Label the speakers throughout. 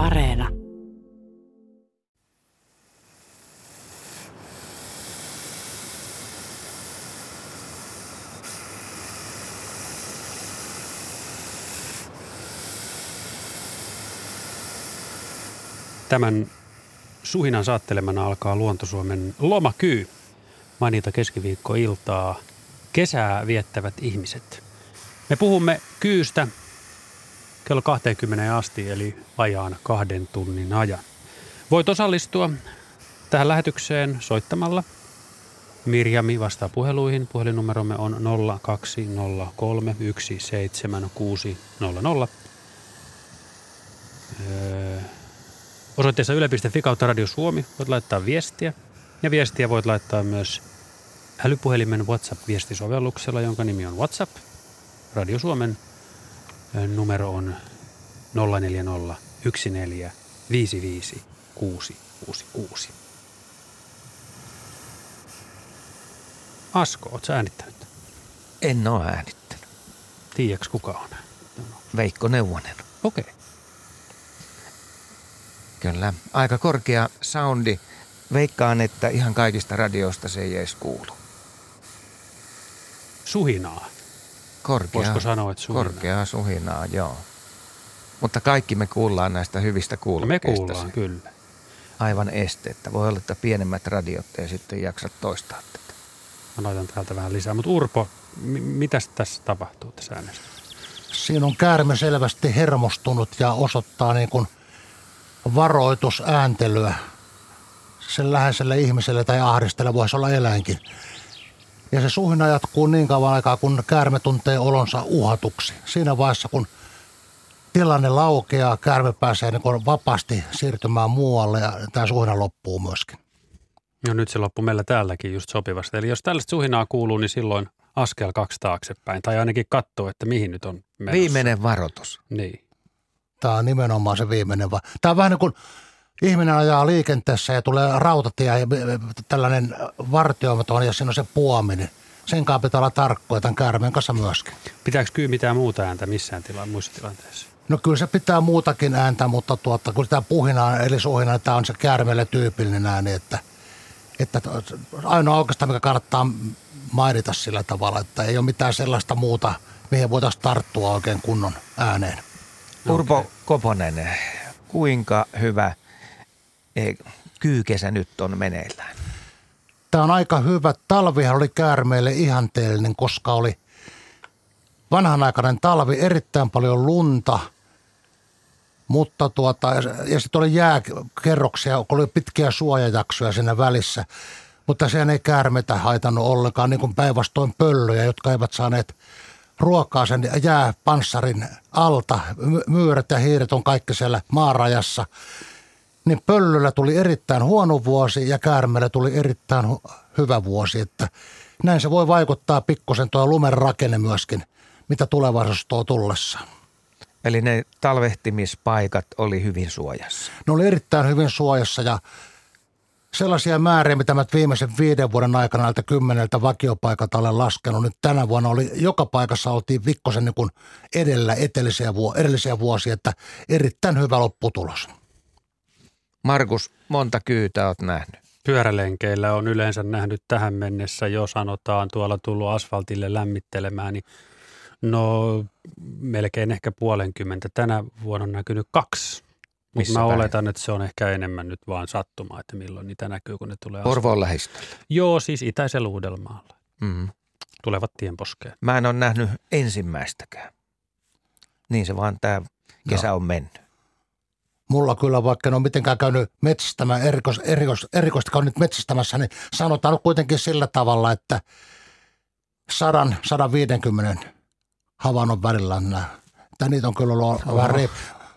Speaker 1: Areena.
Speaker 2: Tämän suhinan saattelemana alkaa Luontosuomen lomakyy. Mainita keskiviikkoiltaa. Kesää viettävät ihmiset. Me puhumme kyystä kello 20 asti, eli vajaan kahden tunnin ajan. Voit osallistua tähän lähetykseen soittamalla. Mirjami vastaa puheluihin. Puhelinnumeromme on 0203 17600. Öö, Osoitteessa yle.fi kautta Radio Suomi voit laittaa viestiä. Ja viestiä voit laittaa myös älypuhelimen WhatsApp-viestisovelluksella, jonka nimi on WhatsApp. Radio Suomen numero on 040 14 55 666. Asko, oot sä äänittänyt?
Speaker 3: En ole äänittänyt.
Speaker 2: Tiedätkö kuka on?
Speaker 3: Veikko Neuvonen.
Speaker 2: Okei. Okay.
Speaker 3: Kyllä. Aika korkea soundi. Veikkaan, että ihan kaikista radioista se ei edes kuulu.
Speaker 2: Suhinaa.
Speaker 3: Korkea,
Speaker 2: Voisiko sanoa, että suhinaa?
Speaker 3: Korkeaa suhinaa, joo. Mutta kaikki me kuullaan näistä hyvistä
Speaker 2: No me
Speaker 3: kuulokkeista.
Speaker 2: kuullaan, kyllä.
Speaker 3: Aivan esteettä. Voi olla, että pienemmät radiot ei sitten jaksa toistaa tätä.
Speaker 2: Mä laitan täältä vähän lisää. Mutta Urpo, mi- mitäs tässä tapahtuu tässä äänestyksessä?
Speaker 4: Siinä on käärme selvästi hermostunut ja osoittaa niin kuin varoitusääntelyä sen läheiselle ihmiselle tai ahdistelle voisi olla eläinkin. Ja se suhina jatkuu niin kauan aikaa, kun käärme tuntee olonsa uhatuksi. Siinä vaiheessa, kun tilanne laukeaa, käärme pääsee niin vapaasti siirtymään muualle ja tämä suhina loppuu myöskin.
Speaker 2: No nyt se loppui meillä täälläkin just sopivasti. Eli jos tällaista suhinaa kuuluu, niin silloin askel kaksi taaksepäin. Tai ainakin katsoo, että mihin nyt on menossa.
Speaker 3: Viimeinen varoitus.
Speaker 2: Niin.
Speaker 4: Tämä on nimenomaan se viimeinen. va- Tämä on vähän niin kuin ihminen ajaa liikenteessä ja tulee rautatie ja tällainen vartioimaton ja siinä on se puominen. Sen kanssa pitää olla tarkkoja tämän käärmeen kanssa myöskin.
Speaker 2: Pitääkö kyy mitään muuta ääntä missään tila, muissa tilanteissa?
Speaker 4: No kyllä se pitää muutakin ääntä, mutta tuota, kun tämä puhina eli suhina, niin tämä on se käärmeelle tyypillinen ääni, että, että ainoa oikeastaan mikä kannattaa mainita sillä tavalla, että ei ole mitään sellaista muuta, mihin voitaisiin tarttua oikein kunnon ääneen.
Speaker 3: Urpo
Speaker 2: Okei.
Speaker 3: Koponen, kuinka hyvä kyykesä nyt on meneillään?
Speaker 4: Tämä on aika hyvä. Talvihan oli käärmeelle ihanteellinen, koska oli vanhanaikainen talvi, erittäin paljon lunta, mutta tuota, ja sitten oli jääkerroksia, kun oli pitkiä suojajaksoja siinä välissä. Mutta sehän ei käärmeitä haitannut ollenkaan, niin kuin päinvastoin pöllöjä, jotka eivät saaneet ruokaa sen jääpanssarin alta. My- Myyrät ja hiiret on kaikki siellä maarajassa niin pöllöllä tuli erittäin huono vuosi ja käärmeellä tuli erittäin hyvä vuosi. Että näin se voi vaikuttaa pikkusen tuo lumen rakenne myöskin, mitä tulevaisuus tuo tullessaan.
Speaker 3: Eli ne talvehtimispaikat oli hyvin suojassa.
Speaker 4: Ne oli erittäin hyvin suojassa ja sellaisia määriä, mitä mä viimeisen viiden vuoden aikana näiltä kymmeneltä vakiopaikalta olen laskenut. Nyt tänä vuonna oli, joka paikassa oltiin vikkosen niin edellä edellisiä vuosia, että erittäin hyvä lopputulos.
Speaker 3: Markus, monta kyytä oot nähnyt?
Speaker 2: Pyörälenkeillä on yleensä nähnyt tähän mennessä, jo sanotaan tuolla tullut asfaltille lämmittelemään, niin no melkein ehkä puolenkymmentä. Tänä vuonna on näkynyt kaksi. Mutta mä
Speaker 3: päin?
Speaker 2: oletan, että se on ehkä enemmän nyt vaan sattumaa, että milloin niitä näkyy, kun ne tulee.
Speaker 3: Porvoon lähistöllä.
Speaker 2: Joo, siis itäisellä Uudelmaalla.
Speaker 3: Mm.
Speaker 2: Tulevat tienposkeen.
Speaker 3: Mä en ole nähnyt ensimmäistäkään. Niin se vaan tämä kesä on mennyt.
Speaker 4: Mulla kyllä, vaikka en ole mitenkään käynyt metsästämään, erikois, erikois, erikoista käynyt metsästämässä, niin sanotaan kuitenkin sillä tavalla, että 100-150 havainnon välillä nämä. Että niitä on kyllä ollut oh. vähän riip.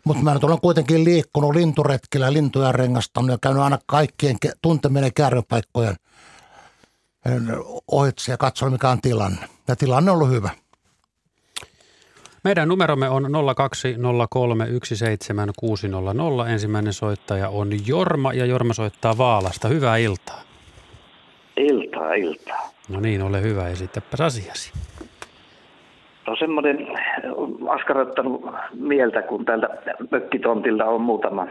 Speaker 4: Mutta mä nyt olen kuitenkin liikkunut linturetkillä ja lintuja rengastanut ja käynyt aina kaikkien tunteminen kärrypaikkojen ohitse ja katsonut mikä on tilanne. Ja tilanne on ollut hyvä.
Speaker 2: Meidän numeromme on 020317600. Ensimmäinen soittaja on Jorma ja Jorma soittaa Vaalasta. Hyvää iltaa.
Speaker 5: Iltaa, iltaa.
Speaker 2: No niin, ole hyvä, esittäpäs asiasi.
Speaker 1: No semmoinen askarruttanut mieltä, kun täältä mökkitontilta on muutama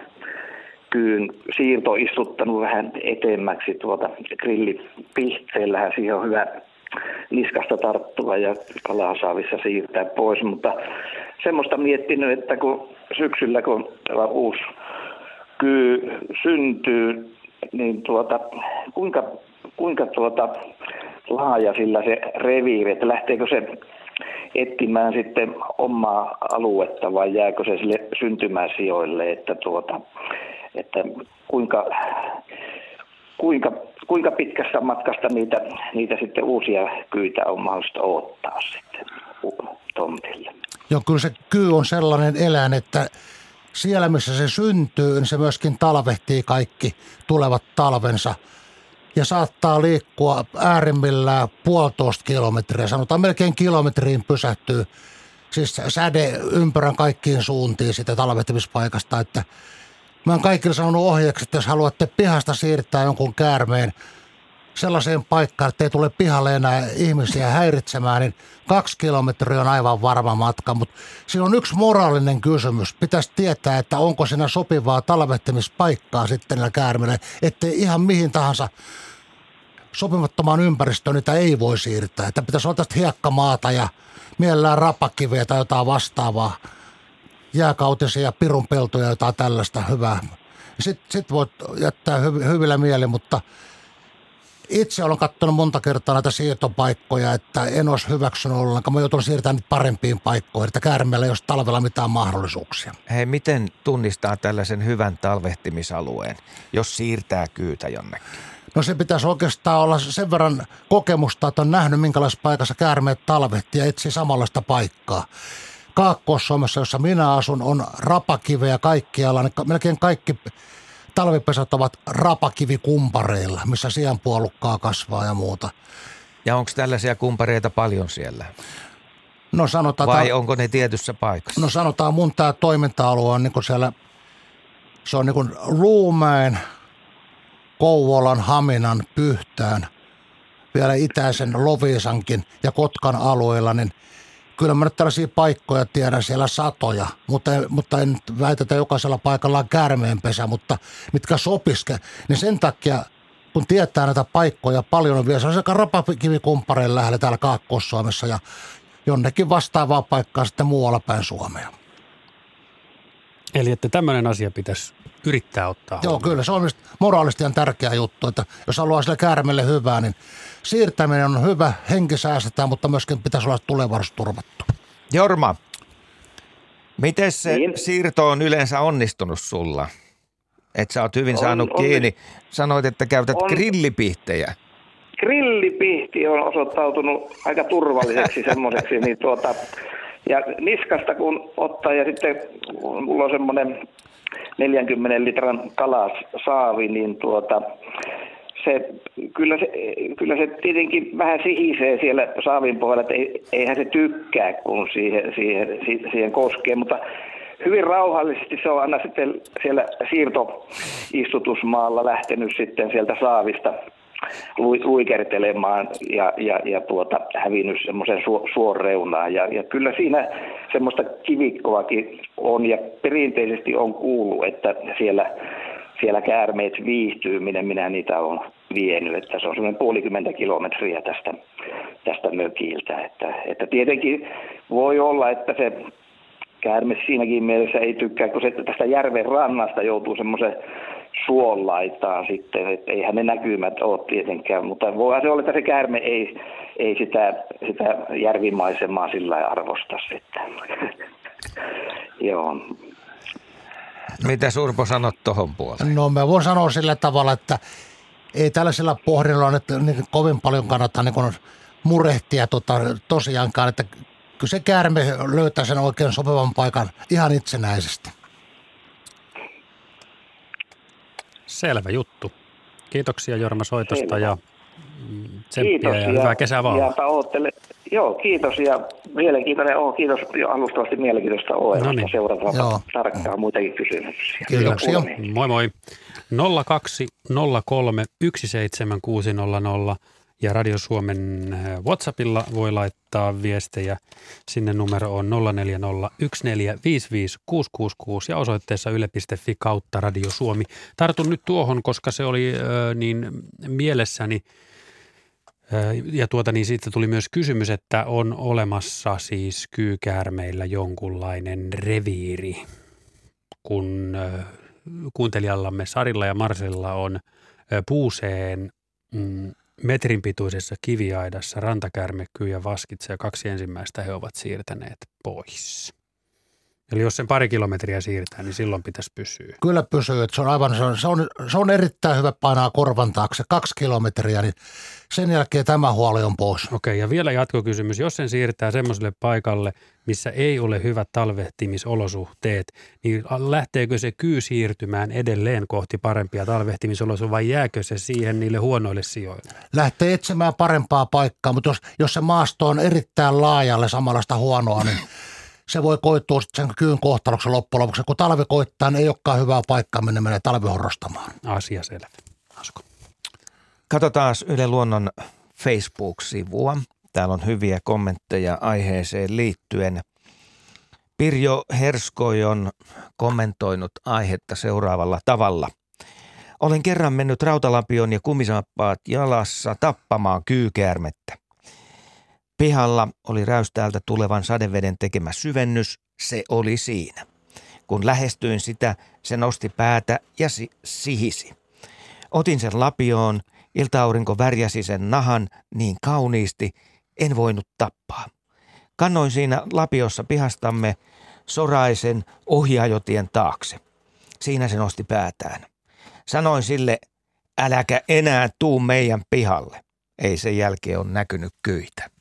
Speaker 1: kyyn siirto istuttanut vähän etemmäksi tuota grillipihteellähän. Siihen on hyvä niskasta tarttua ja kalasaavissa siirtää pois, mutta semmoista miettinyt, että kun syksyllä kun uusi kyy syntyy, niin tuota, kuinka, kuinka tuota laaja sillä se reviiri, että lähteekö se etsimään sitten omaa aluetta vai jääkö se sille syntymäsijoille, että, tuota, että kuinka, kuinka, kuinka pitkästä matkasta niitä, niitä sitten uusia kyitä on mahdollista ottaa sitten tontille.
Speaker 4: Joo, kyllä se kyy on sellainen eläin, että siellä missä se syntyy, niin se myöskin talvehtii kaikki tulevat talvensa ja saattaa liikkua äärimmillään puolitoista kilometriä, sanotaan melkein kilometriin pysähtyy siis säde ympärän kaikkiin suuntiin sitä talvehtimispaikasta, että mä oon kaikille sanonut ohjeeksi, että jos haluatte pihasta siirtää jonkun käärmeen sellaiseen paikkaan, että ei tule pihalle enää ihmisiä häiritsemään, niin kaksi kilometriä on aivan varma matka. Mutta siinä on yksi moraalinen kysymys. Pitäisi tietää, että onko siinä sopivaa talvehtimispaikkaa sitten näillä käärmeillä, ettei ihan mihin tahansa sopimattomaan ympäristöön niitä ei voi siirtää. Että pitäisi olla tästä hiekkamaata ja mielellään rapakiveä tai jotain vastaavaa, jääkautisia, pirunpeltoja, jotain tällaista hyvää. Sitten sit voit jättää hyv- hyvillä mieli, mutta – itse olen katsonut monta kertaa näitä siirtopaikkoja, että en olisi hyväksynyt ollenkaan. Mä joutun siirtämään nyt parempiin paikkoihin, että käärmeellä ei olisi talvella mitään mahdollisuuksia.
Speaker 3: Hei, miten tunnistaa tällaisen hyvän talvehtimisalueen, jos siirtää kyytä jonnekin?
Speaker 4: No se pitäisi oikeastaan olla sen verran kokemusta, että on nähnyt minkälaisessa paikassa käärmeet talvehtii ja etsii samanlaista paikkaa. Kaakkois-Suomessa, jossa minä asun, on rapakiveä kaikkialla. Niin melkein kaikki talvipesät ovat rapakivikumpareilla, missä sianpuolukkaa kasvaa ja muuta.
Speaker 3: Ja onko tällaisia kumpareita paljon siellä?
Speaker 4: No sanotaan,
Speaker 3: Vai onko ne tietyssä paikassa?
Speaker 4: No sanotaan mun tämä toiminta-alue on niin siellä, se on niin kuin Luumäen, Kouvolan, Haminan, Pyhtään, vielä itäisen Lovisankin ja Kotkan alueella, niin kyllä mä nyt tällaisia paikkoja tiedän siellä satoja, mutta, mutta en väitä, että jokaisella paikalla on käärmeenpesä, mutta mitkä sopiske, niin sen takia kun tietää näitä paikkoja paljon on vielä sellaisia rapakivikumppareilla lähellä täällä Kaakkois-Suomessa ja jonnekin vastaavaa paikkaa sitten muualla päin Suomea.
Speaker 2: Eli että tämmöinen asia pitäisi yrittää ottaa
Speaker 4: Joo, huomioon. kyllä se on moraalisesti ihan tärkeä juttu, että jos haluaa sille käärmelle hyvää, niin siirtäminen on hyvä, henki säästetään, mutta myöskin pitäisi olla tulevaisuus turvattu.
Speaker 3: Jorma, miten se niin. siirto on yleensä onnistunut sulla? Että sä oot hyvin on, saanut on, kiinni. Sanoit, että käytät on, grillipihtejä.
Speaker 1: Grillipihti on osoittautunut aika turvalliseksi semmoiseksi, niin tuota, ja niskasta kun ottaa ja sitten mulla on semmoinen 40 litran kalas saavi, niin tuota, se, kyllä, se, kyllä se tietenkin vähän sihisee siellä saavin pohjalla, että eihän se tykkää, kun siihen, siihen, siihen koskee, mutta hyvin rauhallisesti se on aina sitten siellä siirtoistutusmaalla lähtenyt sitten sieltä saavista luikertelemaan ja, ja, ja tuota, hävinnyt semmoisen su. Ja, ja kyllä siinä semmoista kivikkoakin on ja perinteisesti on kuullut, että siellä, siellä käärmeet viihtyy, minne minä niitä olen vienyt. Että se on semmoinen puolikymmentä kilometriä tästä, tästä mökiltä. Että, että tietenkin voi olla, että se käärme siinäkin mielessä ei tykkää, kun se tästä järven rannasta joutuu semmoisen suon laitaan sitten, että eihän ne näkymät ole tietenkään, mutta voi se olla, että se käärme ei, ei sitä, sitä järvimaisemaa sillä arvosta sitten. Joo.
Speaker 3: Mitä Surpo sanot tuohon puoleen?
Speaker 4: No mä voin sanoa sillä tavalla, että ei tällaisella pohdinnalla nyt niin kovin paljon kannata niin murehtia tota, tosiaankaan, että kyllä se käärme löytää sen oikein sopivan paikan ihan itsenäisesti.
Speaker 2: Selvä juttu. Kiitoksia Jorma soitosta Selvä. ja tsemppiä kiitos, ja, ja hyvää kesää vaan. Ja
Speaker 1: Joo, kiitos ja mielenkiintoinen on. Kiitos jo alustavasti mielenkiintoista ohjelmasta. No niin. Seurataan Joo. tarkkaan muitakin kysymyksiä.
Speaker 4: Kiitoksia.
Speaker 2: Moi moi. 0203 17600 Ja Radio Suomen äh, WhatsAppilla voi laittaa viestejä. Sinne numero on 0401455666 ja osoitteessa yle.fi kautta Radio Suomi. Tartun nyt tuohon, koska se oli äh, niin mielessäni – ja tuota, niin siitä tuli myös kysymys, että on olemassa siis kyykäärmeillä jonkunlainen reviiri, kun kuuntelijallamme Sarilla ja Marsella on puuseen mm, metrin pituisessa kiviaidassa rantakärmekyy ja vaskitse ja kaksi ensimmäistä he ovat siirtäneet pois. Eli jos sen pari kilometriä siirtää, niin silloin pitäisi pysyä.
Speaker 4: Kyllä pysyy. Että se on aivan, se on, se on, se on erittäin hyvä painaa korvan taakse. Kaksi kilometriä, niin sen jälkeen tämä huoli on pois.
Speaker 2: Okei, okay, ja vielä jatkokysymys. Jos sen siirtää semmoiselle paikalle, missä ei ole hyvät talvehtimisolosuhteet, niin lähteekö se kyy siirtymään edelleen kohti parempia talvehtimisolosuhteita vai jääkö se siihen niille huonoille sijoille?
Speaker 4: Lähtee etsimään parempaa paikkaa, mutta jos, jos se maasto on erittäin laajalle samanlaista huonoa, niin se voi koittua sen kyyn kohtaloksi loppujen lopuksi. Kun talvi koittaa, niin ei olekaan hyvää paikkaa mennä menee talvihorrostamaan.
Speaker 2: Asia selvä. Asko.
Speaker 3: Katsotaan Yle Luonnon Facebook-sivua. Täällä on hyviä kommentteja aiheeseen liittyen. Pirjo Herskoi on kommentoinut aihetta seuraavalla tavalla. Olen kerran mennyt rautalapion ja kumisaappaat jalassa tappamaan kyykäärmettä. Pihalla oli räystäältä tulevan sadeveden tekemä syvennys, se oli siinä. Kun lähestyin sitä, se nosti päätä ja si- sihisi. Otin sen lapioon, iltaaurinko värjäsi sen nahan niin kauniisti, en voinut tappaa. Kannoin siinä lapiossa pihastamme soraisen ohjaajotien taakse. Siinä se nosti päätään. Sanoin sille, äläkä enää tuu meidän pihalle. Ei sen jälkeen on näkynyt kyitä.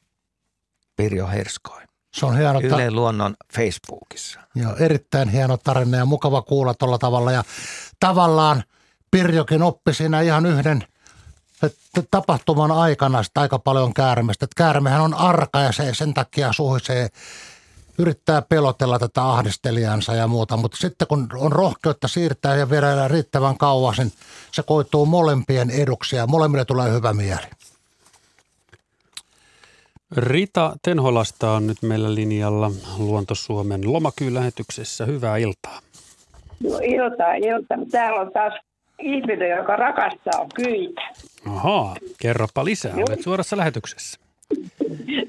Speaker 3: Pirjo Herskoin.
Speaker 4: Se on hieno.
Speaker 3: Yle Luonnon Facebookissa.
Speaker 4: Joo, erittäin hieno tarina ja mukava kuulla tuolla tavalla. Ja tavallaan Pirjokin oppi siinä ihan yhden tapahtuman aikana sitä aika paljon käärmestä. Että käärmehän on arka ja se sen takia suhisee, yrittää pelotella tätä ahdistelijansa ja muuta. Mutta sitten kun on rohkeutta siirtää ja viedä riittävän kauas, niin se koituu molempien eduksi ja molemmille tulee hyvä mieli.
Speaker 2: Rita Tenholasta on nyt meillä linjalla Luonto-Suomen lomakyy-lähetyksessä. Hyvää iltaa.
Speaker 5: No iltaa, iltaa. Täällä on taas ihminen, joka rakastaa kyitä.
Speaker 2: Ahaa, kerropa lisää. Joo. Olet suorassa lähetyksessä.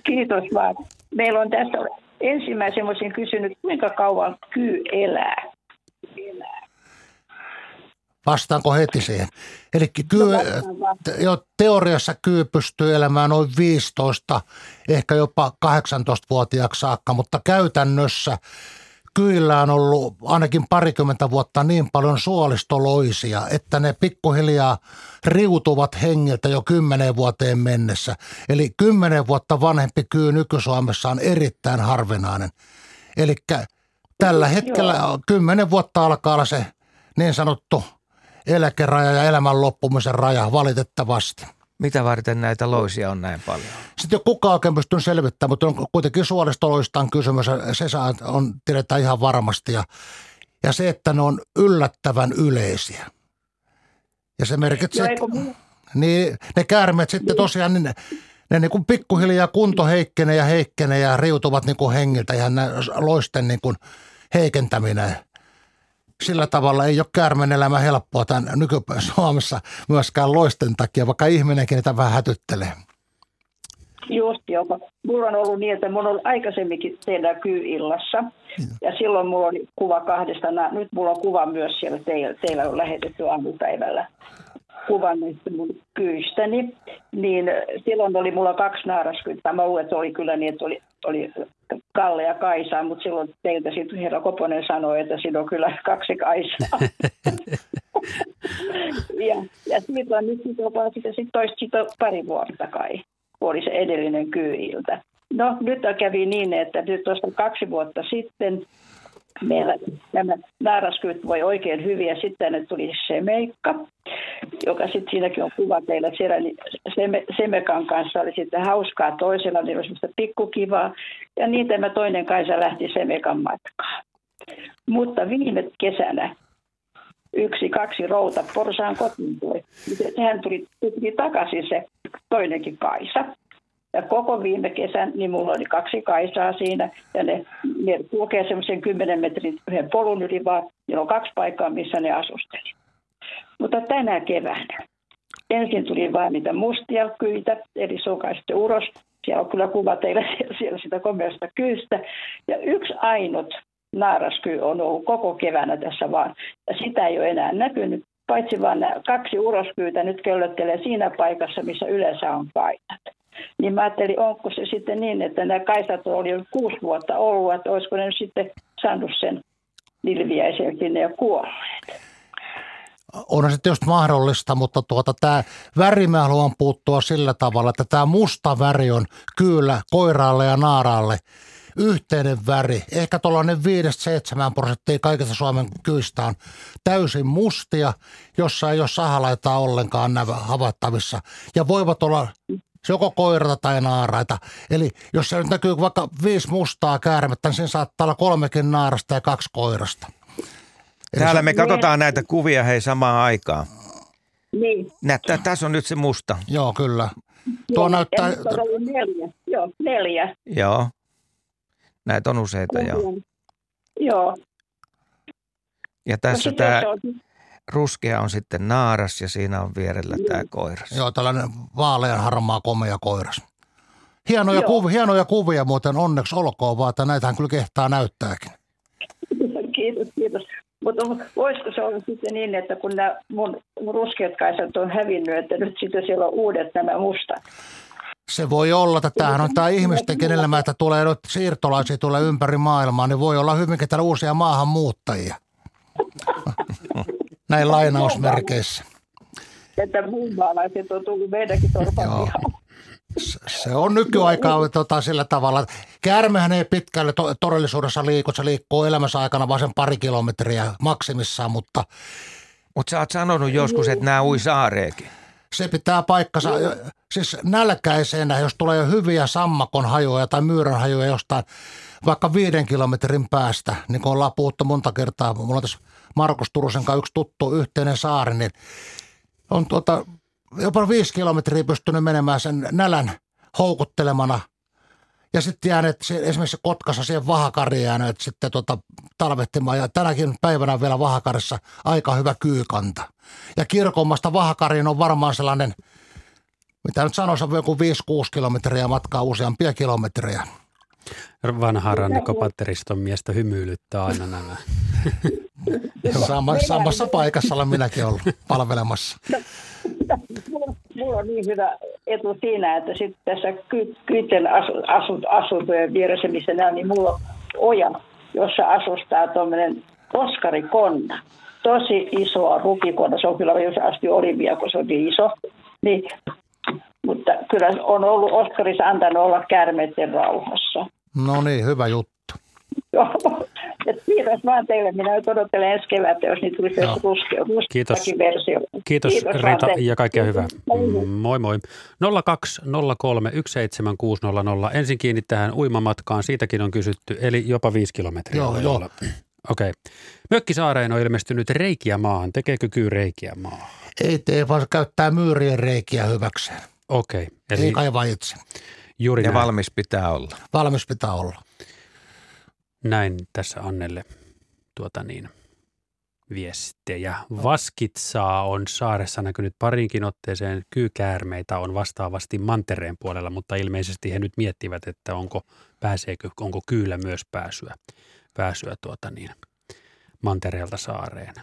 Speaker 5: Kiitos vaan. Meillä on tässä ensimmäisen olisin kysynyt, kuinka kauan kyy elää? elää.
Speaker 4: Vastaanko heti siihen? Eli kyy, jo teoriassa kyy pystyy elämään noin 15, ehkä jopa 18-vuotiaaksi saakka, mutta käytännössä kyillä on ollut ainakin parikymmentä vuotta niin paljon suolistoloisia, että ne pikkuhiljaa riutuvat hengiltä jo kymmenen vuoteen mennessä. Eli kymmenen vuotta vanhempi kyy nyky-Suomessa on erittäin harvinainen. Eli tällä hetkellä kymmenen vuotta alkaa olla se niin sanottu – eläkeraja ja elämän loppumisen raja valitettavasti.
Speaker 3: Mitä varten näitä loisia on näin paljon?
Speaker 4: Sitten ei kukaan oikein pystynyt selvittämään, mutta on kuitenkin suolistoloista kysymys. Se saa, on, tiedetään ihan varmasti. Ja, ja se, että ne on yllättävän yleisiä. Ja se merkitsee, että niin, ne käärmeet sitten tosiaan, niin ne, ne niin kuin pikkuhiljaa kunto heikkenee ja heikkenee ja riutuvat niin kuin hengiltä. Ihan loisten niin kuin heikentäminen – sillä tavalla ei ole käärmeen elämä helppoa tämän nykypäivän Suomessa myöskään loisten takia, vaikka ihminenkin niitä vähän hätyttelee.
Speaker 5: Just joo. Mulla on ollut niin, että mulla on aikaisemminkin teillä kyy-illassa. Ja silloin mulla oli kuva kahdesta. Nyt mulla on kuva myös siellä teillä, teillä on lähetetty aamupäivällä kuvan näistä mun kyystäni, niin silloin oli mulla kaksi naaraskyyttä. Mä luulen, että oli kyllä niin, että oli, oli Kalle ja Kaisa, mutta silloin teiltä sitten herra Koponen sanoi, että siinä on kyllä kaksi Kaisaa. ja, ja siitä on nyt on sitten sit toista siitä pari vuotta kai, kun oli se edellinen kyyltä. No nyt kävi niin, että nyt tuosta kaksi vuotta sitten meillä nämä naaraskyt voi oikein hyvin ja sitten ne tuli Semeikka, joka sitten siinäkin on kuva teillä siellä, niin Seme, Semekan kanssa oli sitten hauskaa toisella, niin oli semmoista pikkukivaa ja niin tämä toinen Kaisa lähti Semekan matkaan. Mutta viime kesänä yksi, kaksi routa porsaan kotiin tuli. Sehän tuli, tuli takaisin se toinenkin kaisa. Ja koko viime kesän, niin mulla oli kaksi kaisaa siinä, ja ne, ne kulkee semmoisen 10 metrin yhden polun yli, vaan niillä on kaksi paikkaa, missä ne asusteli. Mutta tänä keväänä, ensin tuli vain niitä mustia kyitä, eli sokaisesti uros. Siellä on kyllä kuva teille siellä sitä komeasta kyystä. Ja yksi ainut naaraskyy on ollut koko keväänä tässä vaan. Ja sitä ei ole enää näkynyt, paitsi vaan nämä kaksi uroskyytä nyt köllöttelee siinä paikassa, missä yleensä on kaitat. Niin mä ajattelin, onko se sitten niin, että nämä kaisat oli jo kuusi vuotta ollut, että olisiko ne sitten saanut sen nilviäisen sinne ja kuolleet.
Speaker 4: On se tietysti mahdollista, mutta tuota, tämä väri mä haluan puuttua sillä tavalla, että tämä musta väri on kyllä koiraalle ja naaraalle yhteinen väri. Ehkä tuollainen 5-7 prosenttia kaikista Suomen kyistä on täysin mustia, jossa ei ole sahalaitaa ollenkaan havaittavissa. Ja voivat olla joko koirata tai naaraita. Eli jos se nyt näkyy vaikka viisi mustaa käärmettä, niin siinä saattaa olla kolmekin naarasta ja kaksi koirasta.
Speaker 3: Täällä me katsotaan näitä kuvia hei samaan aikaan.
Speaker 5: Niin.
Speaker 3: Näyttää, tässä on nyt se musta.
Speaker 4: Joo, kyllä. Tuo
Speaker 5: Neljä.
Speaker 4: näyttää...
Speaker 5: Neljä. Joo, neljä.
Speaker 3: Joo. Näitä on useita, joo.
Speaker 5: Joo.
Speaker 3: Ja
Speaker 5: No
Speaker 3: tässä
Speaker 5: sitten
Speaker 3: tämä
Speaker 5: on-
Speaker 3: ruskea on sitten naaras ja siinä on vierellä tämä koiras.
Speaker 4: Joo, tällainen vaalean harmaa komea koiras. Hienoja,
Speaker 5: Joo.
Speaker 4: kuvia, hienoja kuvia muuten onneksi olkoon vaan, että näitähän kyllä kehtaa näyttääkin.
Speaker 5: Kiitos, kiitos. Mutta voisiko se olla sitten niin, että kun nämä mun ruskeat kaisat on hävinnyt, että nyt sitten siellä on uudet nämä mustat.
Speaker 4: Se voi olla, että tämähän on tämä ihmisten elämä, että tulee nyt siirtolaisia tulee ympäri maailmaa, niin voi olla hyvinkin täällä uusia maahanmuuttajia. Näin lainausmerkeissä.
Speaker 5: Että muunmaalaiset on tullut meidänkin torpan.
Speaker 4: Se on nykyaikaa tota, sillä tavalla. että Käärmehän ei pitkälle to- todellisuudessa liiku, se liikkuu elämänsä aikana vain sen pari kilometriä maksimissaan, mutta
Speaker 3: Mutta sä oot sanonut joskus, että nämä ui saareekin.
Speaker 4: se pitää paikkansa. Siis nälkäisenä, jos tulee jo hyviä sammakon hajoja tai myyrän hajoja jostain vaikka viiden kilometrin päästä, niin kuin ollaan puhuttu monta kertaa, mulla on tässä Markus Turusen kanssa yksi tuttu yhteinen saari, niin on tuota, jopa viisi kilometriä pystynyt menemään sen nälän houkuttelemana. Ja sitten jääneet se- esimerkiksi Kotkassa siihen vahakariin jääneet sitten tota, talvehtimaan. Ja tänäkin päivänä vielä vahakarissa aika hyvä kyykanta. Ja kirkommasta vahakariin on varmaan sellainen, mitä nyt sanoisin, joku 5-6 kilometriä matkaa useampia kilometrejä.
Speaker 2: Vanha rannikopatteriston miestä hymyilyttää aina nämä.
Speaker 4: Sama, samassa paikassa olen minäkin ollut palvelemassa.
Speaker 5: Mulla, on niin hyvä etu siinä, että sitten tässä ky, Kyyten asu, asu, asuntojen vieressä, missä nämä, niin mulla on oja, jossa asustaa tuommoinen Oskari Konna. Tosi iso rukikonna, se on kyllä jos asti olivia, kun se on niin iso. Niin, mutta kyllä on ollut Oskarissa antanut olla käärmeiden rauhassa.
Speaker 4: No niin, hyvä juttu.
Speaker 5: Joo. Kiitos vaan teille. Minä nyt odottelen ensi kevättä, jos niitä tulisi
Speaker 4: Joo.
Speaker 5: ruskea,
Speaker 2: Kiitos.
Speaker 5: versio.
Speaker 2: Kiitos,
Speaker 5: vaan
Speaker 2: Rita
Speaker 5: teille.
Speaker 2: ja kaikkea hyvää.
Speaker 5: Moi.
Speaker 2: Moi moi. 0203 17600. Ensin kiinni tähän uimamatkaan, siitäkin on kysytty, eli jopa viisi kilometriä.
Speaker 4: Joo, joo.
Speaker 2: olla. Okei. Okay. Mökkisaareen on ilmestynyt reikiä maahan. Tekeekö kyy reikiä maahan?
Speaker 4: Ei tee, vaan käyttää myyrien reikiä hyväkseen.
Speaker 2: Okei. Okay.
Speaker 4: Ei
Speaker 2: Eli
Speaker 4: kaiva itse.
Speaker 2: juuri
Speaker 3: Ja
Speaker 2: näin.
Speaker 3: valmis pitää olla.
Speaker 4: Valmis pitää olla.
Speaker 2: Näin tässä Annelle tuota niin, viestejä. Vaskitsaa on saaressa näkynyt parinkin otteeseen. Kyykäärmeitä on vastaavasti mantereen puolella, mutta ilmeisesti he nyt miettivät, että onko, pääseekö, onko kyyllä myös pääsyä, pääsyä tuota niin, mantereelta saareen.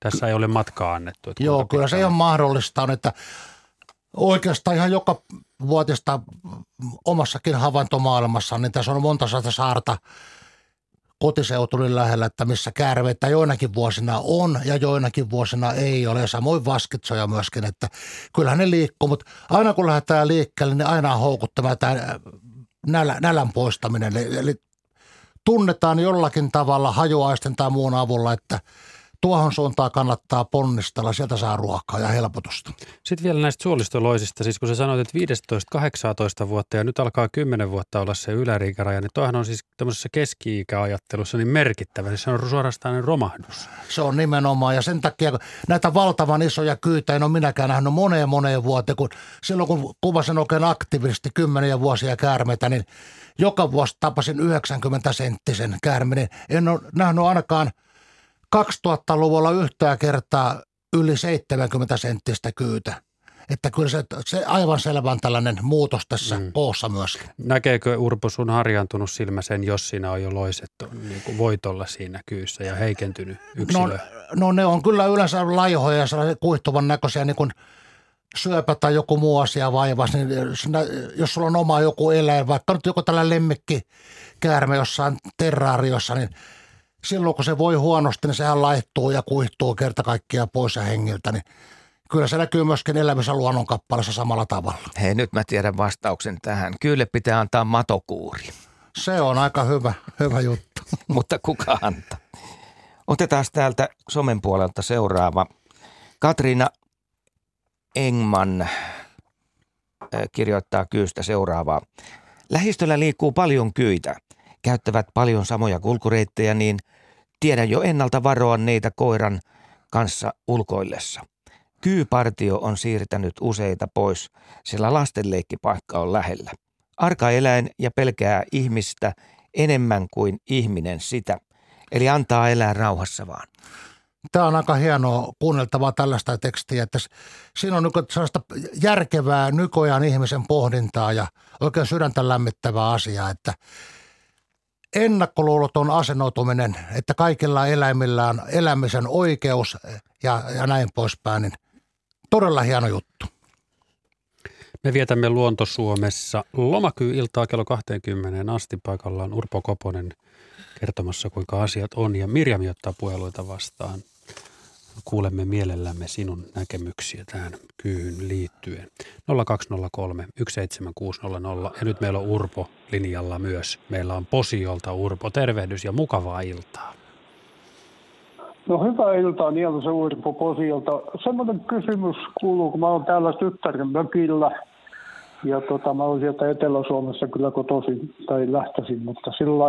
Speaker 2: Tässä ei ole matkaa annettu. Että
Speaker 4: Joo, kyllä se
Speaker 2: on.
Speaker 4: mahdollista on, että oikeastaan ihan joka vuotista omassakin havaintomaailmassa, niin tässä on monta sata saarta kotiseutuni lähellä, että missä käärmeitä joinakin vuosina on ja joinakin vuosina ei ole. Ja samoin vaskitsoja myöskin, että kyllähän ne liikkuu, mutta aina kun lähdetään liikkeelle, niin aina on houkuttava tämä nälä, nälän poistaminen. Eli, eli tunnetaan jollakin tavalla hajuaisten tai muun avulla, että tuohon suuntaan kannattaa ponnistella, sieltä saa ruokaa ja helpotusta.
Speaker 2: Sitten vielä näistä suolistoloisista, siis kun sä sanoit, että 15-18 vuotta ja nyt alkaa 10 vuotta olla se yläriikäraja, niin toihan on siis tämmöisessä keski-ikäajattelussa niin merkittävä, niin se on suorastaan romahdus.
Speaker 4: Se on nimenomaan ja sen takia kun näitä valtavan isoja kyytä en ole minäkään nähnyt moneen moneen vuoteen, kun silloin kun kuvasin oikein aktiivisesti kymmeniä vuosia käärmeitä, niin joka vuosi tapasin 90 senttisen käärmeen. En ole nähnyt ainakaan – 2000-luvulla yhtään kertaa yli 70 senttistä kyytä. Että kyllä se, se aivan selvä on tällainen muutos tässä mm. koossa myöskin.
Speaker 2: Näkeekö Urpo sun harjantunut silmä sen, jos siinä on jo loisettu niin kuin voitolla siinä kyyssä ja heikentynyt yksilö?
Speaker 4: No, no ne on kyllä yleensä laihoja ja kuihtuvan näköisiä niin kuin syöpä tai joku muu asia vaivas, niin jos sulla on oma joku eläin, vaikka nyt joku tällä lemmikki käärme jossain terraariossa, niin – silloin kun se voi huonosti, niin sehän laittuu ja kuihtuu kerta kaikkiaan pois ja hengiltä, niin kyllä se näkyy myöskin elämässä luonnonkappaleessa samalla tavalla.
Speaker 3: Hei, nyt mä tiedän vastauksen tähän. Kyllä pitää antaa matokuuri.
Speaker 4: Se on aika hyvä, hyvä juttu.
Speaker 3: Mutta kuka antaa? Otetaan täältä somen puolelta seuraava. Katriina Engman kirjoittaa kyystä seuraavaa. Lähistöllä liikkuu paljon kyitä. Käyttävät paljon samoja kulkureittejä, niin – Tiedän jo ennalta varoa neitä koiran kanssa ulkoillessa. Kyypartio on siirtänyt useita pois, sillä lastenleikkipaikka on lähellä. Arka eläin ja pelkää ihmistä enemmän kuin ihminen sitä, eli antaa elää rauhassa vaan.
Speaker 4: Tämä on aika hienoa kuunneltavaa tällaista tekstiä, että siinä on niin sellaista järkevää nykyajan ihmisen pohdintaa ja oikein sydäntä lämmittävää asiaa, että ennakkoluuloton asennoituminen, että kaikilla eläimillä on elämisen oikeus ja, ja näin poispäin, niin todella hieno juttu.
Speaker 2: Me vietämme Luonto-Suomessa lomakyy-iltaa kello 20 asti. Paikalla on Urpo Koponen kertomassa, kuinka asiat on. Ja Mirjami ottaa puheluita vastaan kuulemme mielellämme sinun näkemyksiä tähän kyyhyn liittyen. 0203 17600 ja nyt meillä on Urpo linjalla myös. Meillä on Posiolta Urpo. Tervehdys ja mukavaa iltaa.
Speaker 6: No hyvää iltaa se Urpo Posiolta. Semmoinen kysymys kuuluu, kun mä oon täällä tyttären mökillä ja tota, mä oon sieltä Etelä-Suomessa kyllä kotoisin tai lähtöisin, mutta sillä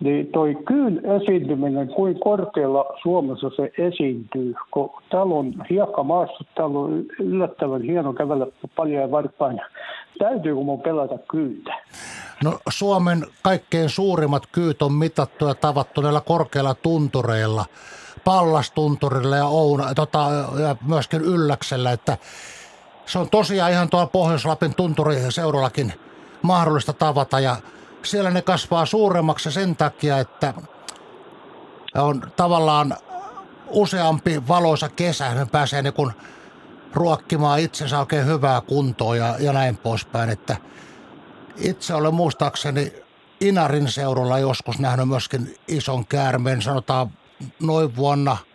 Speaker 6: niin toi kyyn esiintyminen, kuin korkealla Suomessa se esiintyy, kun täällä on hiekkamaassa, täällä on yllättävän hieno kävellä paljon ja varpain. Täytyykö mun pelata kyytä?
Speaker 4: No Suomen kaikkein suurimmat kyyt on mitattu ja tavattu näillä korkeilla tuntureilla. Pallastunturilla ja, Ouna, tota, ja myöskin Ylläksellä, että se on tosiaan ihan tuolla Pohjois-Lapin tunturiseudullakin mahdollista tavata ja siellä ne kasvaa suuremmaksi sen takia, että on tavallaan useampi valoisa kesä, ne pääsee niin kuin ruokkimaan itsensä oikein hyvää kuntoa ja, ja näin poispäin. Että itse olen muistaakseni Inarin seudulla joskus nähnyt myöskin ison käärmeen, sanotaan noin vuonna –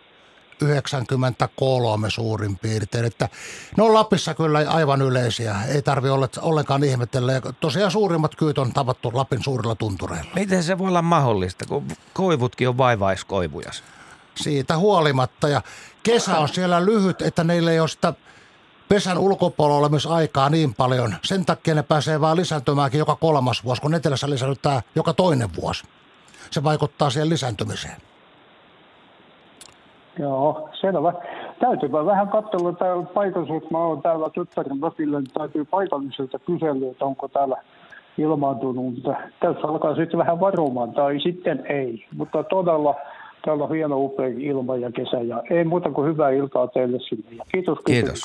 Speaker 4: 93 suurin piirtein. Että ne on Lapissa kyllä aivan yleisiä. Ei tarvi olla ollenkaan ihmetellä. Ja tosiaan suurimmat kyyt on tavattu Lapin suurilla tuntureilla.
Speaker 3: Miten se voi olla mahdollista, kun koivutkin on vaivaiskoivuja?
Speaker 4: Siitä huolimatta. Ja kesä on siellä lyhyt, että neille ei ole sitä pesän ulkopuolella aikaa niin paljon. Sen takia ne pääsee vaan lisääntymäänkin joka kolmas vuosi, kun etelässä lisäännytään joka toinen vuosi. Se vaikuttaa siihen lisääntymiseen.
Speaker 6: Joo, selvä. Täytyypä vähän katsella täällä paikallisuutta. Mä oon täällä tyttären väkillä, niin täytyy paikalliselta kysellä, että onko täällä ilmaantunut. Tässä alkaa sitten vähän varomaan tai sitten ei. Mutta todella täällä on hieno upea ilma ja kesä ja ei muuta kuin hyvää iltaa teille sinne. Ja kiitos
Speaker 3: Kiitos.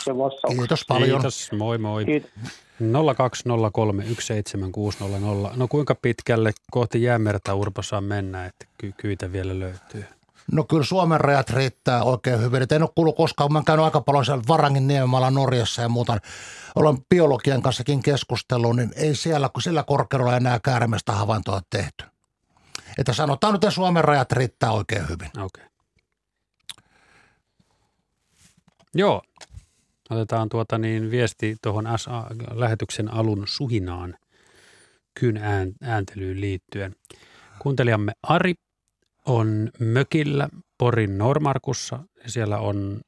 Speaker 4: Kiitos paljon.
Speaker 2: Kiitos, moi moi. Kiitos. 020317600. No kuinka pitkälle kohti jäämerta Urpo saa mennä, että ky- kyitä vielä löytyy?
Speaker 4: No kyllä Suomen rajat riittää oikein hyvin. Et en ole kuullut koskaan, mä käynyt aika paljon siellä Varangin niemellä Norjassa ja muuta. Olen biologian kanssakin keskustellut, niin ei siellä, kun sillä korkeudella enää käärmeestä havaintoa tehty. Että sanotaan että Suomen rajat riittää oikein hyvin.
Speaker 2: Okay. Joo. Otetaan tuota niin viesti tuohon lähetyksen alun suhinaan kyn ääntelyyn liittyen. Kuuntelijamme Ari on mökillä Porin Normarkussa ja siellä on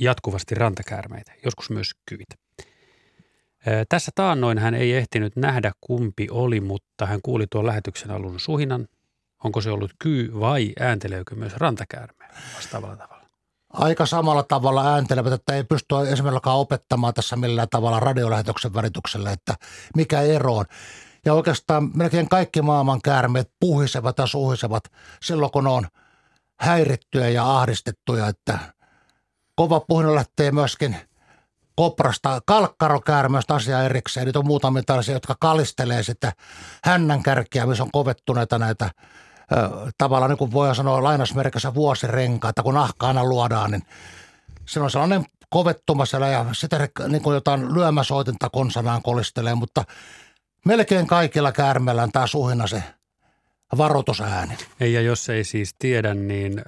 Speaker 2: jatkuvasti rantakäärmeitä, joskus myös kyitä. Tässä taannoin hän ei ehtinyt nähdä kumpi oli, mutta hän kuuli tuon lähetyksen alun suhinan. Onko se ollut kyy vai äänteleekö myös rantakäärme vastaavalla tavalla?
Speaker 4: Aika samalla tavalla ääntelevät, että ei pysty esimerkiksi opettamaan tässä millään tavalla radiolähetyksen värityksellä, että mikä ero on. Ja oikeastaan melkein kaikki maailman käärmeet puhisevat ja suhisevat silloin, kun on häirittyjä ja ahdistettuja, että kova puhina lähtee myöskin koprasta, kalkkarokäärmeestä asia erikseen. Niitä on muutamia tällaisia, jotka kalistelee sitä hännän kärkiä, missä on kovettuneita näitä tavallaan niin kuin voi sanoa lainausmerkissä vuosirenkaita, kun nahka aina luodaan, niin se on sellainen kovettuma siellä ja sitä niin kuin jotain lyömäsoitinta konsanaan kolistelee, mutta melkein kaikilla käärmeillä on tämä suhina se varoitusääni.
Speaker 2: Ei, ja jos ei siis tiedä, niin ö,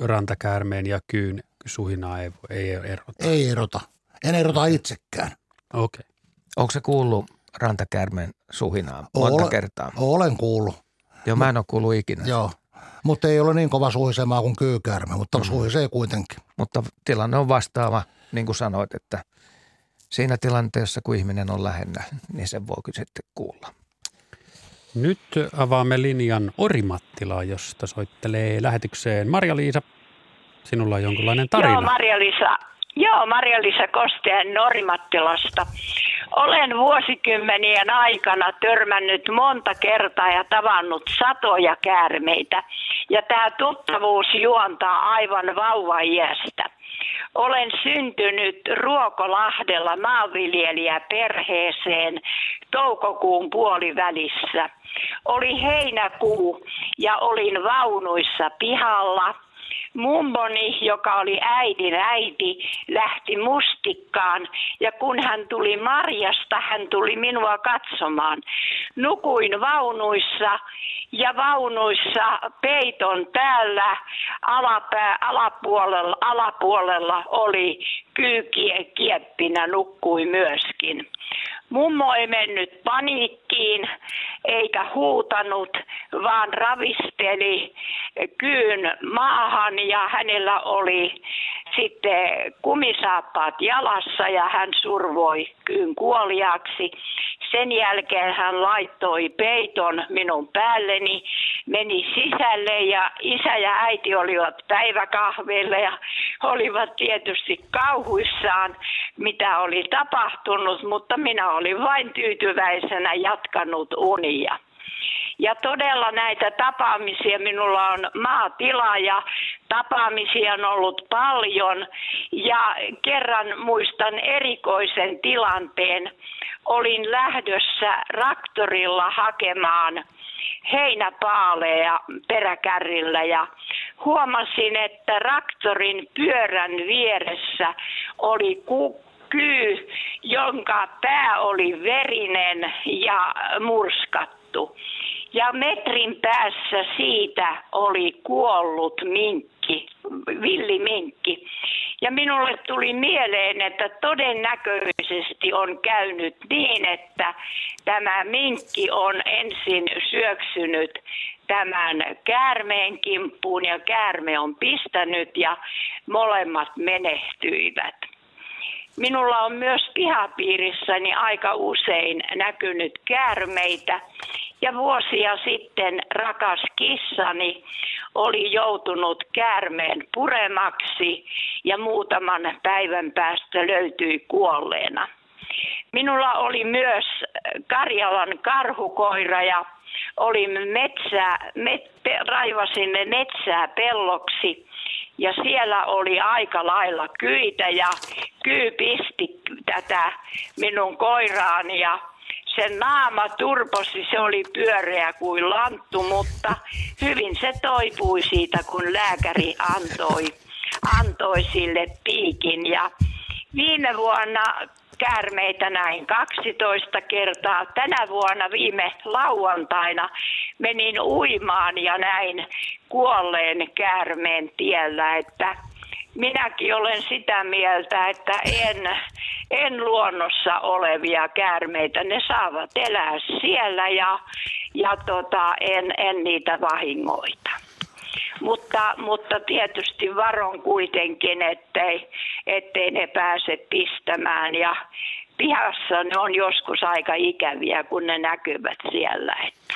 Speaker 2: rantakäärmeen ja kyyn suhinaa ei, ei erota.
Speaker 4: Ei erota. En erota itsekään.
Speaker 2: Okei. Okay.
Speaker 3: Onko se kuullut rantakäärmeen suhinaa monta olen, kertaa?
Speaker 4: Olen kuullut.
Speaker 3: Joo, mä en ole kuullut ikinä.
Speaker 4: Joo, mutta ei ole niin kova suhisemaa kuin kyykäärme, mutta mm. suhisee kuitenkin.
Speaker 3: Mutta tilanne on vastaava, niin kuin sanoit, että siinä tilanteessa, kun ihminen on lähellä, niin se voi sitten kuulla.
Speaker 2: Nyt avaamme linjan Orimattilaa, josta soittelee lähetykseen Marja-Liisa. Sinulla on jonkinlainen tarina.
Speaker 7: Joo, Marja-Liisa. Joo, Marja-Liisa Kosteen Norimattilasta. Olen vuosikymmenien aikana törmännyt monta kertaa ja tavannut satoja käärmeitä. Ja tämä tuttavuus juontaa aivan vauvaiästä. Olen syntynyt Ruokolahdella maanviljelijäperheeseen toukokuun puolivälissä. Oli heinäkuu ja olin vaunuissa pihalla – mummoni, joka oli äidin äiti, lähti mustikkaan ja kun hän tuli Marjasta, hän tuli minua katsomaan. Nukuin vaunuissa ja vaunuissa peiton päällä alapää, alapuolella, alapuolella oli kyykie kieppinä nukkui myöskin. Mummo ei mennyt paniikkiin eikä huutanut, vaan ravisteli kyyn maahan ja hänellä oli sitten kumisaappaat jalassa ja hän survoi kyyn kuoliaksi. Sen jälkeen hän laittoi peiton minun päälleni, meni sisälle ja isä ja äiti olivat päiväkahveilla ja olivat tietysti kauhuissaan, mitä oli tapahtunut, mutta minä olin vain tyytyväisenä jatkanut unia. Ja todella näitä tapaamisia minulla on maatila ja tapaamisia on ollut paljon. Ja kerran muistan erikoisen tilanteen. Olin lähdössä raktorilla hakemaan heinäpaaleja peräkärrillä ja huomasin, että raktorin pyörän vieressä oli ku- kyy, jonka pää oli verinen ja murskattu. Ja metrin päässä siitä oli kuollut minkki, villiminkki. Ja minulle tuli mieleen, että todennäköisesti on käynyt niin, että tämä minkki on ensin syöksynyt tämän käärmeen kimppuun ja käärme on pistänyt ja molemmat menehtyivät. Minulla on myös pihapiirissäni aika usein näkynyt käärmeitä ja vuosia sitten rakas kissani oli joutunut käärmeen puremaksi ja muutaman päivän päästä löytyi kuolleena. Minulla oli myös Karjalan karhukoira ja olin metsää, met, raivasin metsää pelloksi ja siellä oli aika lailla kyitä ja kyy pisti tätä minun koiraani ja sen naama turposi, se oli pyöreä kuin lanttu, mutta hyvin se toipui siitä, kun lääkäri antoi, antoi sille piikin. Ja viime vuonna käärmeitä näin 12 kertaa. Tänä vuonna viime lauantaina menin uimaan ja näin kuolleen käärmeen tiellä, että minäkin olen sitä mieltä, että en, en luonnossa olevia käärmeitä, ne saavat elää siellä ja, ja tota, en, en niitä vahingoita. Mutta, mutta tietysti varon kuitenkin, ettei, ettei ne pääse pistämään. Ja pihassa ne on joskus aika ikäviä, kun ne näkyvät siellä. Että.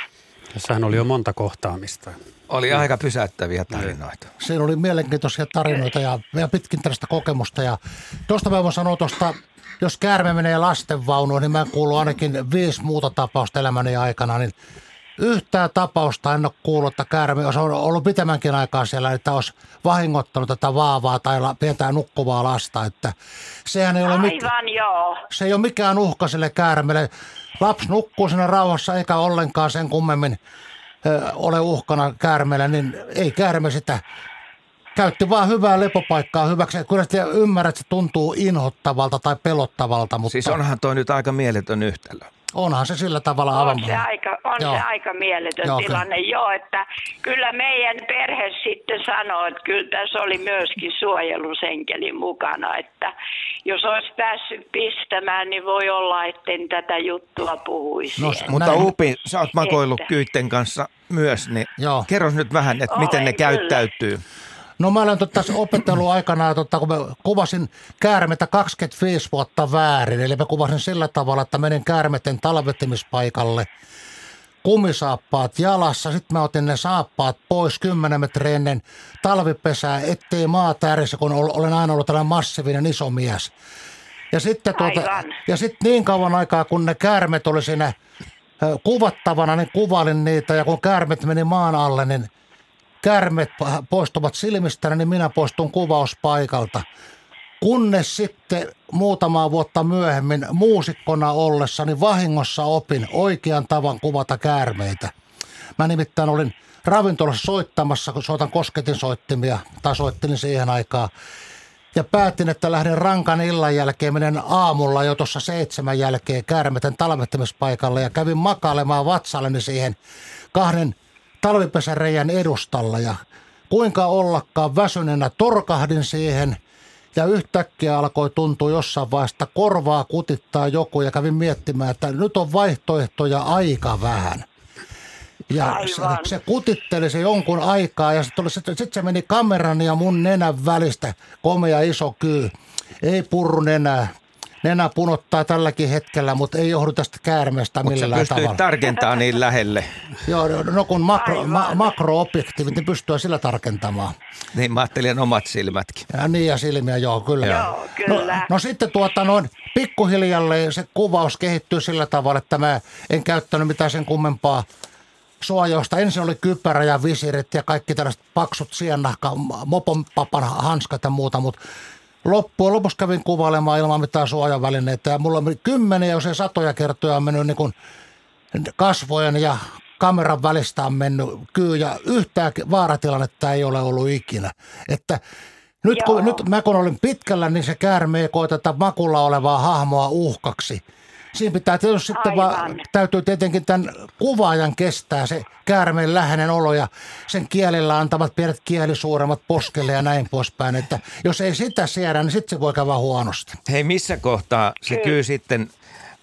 Speaker 2: Tässähän oli jo monta kohtaamista.
Speaker 3: Oli aika pysäyttäviä tarinoita.
Speaker 4: Siinä oli mielenkiintoisia tarinoita ja, ja pitkin tällaista kokemusta. Ja tuosta mä voin sanoa tuosta, jos käärme menee lastenvaunuun, niin mä kuullut ainakin viisi muuta tapausta elämäni aikana, niin yhtään tapausta en ole kuullut, että käärme olisi ollut pitemmänkin aikaa siellä, että olisi vahingottanut tätä vaavaa tai pientä nukkuvaa lasta. Että sehän ei ole,
Speaker 7: Aivan,
Speaker 4: mit-
Speaker 7: joo.
Speaker 4: se ei ole mikään uhka sille käärmeelle. Lapsi nukkuu siinä rauhassa eikä ollenkaan sen kummemmin ö, ole uhkana käärmeelle, niin ei käärme sitä käytti vaan hyvää lepopaikkaa hyväksi. Kyllä sä ymmärrät, että se tuntuu inhottavalta tai pelottavalta, mutta
Speaker 3: Siis onhan toi nyt aika mieletön yhtälö.
Speaker 4: Onhan se sillä tavalla aivan...
Speaker 7: On se aika, on
Speaker 4: Joo.
Speaker 7: se aika mieletön
Speaker 4: Joo,
Speaker 7: joo,
Speaker 4: kyllä.
Speaker 7: tilanne, joo, että kyllä meidän perhe sitten sanoi, että kyllä tässä oli myöskin suojelusenkeli mukana, että jos olisi päässyt pistämään, niin voi olla, etten tätä juttua puhuisi.
Speaker 4: No,
Speaker 7: Että-
Speaker 3: Mutta
Speaker 4: Näin.
Speaker 3: Upi, sä oot makoillut
Speaker 7: Että.
Speaker 3: kyytten kanssa myös, niin
Speaker 4: Joo.
Speaker 3: kerros nyt vähän, että miten ne
Speaker 7: Olen kyllä.
Speaker 3: käyttäytyy.
Speaker 4: No mä olen tässä opettelu aikana, tota, kun mä kuvasin käärmeitä 25 vuotta väärin. Eli mä kuvasin sillä tavalla, että menin käärmeiden talvettimispaikalle kumisaappaat jalassa. Sitten mä otin ne saappaat pois 10 metriä ennen talvipesää, ettei maa tärissä, kun ol- olen aina ollut tällainen massiivinen iso mies. Ja sitten, tuota,
Speaker 7: Aivan.
Speaker 4: ja sitten niin kauan aikaa, kun ne käärmet oli siinä kuvattavana, niin kuvailin niitä. Ja kun käärmet meni maan alle, niin käärmet pa- poistuvat silmistä, niin minä poistun kuvauspaikalta. Kunnes sitten muutamaa vuotta myöhemmin muusikkona ollessani vahingossa opin oikean tavan kuvata käärmeitä. Mä nimittäin olin ravintolassa soittamassa, kun soitan kosketin soittimia, tai soittelin siihen aikaan. Ja päätin, että lähden rankan illan jälkeen, menen aamulla jo tuossa seitsemän jälkeen käärmeten talvettamispaikalle ja kävin makailemaan vatsalleni siihen kahden talvipesäreijän edustalla. Ja kuinka ollakaan väsyneenä torkahdin siihen ja yhtäkkiä alkoi tuntua jossain vaiheessa, korvaa kutittaa joku ja kävin miettimään, että nyt on vaihtoehtoja aika vähän. Ja se, se kutitteli se jonkun aikaa ja sitten sit, sit se meni kameran ja mun nenän välistä komea iso kyy. Ei purru nenää. Nenä punottaa tälläkin hetkellä, mutta ei johdu tästä käärmeestä
Speaker 3: sä
Speaker 4: millään
Speaker 3: pystyit
Speaker 4: tavalla.
Speaker 3: tarkentamaan niin lähelle.
Speaker 4: Joo, no kun makro, ma, makroobjektiivit, niin pystyy sillä tarkentamaan.
Speaker 3: Niin mä ajattelin omat silmätkin.
Speaker 4: Ja niin ja silmiä, joo, kyllä.
Speaker 7: Joo, kyllä.
Speaker 4: No, no sitten tuota noin pikkuhiljalle se kuvaus kehittyy sillä tavalla, että mä en käyttänyt mitään sen kummempaa suojausta. Ensin oli kypärä ja visirit ja kaikki tällaiset paksut siennahka, mopon papan hanskat ja muuta, mutta loppujen lopuksi kävin kuvailemaan ilman mitään suojavälineitä ja mulla on kymmeniä, jos ei satoja kertoja on mennyt niin kuin kasvojen ja kameran välistä on mennyt kyy ja yhtään vaaratilannetta ei ole ollut ikinä. Että nyt kun, nyt mä kun olin pitkällä, niin se käärme ei koe tätä makulla olevaa hahmoa uhkaksi. Siinä pitää tietysti sitten vaan, täytyy tietenkin tämän kuvaajan kestää se käärmeen läheinen olo ja sen kielellä antavat pienet kielisuuremmat poskelle ja näin poispäin. Että jos ei sitä siedä, niin sitten se voi käydä huonosti.
Speaker 3: Hei, missä kohtaa se kyy sitten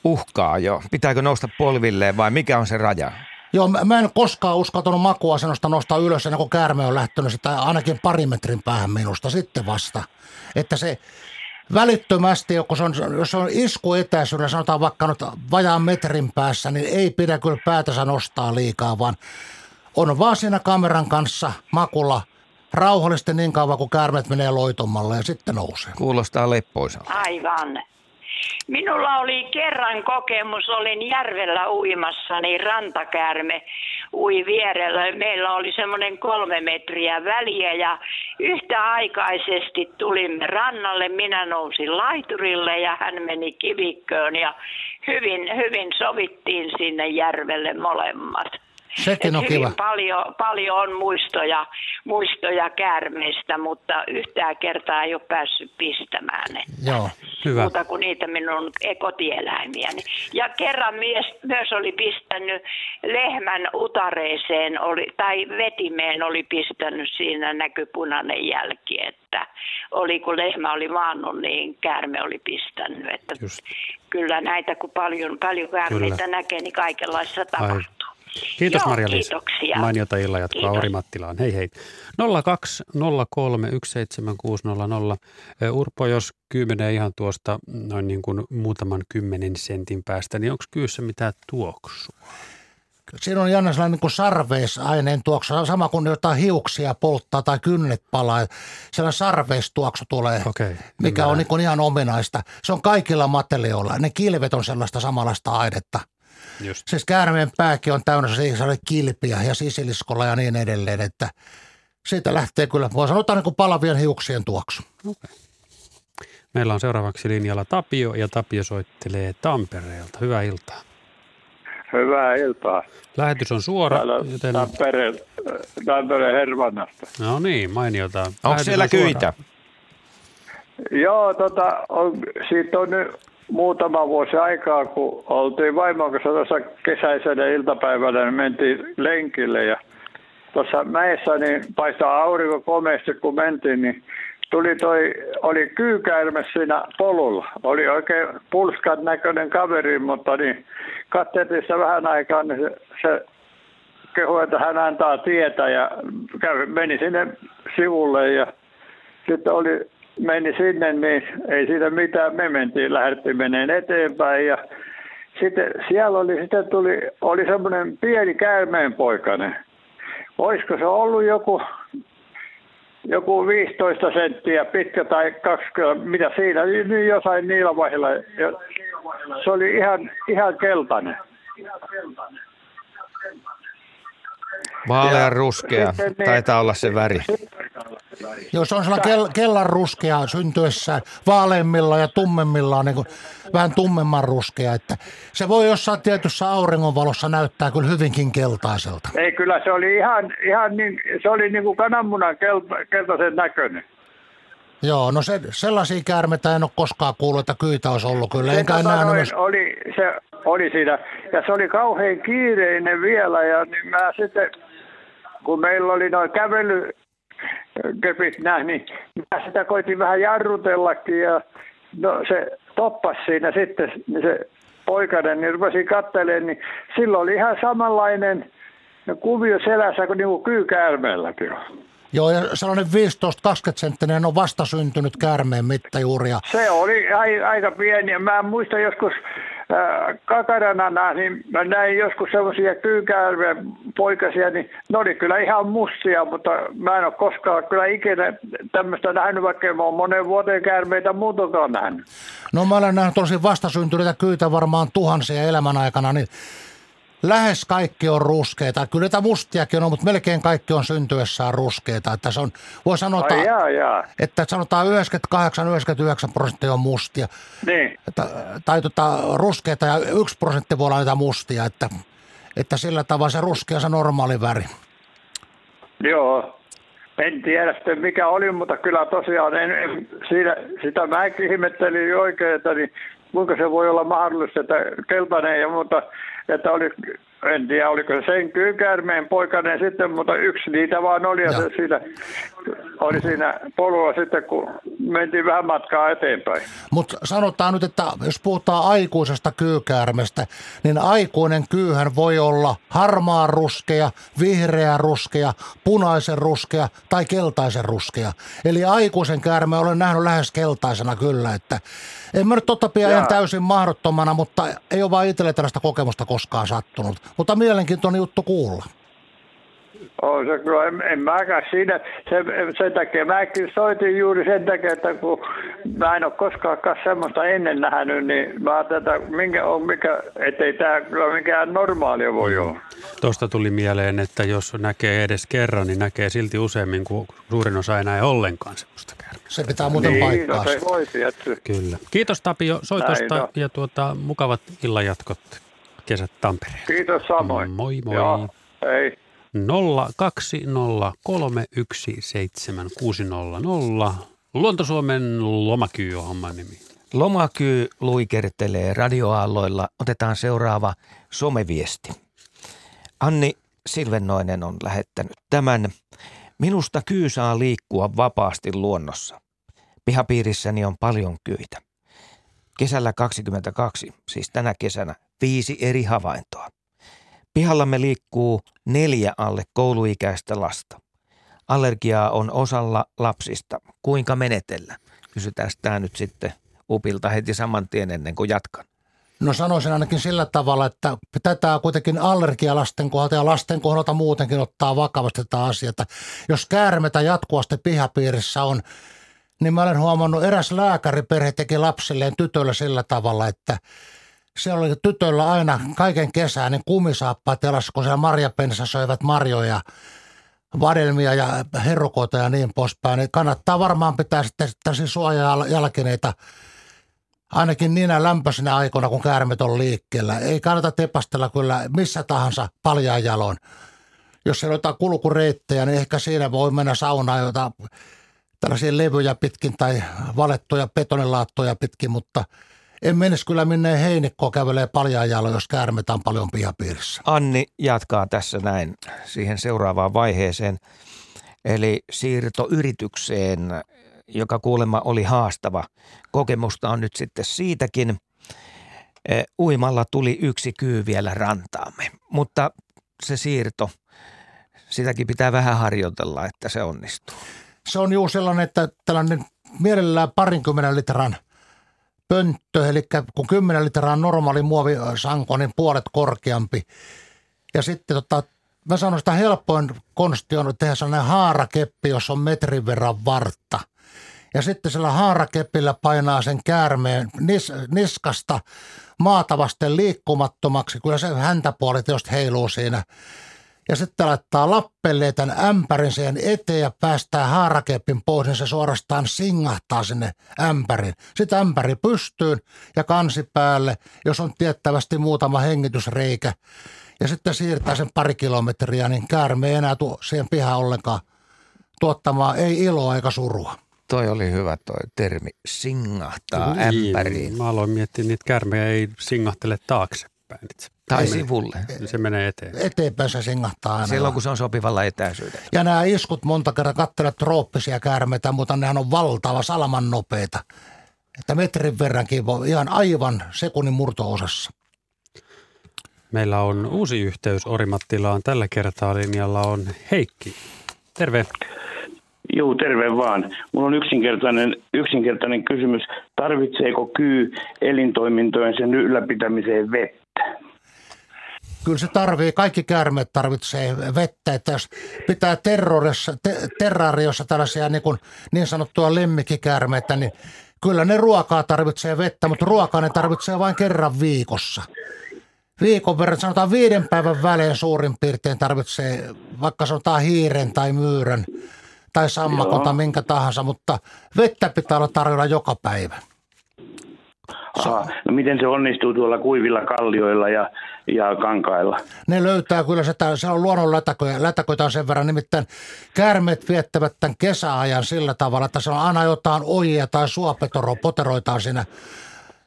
Speaker 3: uhkaa jo? Pitääkö nousta polvilleen vai mikä on se raja?
Speaker 4: Joo, mä, en koskaan uskaltanut makuasennosta nostaa ylös ennen kuin käärme on lähtenyt sitä ainakin pari metrin päähän minusta sitten vasta. Että se välittömästi, kun se on, jos se on iskuetäisyydellä, sanotaan vaikka nyt vajaan metrin päässä, niin ei pidä kyllä päätänsä nostaa liikaa, vaan on vaan siinä kameran kanssa makulla rauhallisesti niin kauan, kun käärmeet menee loitomalle ja sitten nousee.
Speaker 3: Kuulostaa leppoisalta.
Speaker 7: Aivan. Minulla oli kerran kokemus, olin järvellä uimassa, niin rantakäärme ui vierellä. Meillä oli semmoinen kolme metriä väliä ja yhtäaikaisesti tulimme rannalle. Minä nousin laiturille ja hän meni kivikköön ja hyvin, hyvin sovittiin sinne järvelle molemmat.
Speaker 4: Sekin on
Speaker 7: hyvin
Speaker 4: kiva.
Speaker 7: Paljon, paljon on muistoja, muistoja käärmeistä, mutta yhtään kertaa ei ole päässyt pistämään. Et
Speaker 4: Joo.
Speaker 2: Hyvä.
Speaker 7: Muuta kuin niitä minun kotieläimiäni. Ja kerran mies myös oli pistänyt lehmän utareeseen, oli, tai vetimeen oli pistänyt siinä näkypunainen jälki, että oli kun lehmä oli maannut, niin käärme oli pistänyt. Että
Speaker 2: Just.
Speaker 7: kyllä näitä kun paljon, paljon käärmeitä
Speaker 2: Kyllä.
Speaker 7: näkee, niin kaikenlaista
Speaker 2: Ai,
Speaker 7: tapahtuu.
Speaker 2: Kiitos
Speaker 7: Joo,
Speaker 2: maria
Speaker 7: kiitoksia.
Speaker 2: Mainiota illan jatkoa. Ori Mattilaan. Hei hei. 020317600. Ö, Urpo, jos kyy menee ihan tuosta noin niin kuin muutaman kymmenen sentin päästä, niin onko kyyssä mitään tuoksua?
Speaker 4: Siinä on jännä sellainen niin kuin sarveisaineen tuoksu, sama kuin jotain hiuksia polttaa tai kynnet palaa. Sellainen sarveistuoksu tulee,
Speaker 2: Okei,
Speaker 4: mikä on niin kuin ihan ominaista. Se on kaikilla materiaaleilla. Ne kilvet on sellaista samanlaista ainetta.
Speaker 2: Just.
Speaker 4: Siis käärmeen pääkin on täynnä sellaisia kilpiä ja sisiliskolla ja niin edelleen, että siitä lähtee kyllä, voi sanoa, niin kuin palavien hiuksien tuoksu.
Speaker 2: Meillä on seuraavaksi linjalla Tapio ja Tapio soittelee Tampereelta. Hyvää iltaa.
Speaker 8: Hyvää iltaa.
Speaker 2: Lähetys on suora,
Speaker 8: Täällä
Speaker 2: joten...
Speaker 8: Tampereen, Tampereen Hervannasta.
Speaker 2: No niin, mainiota.
Speaker 3: Onko
Speaker 2: Lähetys
Speaker 3: siellä
Speaker 2: on
Speaker 3: kyitä?
Speaker 8: Joo, tota, on, siitä on nyt muutama vuosi aikaa, kun oltiin vaimon kanssa tuossa kesäisenä iltapäivällä, niin mentiin lenkille ja tuossa mäessä niin paistaa aurinko komeasti, kun mentiin, niin tuli toi, oli kyykäärme siinä polulla. Oli oikein pulskan näköinen kaveri, mutta niin katseltiin sitä vähän aikaa, niin se, se kehui, että hän antaa tietä ja kävi, meni sinne sivulle ja sitten oli, meni sinne, niin ei siitä mitään. Me mentiin, lähdettiin meneen eteenpäin ja sitten siellä oli, sitten tuli, oli semmoinen pieni käärmeenpoikainen. Olisiko se ollut joku, joku 15 senttiä pitkä tai 20, mitä siinä, niin jossain niillä vaiheilla. Se oli ihan, ihan keltainen.
Speaker 3: Vaalean ruskea.
Speaker 8: sitten niin-
Speaker 3: Taitaa olla se väri.
Speaker 4: Jos on sellainen kel, kellan ruskea syntyessään, vaaleammilla ja tummemmillaan niin kuin, vähän tummemman ruskea, että se voi jossain tietyssä auringonvalossa näyttää kyllä hyvinkin keltaiselta.
Speaker 8: Ei, kyllä se oli ihan, ihan niin, se oli niin kuin kananmunan kelta, keltaisen näköinen.
Speaker 4: Joo, no se, sellaisia käärmeitä en ole koskaan kuullut, että kyitä olisi ollut kyllä.
Speaker 8: Se,
Speaker 4: Enkä
Speaker 8: tota
Speaker 4: enää
Speaker 8: noin,
Speaker 4: myös...
Speaker 8: oli, se oli siinä, ja se oli kauhean kiireinen vielä, ja niin mä sitten, kun meillä oli noin kävelykepit näin, niin mä sitä koitin vähän jarrutellakin, ja no se toppas siinä sitten, niin se poikainen, niin rupesin katselemaan, niin silloin oli ihan samanlainen kuvio selässä kuin niinku kyykäärmeelläkin on.
Speaker 4: Joo, ja sellainen 15-20 senttinen on vastasyntynyt käärmeen mittajuuri. Ja
Speaker 8: Se oli ai, aika pieni. ja Mä muistan joskus kakaranana, niin mä näin joskus semmoisia kyykäärmeen poikasia, niin ne oli kyllä ihan mustia, mutta mä en ole koskaan kyllä ikinä tämmöistä nähnyt, vaikka mä oon monen vuoteen käärmeitä muutokaan nähnyt.
Speaker 4: No mä olen nähnyt tosi vastasyntyneitä kyitä varmaan tuhansia elämän aikana, niin lähes kaikki on ruskeita. Kyllä niitä mustiakin on, mutta melkein kaikki on syntyessään ruskeita. Että se on, voi sanoa,
Speaker 8: Ai
Speaker 4: että,
Speaker 8: jaa, jaa.
Speaker 4: että sanotaan 98-99 prosenttia on mustia.
Speaker 8: Niin.
Speaker 4: Tai, tai tota, ruskeita ja yksi prosentti voi olla niitä mustia. Että, että sillä tavalla se ruskea on se normaali väri.
Speaker 8: Joo. En tiedä sitten mikä oli, mutta kyllä tosiaan en, en, siinä, sitä mäkin ihmettelin jo oikein, että niin, kuinka se voi olla mahdollista, että keltainen ja mutta että oli, en tiedä oliko se sen kyykäärmeen poikainen sitten, mutta yksi niitä vaan oli ja
Speaker 4: Joo.
Speaker 8: se siinä, oli siinä polulla sitten, kun mentiin vähän matkaa eteenpäin.
Speaker 4: Mutta sanotaan nyt, että jos puhutaan aikuisesta kyykäärmestä, niin aikuinen kyyhän voi olla harmaan ruskea, vihreä ruskea, punaisen ruskea tai keltaisen ruskea. Eli aikuisen käärme olen nähnyt lähes keltaisena kyllä, että en mä nyt totta pidä ihan
Speaker 8: Jaa.
Speaker 4: täysin mahdottomana, mutta ei ole vaan itselle tällaista kokemusta koskaan sattunut. Mutta mielenkiintoinen juttu kuulla.
Speaker 8: On se kyllä, en, en mäkään siinä, sen, sen takia mäkin soitin juuri sen takia, että kun mä en ole koskaan semmoista ennen nähnyt, niin mä ajattelin, että minkä on, mikä, ettei tämä kyllä mikään normaalia voi olla.
Speaker 2: Tuosta tuli mieleen, että jos näkee edes kerran, niin näkee silti useammin, kuin suurin osa ei näe ollenkaan semmoista käärmettä.
Speaker 4: Se pitää muuten
Speaker 8: Niin, no
Speaker 4: paikkaansa.
Speaker 8: se voisi, että
Speaker 2: Kyllä. Kiitos Tapio soitosta
Speaker 8: Näin on.
Speaker 2: ja tuota, mukavat illanjatkot kesät Tampereen.
Speaker 8: kiitos samoin.
Speaker 2: Moi moi.
Speaker 8: Joo, ei.
Speaker 2: 020317600. Luontosuomen lomakyy on homman nimi.
Speaker 3: Lomakyy luikertelee radioaalloilla. Otetaan seuraava someviesti. Anni Silvennoinen on lähettänyt tämän. Minusta kyy saa liikkua vapaasti luonnossa. Pihapiirissäni on paljon kyitä. Kesällä 22, siis tänä kesänä, viisi eri havaintoa. Pihallamme liikkuu neljä alle kouluikäistä lasta. Allergiaa on osalla lapsista. Kuinka menetellä? Kysytään tämä nyt sitten Upilta heti saman tien ennen kuin jatkan.
Speaker 4: No sanoisin ainakin sillä tavalla, että tätä kuitenkin allergia lasten kohdalta ja lasten kohdalta muutenkin ottaa vakavasti tätä asiaa. Jos käärmetä jatkuvasti pihapiirissä on, niin mä olen huomannut, eräs lääkäriperhe teki lapsilleen tytölle sillä tavalla, että se oli tytöllä aina kaiken kesän niin kumisaappaat jalassa, kun siellä marjapensa söivät marjoja, vadelmia ja herukoita ja niin poispäin. Niin kannattaa varmaan pitää sitten tällaisia suojajalkineita ainakin niinä lämpöisinä aikoina, kun käärmet on liikkeellä. Ei kannata tepastella kyllä missä tahansa paljaan jaloin. Jos siellä on jotain kulkureittejä, niin ehkä siinä voi mennä saunaan jota tällaisia levyjä pitkin tai valettuja betonilaattoja pitkin, mutta en menisi kyllä minne heinikkoon kävelee paljaan jaloin, jos käärmetään paljon pihapiirissä.
Speaker 3: Anni jatkaa tässä näin siihen seuraavaan vaiheeseen. Eli siirto yritykseen joka kuulemma oli haastava. Kokemusta on nyt sitten siitäkin. E, uimalla tuli yksi kyy vielä rantaamme, mutta se siirto, sitäkin pitää vähän harjoitella, että se onnistuu.
Speaker 4: Se on juuri sellainen, että tällainen mielellään parinkymmenen litran pönttö, eli kun 10 litraa normaali muovisanko, niin puolet korkeampi. Ja sitten tota, mä sanon sitä helpoin konsti on tehdä sellainen haarakeppi, jos on metrin verran vartta – ja sitten sillä haarakepillä painaa sen käärmeen nis, niskasta maatavasten liikkumattomaksi, kyllä se häntäpuoli tietysti heiluu siinä. Ja sitten laittaa lappelle tämän ämpärin siihen eteen ja päästää haarakeppin pois, niin se suorastaan singahtaa sinne ämpärin. Sitten ämpäri pystyyn ja kansi päälle, jos on tiettävästi muutama hengitysreikä. Ja sitten siirtää sen pari kilometriä, niin käärme ei enää tuo siihen pihaan ollenkaan tuottamaan ei iloa eikä surua.
Speaker 3: Toi oli hyvä toi termi, singahtaa niin, ämpäriin.
Speaker 2: Mä aloin miettiä, niitä kärmejä ei singahtele taaksepäin. Se
Speaker 3: tai sivulle.
Speaker 2: Se menee eteen.
Speaker 4: Eteenpäin se singahtaa aina.
Speaker 3: Silloin, kun se on sopivalla etäisyydellä.
Speaker 4: Ja nämä iskut monta kertaa katselet trooppisia käärmeitä, mutta nehän on valtava salaman nopeita. Että metrin verrankin voi ihan aivan sekunnin murtoosassa.
Speaker 2: Meillä on uusi yhteys Orimattilaan. Tällä kertaa linjalla on Heikki. Terve.
Speaker 9: Joo, terve vaan. Mulla on yksinkertainen, yksinkertainen kysymys. Tarvitseeko kyy elintoimintojen sen ylläpitämiseen vettä?
Speaker 4: Kyllä se tarvii, kaikki käärmeet tarvitsee vettä, että jos pitää terrorissa, te, terrariossa tällaisia niin, kuin niin sanottua lemmikkikäärmeitä, niin kyllä ne ruokaa tarvitsee vettä, mutta ruokaa ne tarvitsee vain kerran viikossa. Viikon verran, sanotaan viiden päivän välein suurin piirtein tarvitsee, vaikka sanotaan hiiren tai myyrän tai sammakon tai minkä tahansa, mutta vettä pitää olla tarjolla joka päivä.
Speaker 9: Aha. No miten se onnistuu tuolla kuivilla kallioilla ja, ja kankailla?
Speaker 4: Ne löytää kyllä, se, se on luonnon lätäköitä, lätäköitä on sen verran, nimittäin käärmeet viettävät tämän kesäajan sillä tavalla, että se on aina jotain ojia tai suopetoro, poteroitaan siinä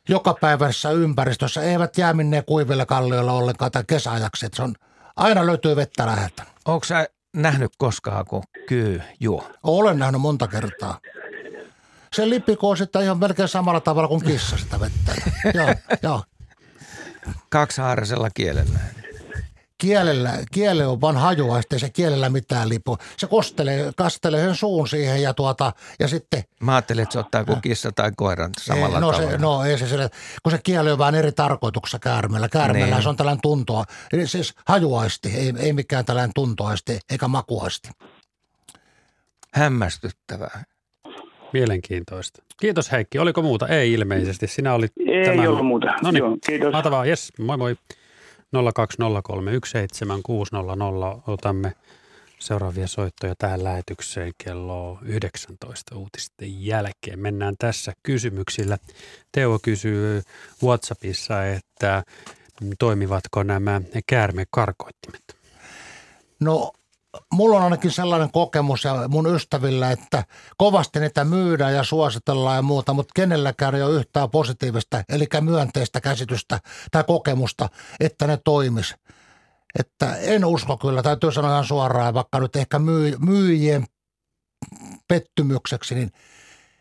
Speaker 4: jokapäiväisessä ympäristössä, eivät jää minne kuivilla kallioilla ollenkaan tai kesäajaksi, että se on, aina löytyy vettä läheltä.
Speaker 3: Onko sä nähnyt koskaan, kun kyy juo?
Speaker 4: Olen nähnyt monta kertaa. Se lippikoo sitten ihan melkein samalla tavalla kuin kissa sitä vettä. joo, joo.
Speaker 3: Kaksihaarasella kielellä.
Speaker 4: Kielellä, kiele on vaan hajuaista, ei se kielellä mitään lipu. Se kostelee, kastelee sen suun siihen ja, tuota, ja sitten...
Speaker 3: Mä ajattelin, että se ottaa kuin kissa tai koiran samalla ei,
Speaker 4: no
Speaker 3: tavalla.
Speaker 4: Se, no ei se sille, kun se kieli on vähän eri tarkoituksessa käärmeellä. Käärmeellä niin. se on tällainen tuntoa, siis hajuaisti, ei, ei mikään tällainen tuntoaisti eikä makuaisti.
Speaker 3: Hämmästyttävää.
Speaker 2: Mielenkiintoista. Kiitos Heikki. Oliko muuta? Ei ilmeisesti. Sinä olit
Speaker 9: Ei tämän... ollut muuta.
Speaker 2: No niin, kiitos. Mahtavaa. Yes, moi moi. 020317600 otamme seuraavia soittoja tähän lähetykseen kello 19 uutisten jälkeen. Mennään tässä kysymyksillä. Teo kysyy WhatsAppissa, että toimivatko nämä käärmekarkoittimet?
Speaker 4: No mulla on ainakin sellainen kokemus ja mun ystävillä, että kovasti niitä myydään ja suositellaan ja muuta, mutta kenelläkään ei ole yhtään positiivista, eli myönteistä käsitystä tai kokemusta, että ne toimis. Että en usko kyllä, täytyy sanoa ihan suoraan, vaikka nyt ehkä myy, myyjien pettymykseksi, niin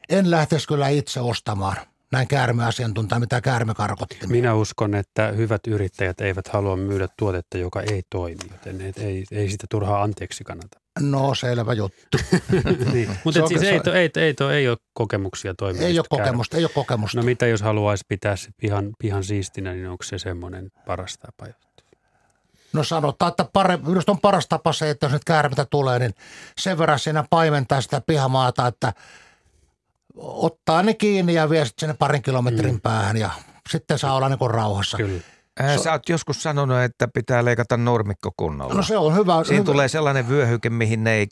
Speaker 4: en lähtisi kyllä itse ostamaan. Näin käärmeasiantuntija, mitä käärme karkotti.
Speaker 2: Minä uskon, että hyvät yrittäjät eivät halua myydä tuotetta, joka ei toimi, joten ei, ei, ei sitä turhaa anteeksi kannata.
Speaker 4: No selvä juttu.
Speaker 2: niin. Mutta siis ei, to, ei, ei, to, ei ole kokemuksia toimia.
Speaker 4: Ei ole kokemusta, ei ole kokemusta.
Speaker 2: No mitä jos haluaisi pitää se pihan, pihan siistinä, niin onko se semmoinen paras tapa?
Speaker 4: No sanotaan, että pare, minusta on paras tapa se, että jos nyt käärmeitä tulee, niin sen verran siinä paimentaa sitä pihamaata, että ottaa ne kiinni ja vie sitten sinne parin kilometrin mm. päähän ja sitten saa olla niin kuin rauhassa.
Speaker 3: Kyllä. Sä oot joskus sanonut, että pitää leikata normikko kunnolla.
Speaker 4: No se on hyvä.
Speaker 3: Siinä
Speaker 4: hyvä.
Speaker 3: tulee sellainen vyöhyke, mihin ne ei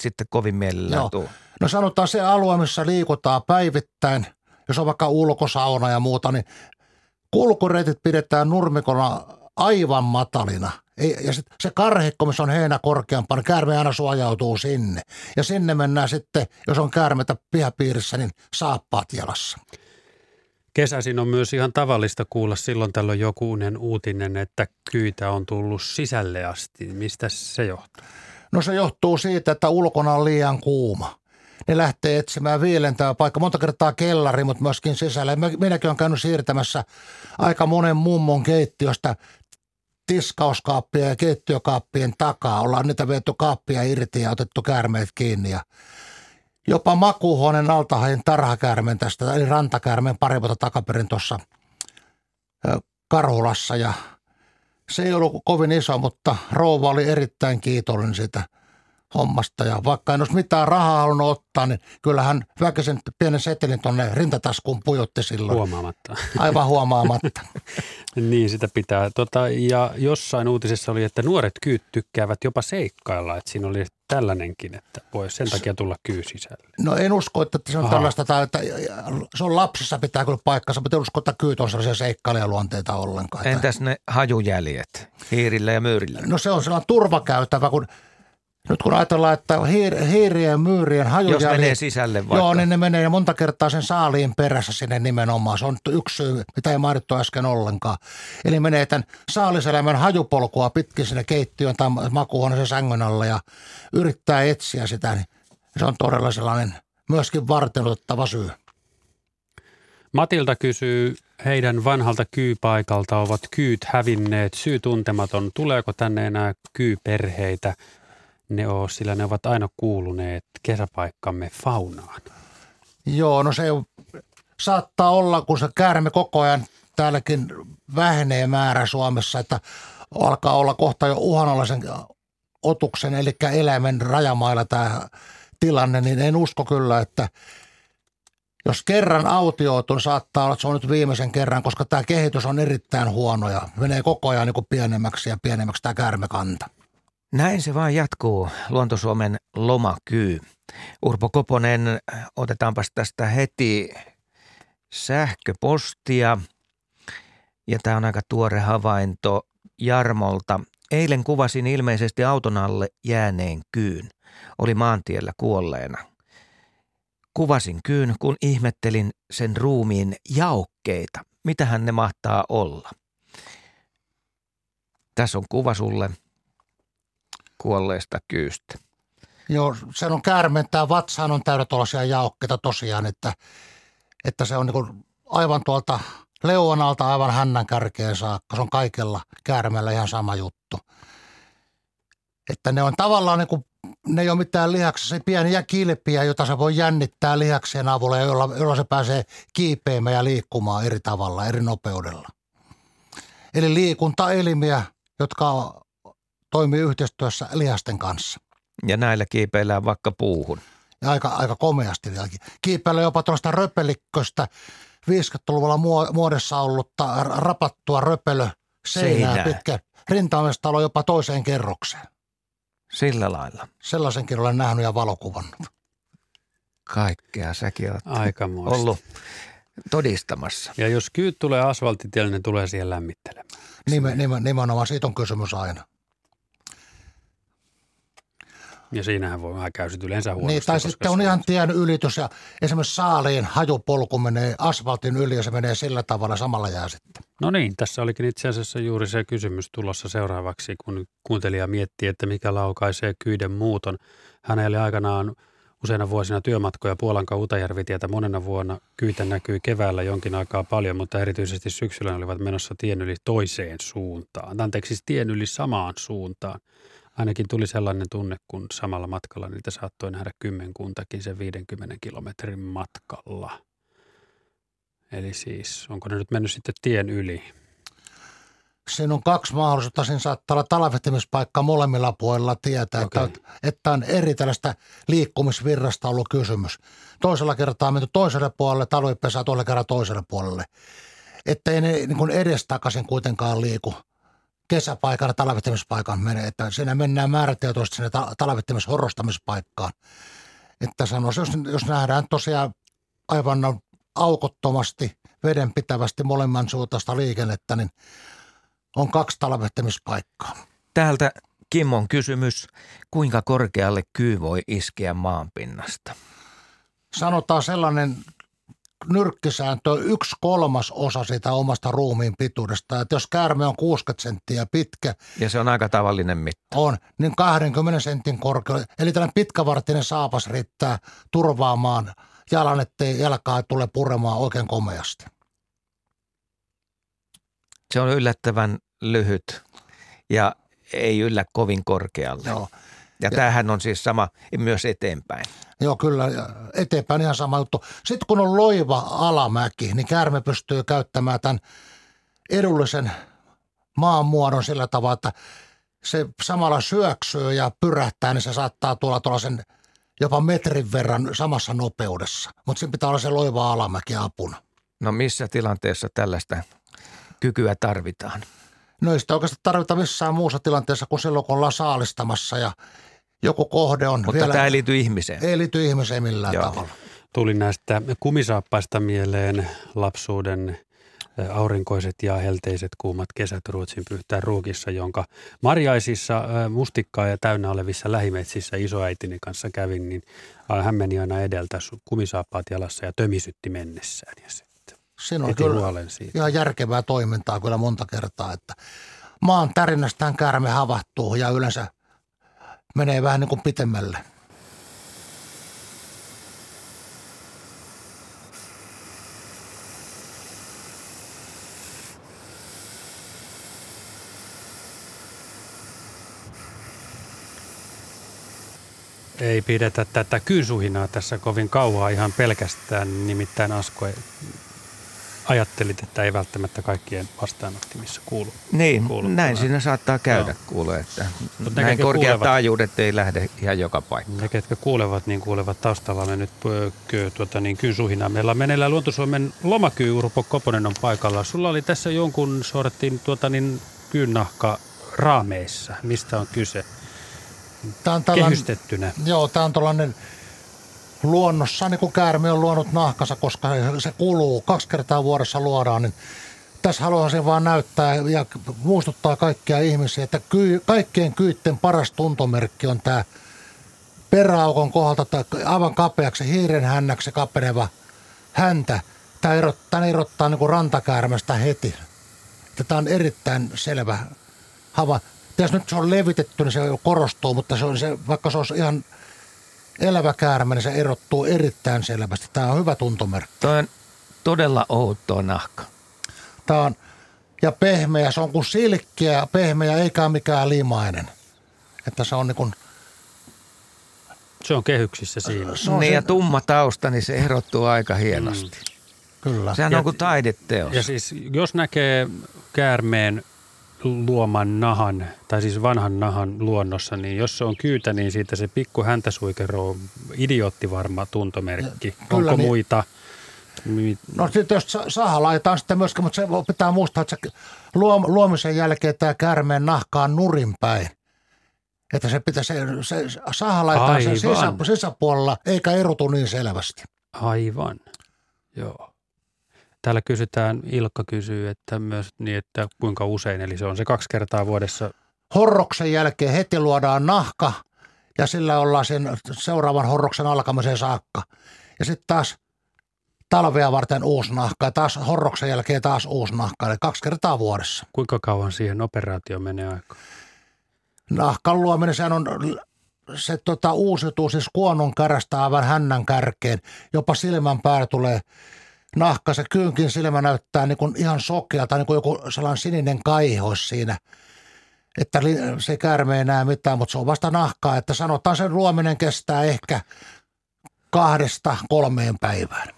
Speaker 3: sitten kovin mielellään tule.
Speaker 4: No sanotaan se alue, missä liikutaan päivittäin, jos on vaikka ulkosauna ja muuta, niin kulkureitit pidetään nurmikona aivan matalina. Ja sit se karhikko, missä on heinä korkeampana, niin käärme aina suojautuu sinne. Ja sinne mennään sitten, jos on käärmetä pihapiirissä, niin saappaat jalassa.
Speaker 2: Kesäisin on myös ihan tavallista kuulla silloin tällöin jokunen uutinen, että kyitä on tullut sisälle asti. Mistä se johtuu?
Speaker 4: No se johtuu siitä, että ulkona on liian kuuma. Ne lähtee etsimään viilentää paikka. Monta kertaa kellari, mutta myöskin sisällä. Minäkin olen käynyt siirtämässä aika monen mummon keittiöstä tiskauskaappia ja keittiökaappien takaa. Ollaan niitä viety kaappia irti ja otettu käärmeet kiinni. Ja jopa makuuhuoneen alta hain tarhakäärmen tästä, eli rantakäärmen pari vuotta takaperin tuossa Karhulassa. Ja se ei ollut kovin iso, mutta rouva oli erittäin kiitollinen siitä – hommasta. Ja vaikka en olisi mitään rahaa halunnut ottaa, niin kyllähän väkisin pienen setelin tuonne rintataskuun pujotti silloin.
Speaker 2: Huomaamatta.
Speaker 4: Aivan huomaamatta.
Speaker 2: niin, sitä pitää. Tota, ja jossain uutisessa oli, että nuoret kyyt tykkäävät jopa seikkailla. Että siinä oli tällainenkin, että voi sen takia tulla kyy sisälle.
Speaker 4: No en usko, että se on Aha. tällaista, tai että se on lapsissa pitää kyllä paikkansa, mutta en usko, että kyyt on sellaisia seikkailijaluonteita ollenkaan.
Speaker 3: Entäs ne hajujäljet hiirillä ja myyrillä?
Speaker 4: No se on sellainen turvakäytävä, kun – nyt kun ajatellaan, että hiir, hiirien ja myyrien hajujäljet...
Speaker 3: Jos menee sisälle vaikka.
Speaker 4: Joo, niin ne menee monta kertaa sen saaliin perässä sinne nimenomaan. Se on yksi syy, mitä ei mainittu äsken ollenkaan. Eli menee tämän saaliselämän hajupolkua pitkin sinne keittiön tai makuuhuoneen sängyn alle ja yrittää etsiä sitä. Niin se on todella sellainen myöskin varteluttava syy.
Speaker 2: Matilta kysyy heidän vanhalta kyypaikalta, ovat kyyt hävinneet, syy tuntematon. Tuleeko tänne enää kyyperheitä? Ne ole, sillä ne ovat aina kuuluneet kesäpaikkamme faunaan.
Speaker 4: Joo, no se saattaa olla, kun se käärme koko ajan täälläkin vähenee määrä Suomessa, että alkaa olla kohta jo uhanalaisen otuksen, eli eläimen rajamailla tämä tilanne, niin en usko kyllä, että jos kerran autioitu, niin saattaa olla, että se on nyt viimeisen kerran, koska tämä kehitys on erittäin huono ja menee koko ajan niin kuin pienemmäksi ja pienemmäksi tämä käärmekanta.
Speaker 3: Näin se vaan jatkuu, Luontosuomen lomakyy. Urpo Koponen, otetaanpas tästä heti sähköpostia. Ja tämä on aika tuore havainto Jarmolta. Eilen kuvasin ilmeisesti auton alle jääneen kyyn. Oli maantiellä kuolleena. Kuvasin kyyn, kun ihmettelin sen ruumiin jaokkeita. Mitähän ne mahtaa olla? Tässä on kuva sulle – kuolleesta kyystä.
Speaker 4: Joo, se on käärmentää vatsaan on täydet tuollaisia jaokkeita tosiaan, että, että se on niin aivan tuolta leuanalta aivan hännän kärkeen saakka. Se on kaikella käärmeellä ihan sama juttu. Että ne on tavallaan niin kuin, ne ei ole mitään lihaksessa, pieniä kilpiä, joita se voi jännittää lihaksien avulla, jolla, jolla se pääsee kiipeämään ja liikkumaan eri tavalla, eri nopeudella. Eli liikuntaelimiä, jotka toimii yhteistyössä lihasten kanssa.
Speaker 3: Ja näillä kiipeillään vaikka puuhun.
Speaker 4: Ja aika, aika komeasti vieläkin. Kiipeillä jopa tuollaista röpelikköstä 50-luvulla muodossa ollutta rapattua röpelö seinää, seinää. pitkä rintaamestalo jopa toiseen kerrokseen.
Speaker 3: Sillä lailla.
Speaker 4: Sellaisenkin olen nähnyt ja valokuvannut.
Speaker 3: Kaikkea säkin olet ollut todistamassa.
Speaker 2: Ja jos kyyt tulee asfaltitielle, ne tulee siihen lämmittelemään.
Speaker 4: Nimen, nimen, nimenomaan siitä on kysymys aina.
Speaker 2: Ja siinähän voi vähän käy yleensä huonosti.
Speaker 4: Niin, tai sitten on ihan tien ylitys ja esimerkiksi saaliin hajupolku menee asfaltin yli ja se menee sillä tavalla samalla jää sitten.
Speaker 2: No niin, tässä olikin itse asiassa juuri se kysymys tulossa seuraavaksi, kun kuuntelija miettii, että mikä laukaisee kyyden muuton. Hänelle aikanaan useina vuosina työmatkoja Puolan Utajärvitietä monena vuonna. Kyytä näkyi keväällä jonkin aikaa paljon, mutta erityisesti syksyllä ne olivat menossa tien yli toiseen suuntaan. Anteeksi, siis tien yli samaan suuntaan. Ainakin tuli sellainen tunne, kun samalla matkalla niitä saattoi nähdä kymmenkuntakin sen 50 kilometrin matkalla. Eli siis, onko ne nyt mennyt sitten tien yli?
Speaker 4: Siinä on kaksi mahdollisuutta. Siinä saattaa olla talvehtimispaikka molemmilla puolilla tietää, okay. että, että on eri tällaista liikkumisvirrasta ollut kysymys. Toisella kertaa on menty toiselle puolelle, talvipesää toisella kertaa toiselle puolelle. Että ei ne niin kuin edestakaisin kuitenkaan liiku kesäpaikalla talvehtimishpaikan menee, että siinä mennään määrätietoisesti sinne talvehtimishorrostamispaikkaan. Että sanoisi, jos, jos nähdään tosiaan aivan aukottomasti, vedenpitävästi molemman suuntaista liikennettä, niin on kaksi talvehtimispaikkaa.
Speaker 3: Täältä Kimmon kysymys, kuinka korkealle kyy voi iskeä maanpinnasta?
Speaker 4: Sanotaan sellainen nyrkkisääntö yksi kolmas osa sitä omasta ruumiin pituudesta. Että jos käärme on 60 senttiä pitkä.
Speaker 3: Ja se on aika tavallinen mitta.
Speaker 4: On, niin 20 sentin korkea. Eli tällainen pitkävartinen saapas riittää turvaamaan jalan, ettei jalkaa tule puremaan oikein komeasti.
Speaker 3: Se on yllättävän lyhyt ja ei yllä kovin korkealle. Joo. Ja, ja tämähän on siis sama myös eteenpäin.
Speaker 4: Joo, kyllä. Eteenpäin ihan sama juttu. Sitten kun on loiva alamäki, niin käärme pystyy käyttämään tämän edullisen maanmuodon sillä tavalla, että se samalla syöksyy ja pyrähtää, niin se saattaa tulla tuollaisen jopa metrin verran samassa nopeudessa. Mutta siinä pitää olla se loiva alamäki apuna.
Speaker 3: No missä tilanteessa tällaista kykyä tarvitaan?
Speaker 4: No ei sitä oikeastaan tarvita missään muussa tilanteessa kuin silloin, kun ollaan saalistamassa ja joku kohde on
Speaker 3: Mutta
Speaker 4: vielä...
Speaker 3: tämä ei liity ihmiseen.
Speaker 4: Ei liity ihmiseen millään Joo. tavalla.
Speaker 2: Tuli näistä kumisaappaista mieleen lapsuuden aurinkoiset ja helteiset kuumat kesät Ruotsin pyhtään ruukissa, jonka marjaisissa mustikkaa ja täynnä olevissa lähimetsissä isoäitini kanssa kävin, niin hän meni aina edeltä kumisaappaat jalassa ja tömisytti mennessään. Ja
Speaker 4: Siinä on kyllä siitä. ihan järkevää toimintaa kyllä monta kertaa, että maan tärinästään käärme havahtuu ja yleensä menee vähän niin kuin pitemmälle.
Speaker 2: Ei pidetä tätä kyysuhinaa tässä kovin kauaa ihan pelkästään, nimittäin Asko ajattelit, että ei välttämättä kaikkien vastaanottimissa kuulu.
Speaker 3: Niin, kuulu näin tämä. siinä saattaa käydä Joo. kuule, että Mutta näin korkeat kuulevat, taajuudet ei lähde ihan joka paikkaan.
Speaker 2: Ne, ketkä kuulevat, niin kuulevat taustalla me nyt pöökö, tuota, niin kyysuhinaa. Meillä on meneillään Luontosuomen lomakyy, Urpo Koponen on paikalla. Sulla oli tässä jonkun sortin tuota, niin, kyynnahka raameissa. Mistä on kyse? Tämä on tällainen, Kehystettynä.
Speaker 4: Joo, tämä on tällainen luonnossa, niin kuin käärme on luonut nahkansa, koska se kuluu, kaksi kertaa vuodessa luodaan, niin tässä haluaisin vaan näyttää ja muistuttaa kaikkia ihmisiä, että ky, kaikkien kyytten paras tuntomerkki on tämä peräaukon kohdalta tai aivan kapeaksi hiiren hännäksi kapeneva häntä. Tämä erottaa, erottaa niin kuin rantakäärmestä heti. Tämä on erittäin selvä hava. Jos nyt se on levitetty, niin se korostuu, mutta se on se, vaikka se olisi ihan – elävä käärme, niin se erottuu erittäin selvästi. Tämä on hyvä tuntomerkki.
Speaker 3: Tämä on todella outoa nahka.
Speaker 4: Tämä on, ja pehmeä, se on kuin silkkiä, pehmeä eikä mikään limainen. Että se on niin kuin,
Speaker 2: se on kehyksissä siinä.
Speaker 3: Se on niin ja tumma tausta, niin se erottuu aika hienosti. Mm.
Speaker 4: Kyllä.
Speaker 3: Sehän ja, on kuin taideteos.
Speaker 2: Ja siis jos näkee käärmeen luoman nahan, tai siis vanhan nahan luonnossa, niin jos se on kyytä, niin siitä se pikku häntäsuikero on idioottivarma tuntomerkki. Kyllä, Onko niin. muita?
Speaker 4: No sitten jos saha laitetaan sitten myöskin, mutta se pitää muistaa, että se luomisen jälkeen tämä käärmeen nahka on nurin päin. Että se pitää, se, se saha laitetaan sen sisä, sisäpuolella, eikä erotu niin selvästi.
Speaker 2: Aivan, joo. Täällä kysytään, Ilkka kysyy, että myös niin, että kuinka usein, eli se on se kaksi kertaa vuodessa.
Speaker 4: Horroksen jälkeen heti luodaan nahka ja sillä ollaan sen seuraavan horroksen alkamiseen saakka. Ja sitten taas talvea varten uusi nahka ja taas horroksen jälkeen taas uusi nahka, eli kaksi kertaa vuodessa.
Speaker 2: Kuinka kauan siihen operaatioon menee aika?
Speaker 4: Nahkan luominen, sehän on se tota, uusiutuu siis kuonon kärästä aivan hännän kärkeen. Jopa silmän päällä tulee nahka. Se kyynkin silmä näyttää niin kuin ihan sokealta, niin kuin joku sellainen sininen kaihos siinä. Että se käärme ei näe mitään, mutta se on vasta nahkaa. Että sanotaan sen luominen kestää ehkä kahdesta kolmeen päivään.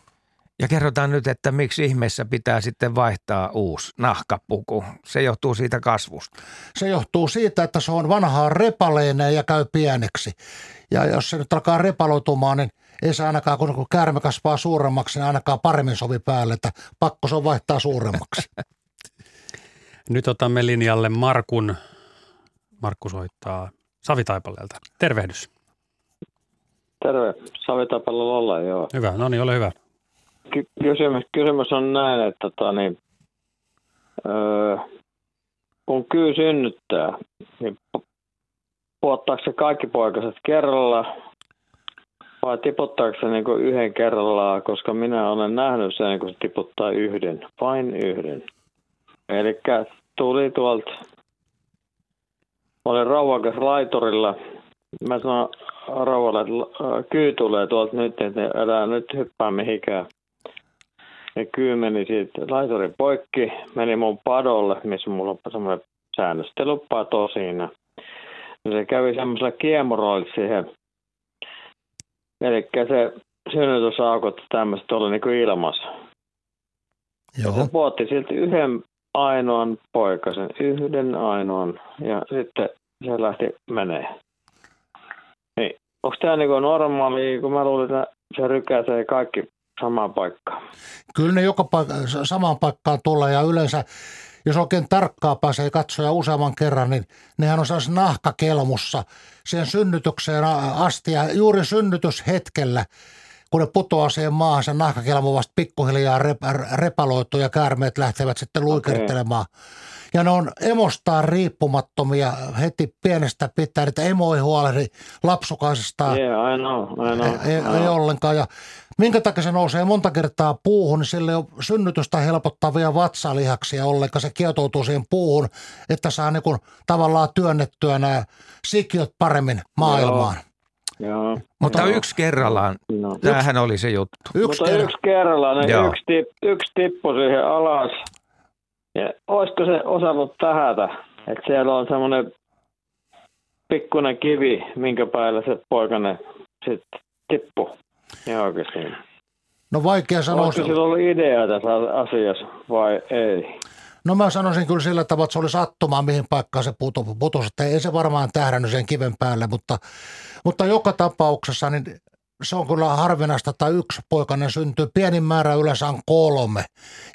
Speaker 3: Ja kerrotaan nyt, että miksi ihmeessä pitää sitten vaihtaa uusi nahkapuku. Se johtuu siitä kasvusta.
Speaker 4: Se johtuu siitä, että se on vanhaa repaleinen ja käy pieneksi. Ja jos se nyt alkaa repaloitumaan, niin ei se ainakaan, kun käärme kasvaa suuremmaksi, niin ainakaan paremmin sovi päälle, että pakko se on vaihtaa suuremmaksi.
Speaker 2: Nyt otamme linjalle Markun. Markku soittaa Savitaipaleelta. Tervehdys.
Speaker 10: Terve, Savitaipaleella ollaan, joo.
Speaker 2: Hyvä, no niin, ole hyvä
Speaker 10: kysymys, kysymys on näin, että tota, niin, öö, kun kyy synnyttää, niin puottaako se kaikki poikaset kerralla vai tiputtaako se niin yhden kerrallaan, koska minä olen nähnyt sen, kun se tiputtaa yhden, vain yhden. Eli tuli tuolta, olin rauhakas laiturilla, mä sanoin rauhalle, että kyy tulee tuolta nyt, että älä nyt hyppää mihinkään. Ja kyy meni siitä laituri poikki, meni mun padolle, missä mulla on semmoinen säännöstelypato siinä. Ja se kävi semmoisella kiemuroilla siihen. Eli se synnytysaukot tämmöistä oli niin kuin ilmassa. Joo. Se puotti silti yhden ainoan poikasen, yhden ainoan, ja sitten se lähti menee. Niin. Onko tämä niin normaali, kun mä luulin, että se rykäsee kaikki samaan paikkaan.
Speaker 4: Kyllä ne joka paikka, samaan paikkaan tulee ja yleensä jos oikein tarkkaa pääsee katsoa useamman kerran, niin nehän on sellaisessa nahkakelmussa siihen synnytykseen asti ja juuri synnytyshetkellä kun ne putoaa siihen maahan, se nahkakelmu vasta pikkuhiljaa rep, repaloituu ja käärmeet lähtevät sitten luikertelemaan. Okay. Ja ne on emostaan riippumattomia heti pienestä pitäen, että emo ei huolehdi lapsukaisestaan.
Speaker 10: Yeah, I know, I know.
Speaker 4: Ei, ei, ei ollenkaan. Ja minkä takia se nousee monta kertaa puuhun, niin sille on synnytystä helpottavia vatsalihaksia ollenkaan. Se kietoutuu siihen puuhun, että saa niin kuin tavallaan työnnettyä nämä sikiöt paremmin maailmaan.
Speaker 10: Joo. Joo.
Speaker 3: Mutta Joo. yksi kerrallaan. No. Tämähän oli se juttu.
Speaker 10: Yksi, Mutta yksi kerrallaan. Niin yksi, tip, yksi tippui siihen alas. Ja olisiko se osannut tähätä? Että siellä on semmoinen pikkuinen kivi, minkä päällä se poikane sitten tippui. Ja oikeasti.
Speaker 4: No vaikea sanoa.
Speaker 10: Olisiko sillä ollut idea tässä asiassa vai ei?
Speaker 4: No mä sanoisin kyllä sillä tavalla, että se oli sattumaa, mihin paikkaan se putosi. Että ei se varmaan tähdännyt sen kiven päälle, mutta, mutta joka tapauksessa niin se on kyllä harvinaista, että yksi poikainen syntyy. Pienin määrä yleensä on kolme.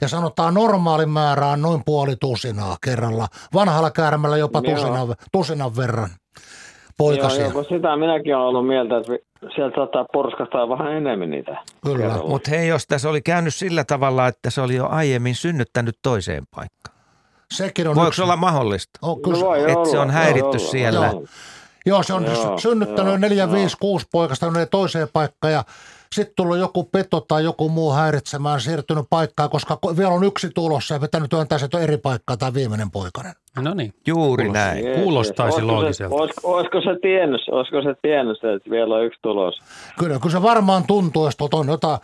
Speaker 4: Ja sanotaan normaalin määrä on noin puoli tusinaa kerralla. Vanhalla käärmällä jopa tusinan, tusinan verran poikasia. Joo,
Speaker 10: joo, sitä minäkin olen ollut mieltä, että sieltä saattaa porskastaa vähän enemmän niitä.
Speaker 3: Kyllä, mutta hei, jos tässä oli käynyt sillä tavalla, että se oli jo aiemmin synnyttänyt toiseen paikkaan.
Speaker 4: Sekin on
Speaker 3: Voiko yksi... olla mahdollista?
Speaker 4: Oh, kyllä.
Speaker 10: No
Speaker 3: että
Speaker 10: olla,
Speaker 3: se on häiritty siellä.
Speaker 4: Joo. Joo, se on joo, synnyttänyt joo, 4, 5, 6 poikasta toiseen paikkaan ja sitten tullut joku peto tai joku muu häiritsemään siirtynyt paikkaan, koska vielä on yksi tulossa ja vetänyt työntää se eri paikkaa tai viimeinen poikainen.
Speaker 2: No niin.
Speaker 3: Juuri Kuulostaa. näin.
Speaker 2: Jees, Kuulostaisi
Speaker 10: olisiko
Speaker 2: loogiselta.
Speaker 10: Se, olisiko, olisiko, se tiennyt, olisiko se tiennyt, että vielä on yksi tulos?
Speaker 4: Kyllä, kun se varmaan tuntuu, jos on jotain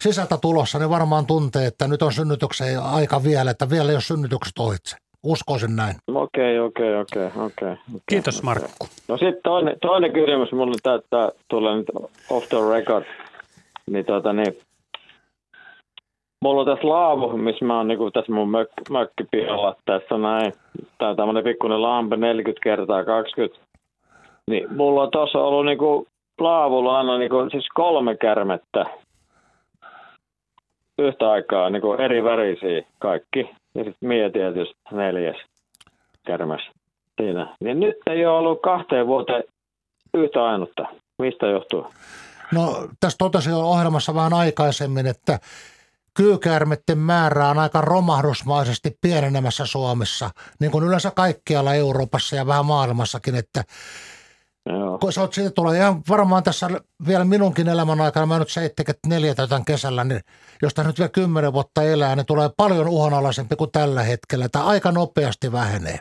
Speaker 4: sisältä tulossa, niin varmaan tuntee, että nyt on synnytyksen aika vielä, että vielä ei ole synnytykset ohitse. Uskoisin näin.
Speaker 10: Okei, okei, okei, okei.
Speaker 2: Kiitos Markku.
Speaker 10: No sitten toinen, toinen kysymys, mulle täyttää tulee nyt off the record. Niin tota niin, mulla on tässä laavu, missä mä oon niinku tässä mun mök, mökkipihalla. Tässä näin, tää on tämmönen pikkuinen lampe 40 kertaa 20. Niin mulla on tossa ollut niinku laavulla aina niinku, siis kolme kärmettä yhtä aikaa niinku eri värisiä kaikki. Ja sitten Mie tietysti neljäs kärmäs siinä. Niin nyt ei ole ollut kahteen vuoteen yhtä ainutta. Mistä johtuu?
Speaker 4: No tässä totesin ohjelmassa vähän aikaisemmin, että kyykäärmetten määrä on aika romahdusmaisesti pienenemässä Suomessa, niin kuin yleensä kaikkialla Euroopassa ja vähän maailmassakin, että Joo. Kun sä oot siitä tulee ihan varmaan tässä vielä minunkin elämän aikana, mä nyt 74 täytän kesällä, niin jos nyt vielä 10 vuotta elää, niin tulee paljon uhanalaisempi kuin tällä hetkellä. Tämä aika nopeasti vähenee.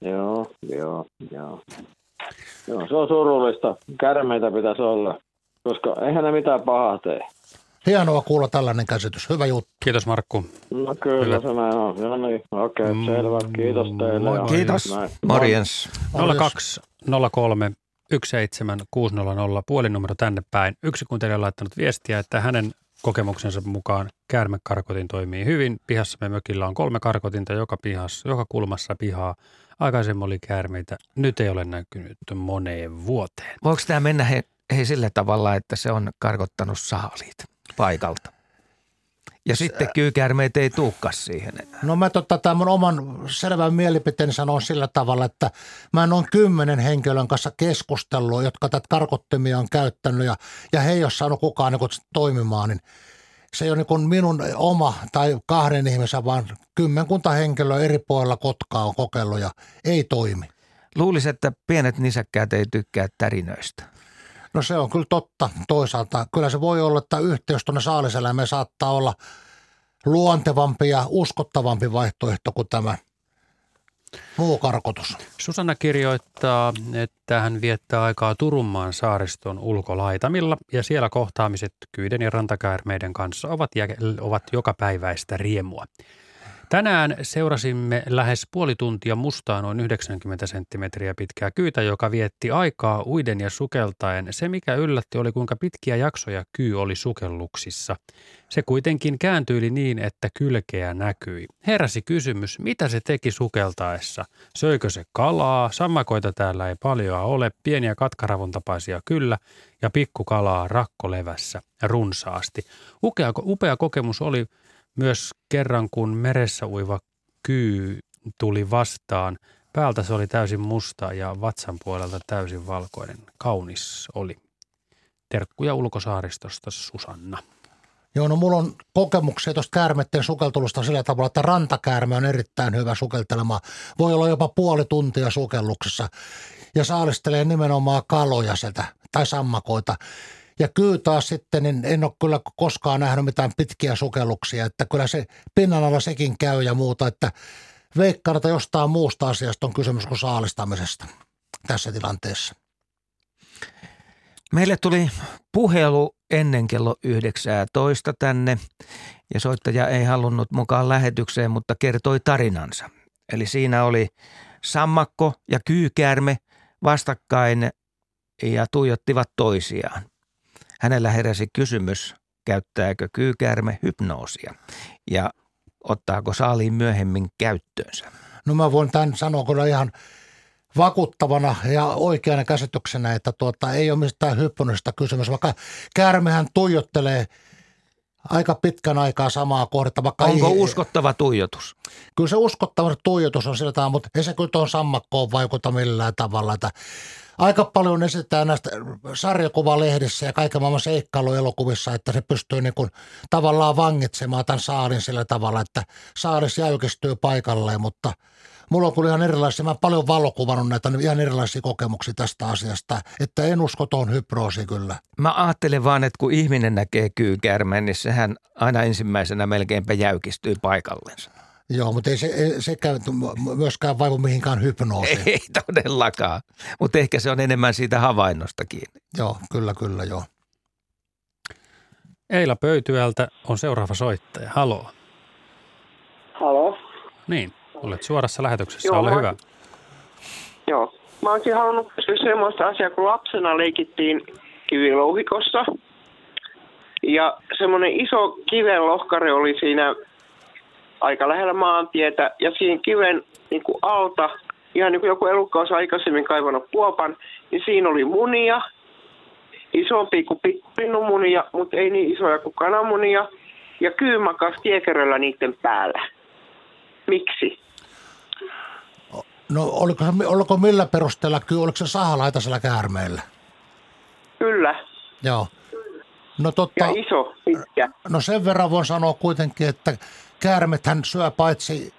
Speaker 10: Joo, joo, joo. Joo, se on surullista. Kärmeitä pitäisi olla, koska eihän ne mitään pahaa tee.
Speaker 4: Hienoa kuulla tällainen käsitys. Hyvä juttu.
Speaker 2: Kiitos Markku.
Speaker 10: No kyllä
Speaker 2: Hyvä.
Speaker 10: se näin on. No niin, okei,
Speaker 2: Mm,
Speaker 10: selvä. Kiitos teille. ja
Speaker 3: Kiitos.
Speaker 10: näin.
Speaker 3: Morjens.
Speaker 2: 02 03 17600 puhelinnumero tänne päin. Yksi kuuntelija on laittanut viestiä, että hänen kokemuksensa mukaan käärmekarkotin toimii hyvin. Pihassamme mökillä on kolme karkotinta joka, pihassa, joka kulmassa pihaa. Aikaisemmin oli käärmeitä, nyt ei ole näkynyt moneen vuoteen.
Speaker 3: Voiko tämä mennä he, he sillä tavalla, että se on karkottanut saaliit paikalta? Ja sitten kyykäärmeet ei tuukkas siihen enää.
Speaker 4: No mä tota, tämän mun oman selvän mielipiteen sanon sillä tavalla, että mä en ole kymmenen henkilön kanssa keskustellut, jotka tätä karkottimia on käyttänyt ja, ja he ei ole saanut kukaan niin toimimaan, niin se ei ole niin minun oma tai kahden ihmisen, vaan kymmenkunta henkilöä eri puolilla Kotkaa on kokeillut ja ei toimi.
Speaker 3: Luulisin, että pienet nisäkkäät ei tykkää tärinöistä.
Speaker 4: No se on kyllä totta toisaalta. Kyllä se voi olla, että yhteys tuonne saaliseläimeen saattaa olla luontevampi ja uskottavampi vaihtoehto kuin tämä muu karkotus.
Speaker 2: Susanna kirjoittaa, että hän viettää aikaa Turunmaan saariston ulkolaitamilla ja siellä kohtaamiset kyyden ja rantakäärmeiden kanssa ovat, ovat joka päiväistä riemua. Tänään seurasimme lähes puoli tuntia mustaa noin 90 senttimetriä pitkää kyytä, joka vietti aikaa uiden ja sukeltaen. Se, mikä yllätti, oli kuinka pitkiä jaksoja kyy oli sukelluksissa. Se kuitenkin kääntyi niin, että kylkeä näkyi. Heräsi kysymys, mitä se teki sukeltaessa? Söikö se kalaa? Sammakoita täällä ei paljoa ole, pieniä katkaravun tapaisia kyllä, ja pikkukalaa rakkolevässä runsaasti. Upea, upea kokemus oli myös kerran, kun meressä uiva kyy tuli vastaan. Päältä se oli täysin musta ja vatsan puolelta täysin valkoinen. Kaunis oli. Terkkuja ulkosaaristosta Susanna.
Speaker 4: Joo, no mulla on kokemuksia tuosta käärmeiden sukeltelusta sillä tavalla, että rantakäärme on erittäin hyvä sukeltelemaan. Voi olla jopa puoli tuntia sukelluksessa ja saalistelee nimenomaan kaloja sieltä tai sammakoita. Ja kyy taas sitten, niin en ole kyllä koskaan nähnyt mitään pitkiä sukelluksia, että kyllä se pinnan alla sekin käy ja muuta, että veikkaan, että jostain muusta asiasta on kysymys kuin saalistamisesta tässä tilanteessa.
Speaker 3: Meille tuli puhelu ennen kello 19 tänne ja soittaja ei halunnut mukaan lähetykseen, mutta kertoi tarinansa. Eli siinä oli sammakko ja kyykäärme vastakkain ja tuijottivat toisiaan. Hänellä heräsi kysymys, käyttääkö kyykäärme hypnoosia ja ottaako saaliin myöhemmin käyttöönsä.
Speaker 4: No mä voin tämän sanoa kyllä ihan vakuuttavana ja oikeana käsityksenä, että tuota, ei ole mistään hypponystä kysymys, vaikka käärmehän tuijottelee aika pitkän aikaa samaa kohdetta. Vaikka
Speaker 3: Onko
Speaker 4: ei,
Speaker 3: uskottava tuijotus?
Speaker 4: Kyllä se uskottava tuijotus on sillä tavalla, mutta ei se kyllä tuon sammakkoon vaikuta millään tavalla. Että aika paljon esitetään näistä sarjakuvalehdissä ja kaiken maailman seikkailuelokuvissa, että se pystyy niin kuin tavallaan vangitsemaan tämän saalin sillä tavalla, että saalis jäykistyy paikalleen, mutta mulla on kyllä ihan erilaisia, mä paljon valokuvannut näitä ihan erilaisia kokemuksia tästä asiasta, että en usko tuohon hypnoosiin kyllä.
Speaker 3: Mä ajattelen vaan, että kun ihminen näkee kyykäärmeen, niin sehän aina ensimmäisenä melkeinpä jäykistyy paikallensa.
Speaker 4: Joo, mutta ei se, ei se käy myöskään vaivu mihinkään hypnoosiin.
Speaker 3: Ei todellakaan, mutta ehkä se on enemmän siitä havainnosta kiinni.
Speaker 4: Joo, kyllä, kyllä, joo.
Speaker 2: Eila Pöytyältä on seuraava soittaja. Halo.
Speaker 11: Halo.
Speaker 2: Niin, olet suorassa lähetyksessä.
Speaker 11: Joo,
Speaker 2: Ole
Speaker 11: moi.
Speaker 2: hyvä.
Speaker 11: Joo. Mä oonkin halunnut kysyä semmoista asiaa, kun lapsena leikittiin kivilouhikossa. Ja semmoinen iso kiven lohkare oli siinä aika lähellä maantietä. Ja siinä kiven niin kuin alta, ihan niin kuin joku elukka olisi aikaisemmin kaivannut kuopan, niin siinä oli munia. Isompi kuin pinnumunia, mutta ei niin isoja kuin kananmunia. Ja kyy makas tiekerröllä niiden päällä. Miksi?
Speaker 4: No oliko, oliko millä perusteella, kyllä oliko se sahalaitasella käärmeellä?
Speaker 11: Kyllä.
Speaker 4: Joo. No, totta,
Speaker 11: Ja iso, pitkä.
Speaker 4: no sen verran voin sanoa kuitenkin, että käärmethän syö paitsi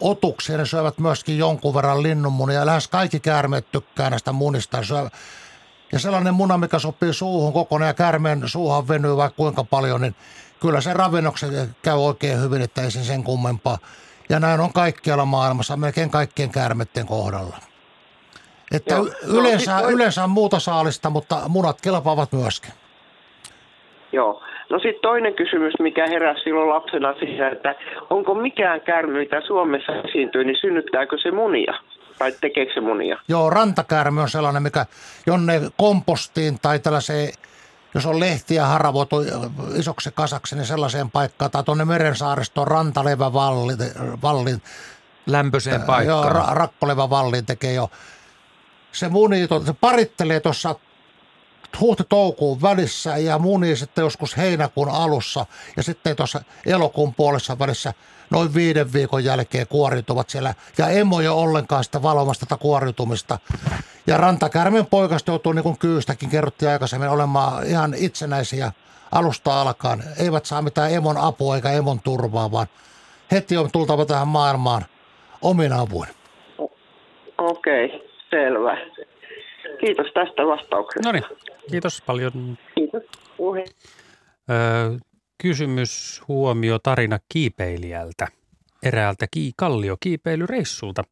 Speaker 4: otuksia, ne syövät myöskin jonkun verran linnunmunia. Ja lähes kaikki käärmeet tykkää näistä munista. Syö, ja sellainen muna, mikä sopii suuhun kokonaan ja käärmeen suuhan venyy vaikka kuinka paljon, niin kyllä se ravinnoksen käy oikein hyvin, että ei se sen kummempaa. Ja näin on kaikkialla maailmassa, melkein kaikkien käärmeiden kohdalla. Että Joo. yleensä, no, yleensä on muuta saalista, mutta munat kelpaavat myöskin.
Speaker 11: Joo. No sitten toinen kysymys, mikä heräsi silloin lapsena siihen, että onko mikään kärmy, mitä Suomessa esiintyy, niin synnyttääkö se munia? Tai tekeekö se munia?
Speaker 4: Joo, rantakärmy on sellainen, mikä jonne kompostiin tai tällaiseen, jos on lehtiä haravoitu isoksi kasaksi, niin sellaiseen paikkaan, tai tuonne merensaaristoon rantalevä vallin, vallin
Speaker 3: lämpöiseen paikkaan.
Speaker 4: Joo, ra- rakkoleva vallin tekee jo. Se muni, se parittelee tuossa huhti-toukuun välissä ja muni sitten joskus heinäkuun alussa ja sitten tuossa elokuun puolessa välissä noin viiden viikon jälkeen kuoriutuvat siellä ja emo jo ollenkaan sitä valvomasta tätä kuoriutumista. Ja rantakärmen poikasta joutuu niin kuin kyystäkin kerrottiin aikaisemmin olemaan ihan itsenäisiä alusta alkaen. Eivät saa mitään emon apua eikä emon turvaa, vaan heti on tultava tähän maailmaan omin avuin.
Speaker 11: Okei, okay, selvä. Kiitos tästä vastauksesta.
Speaker 2: No niin, kiitos paljon.
Speaker 11: Kiitos. Puhe.
Speaker 2: Öö, kysymys, huomio, tarina kiipeilijältä eräältä ki- kalliokiipeilyreissulta.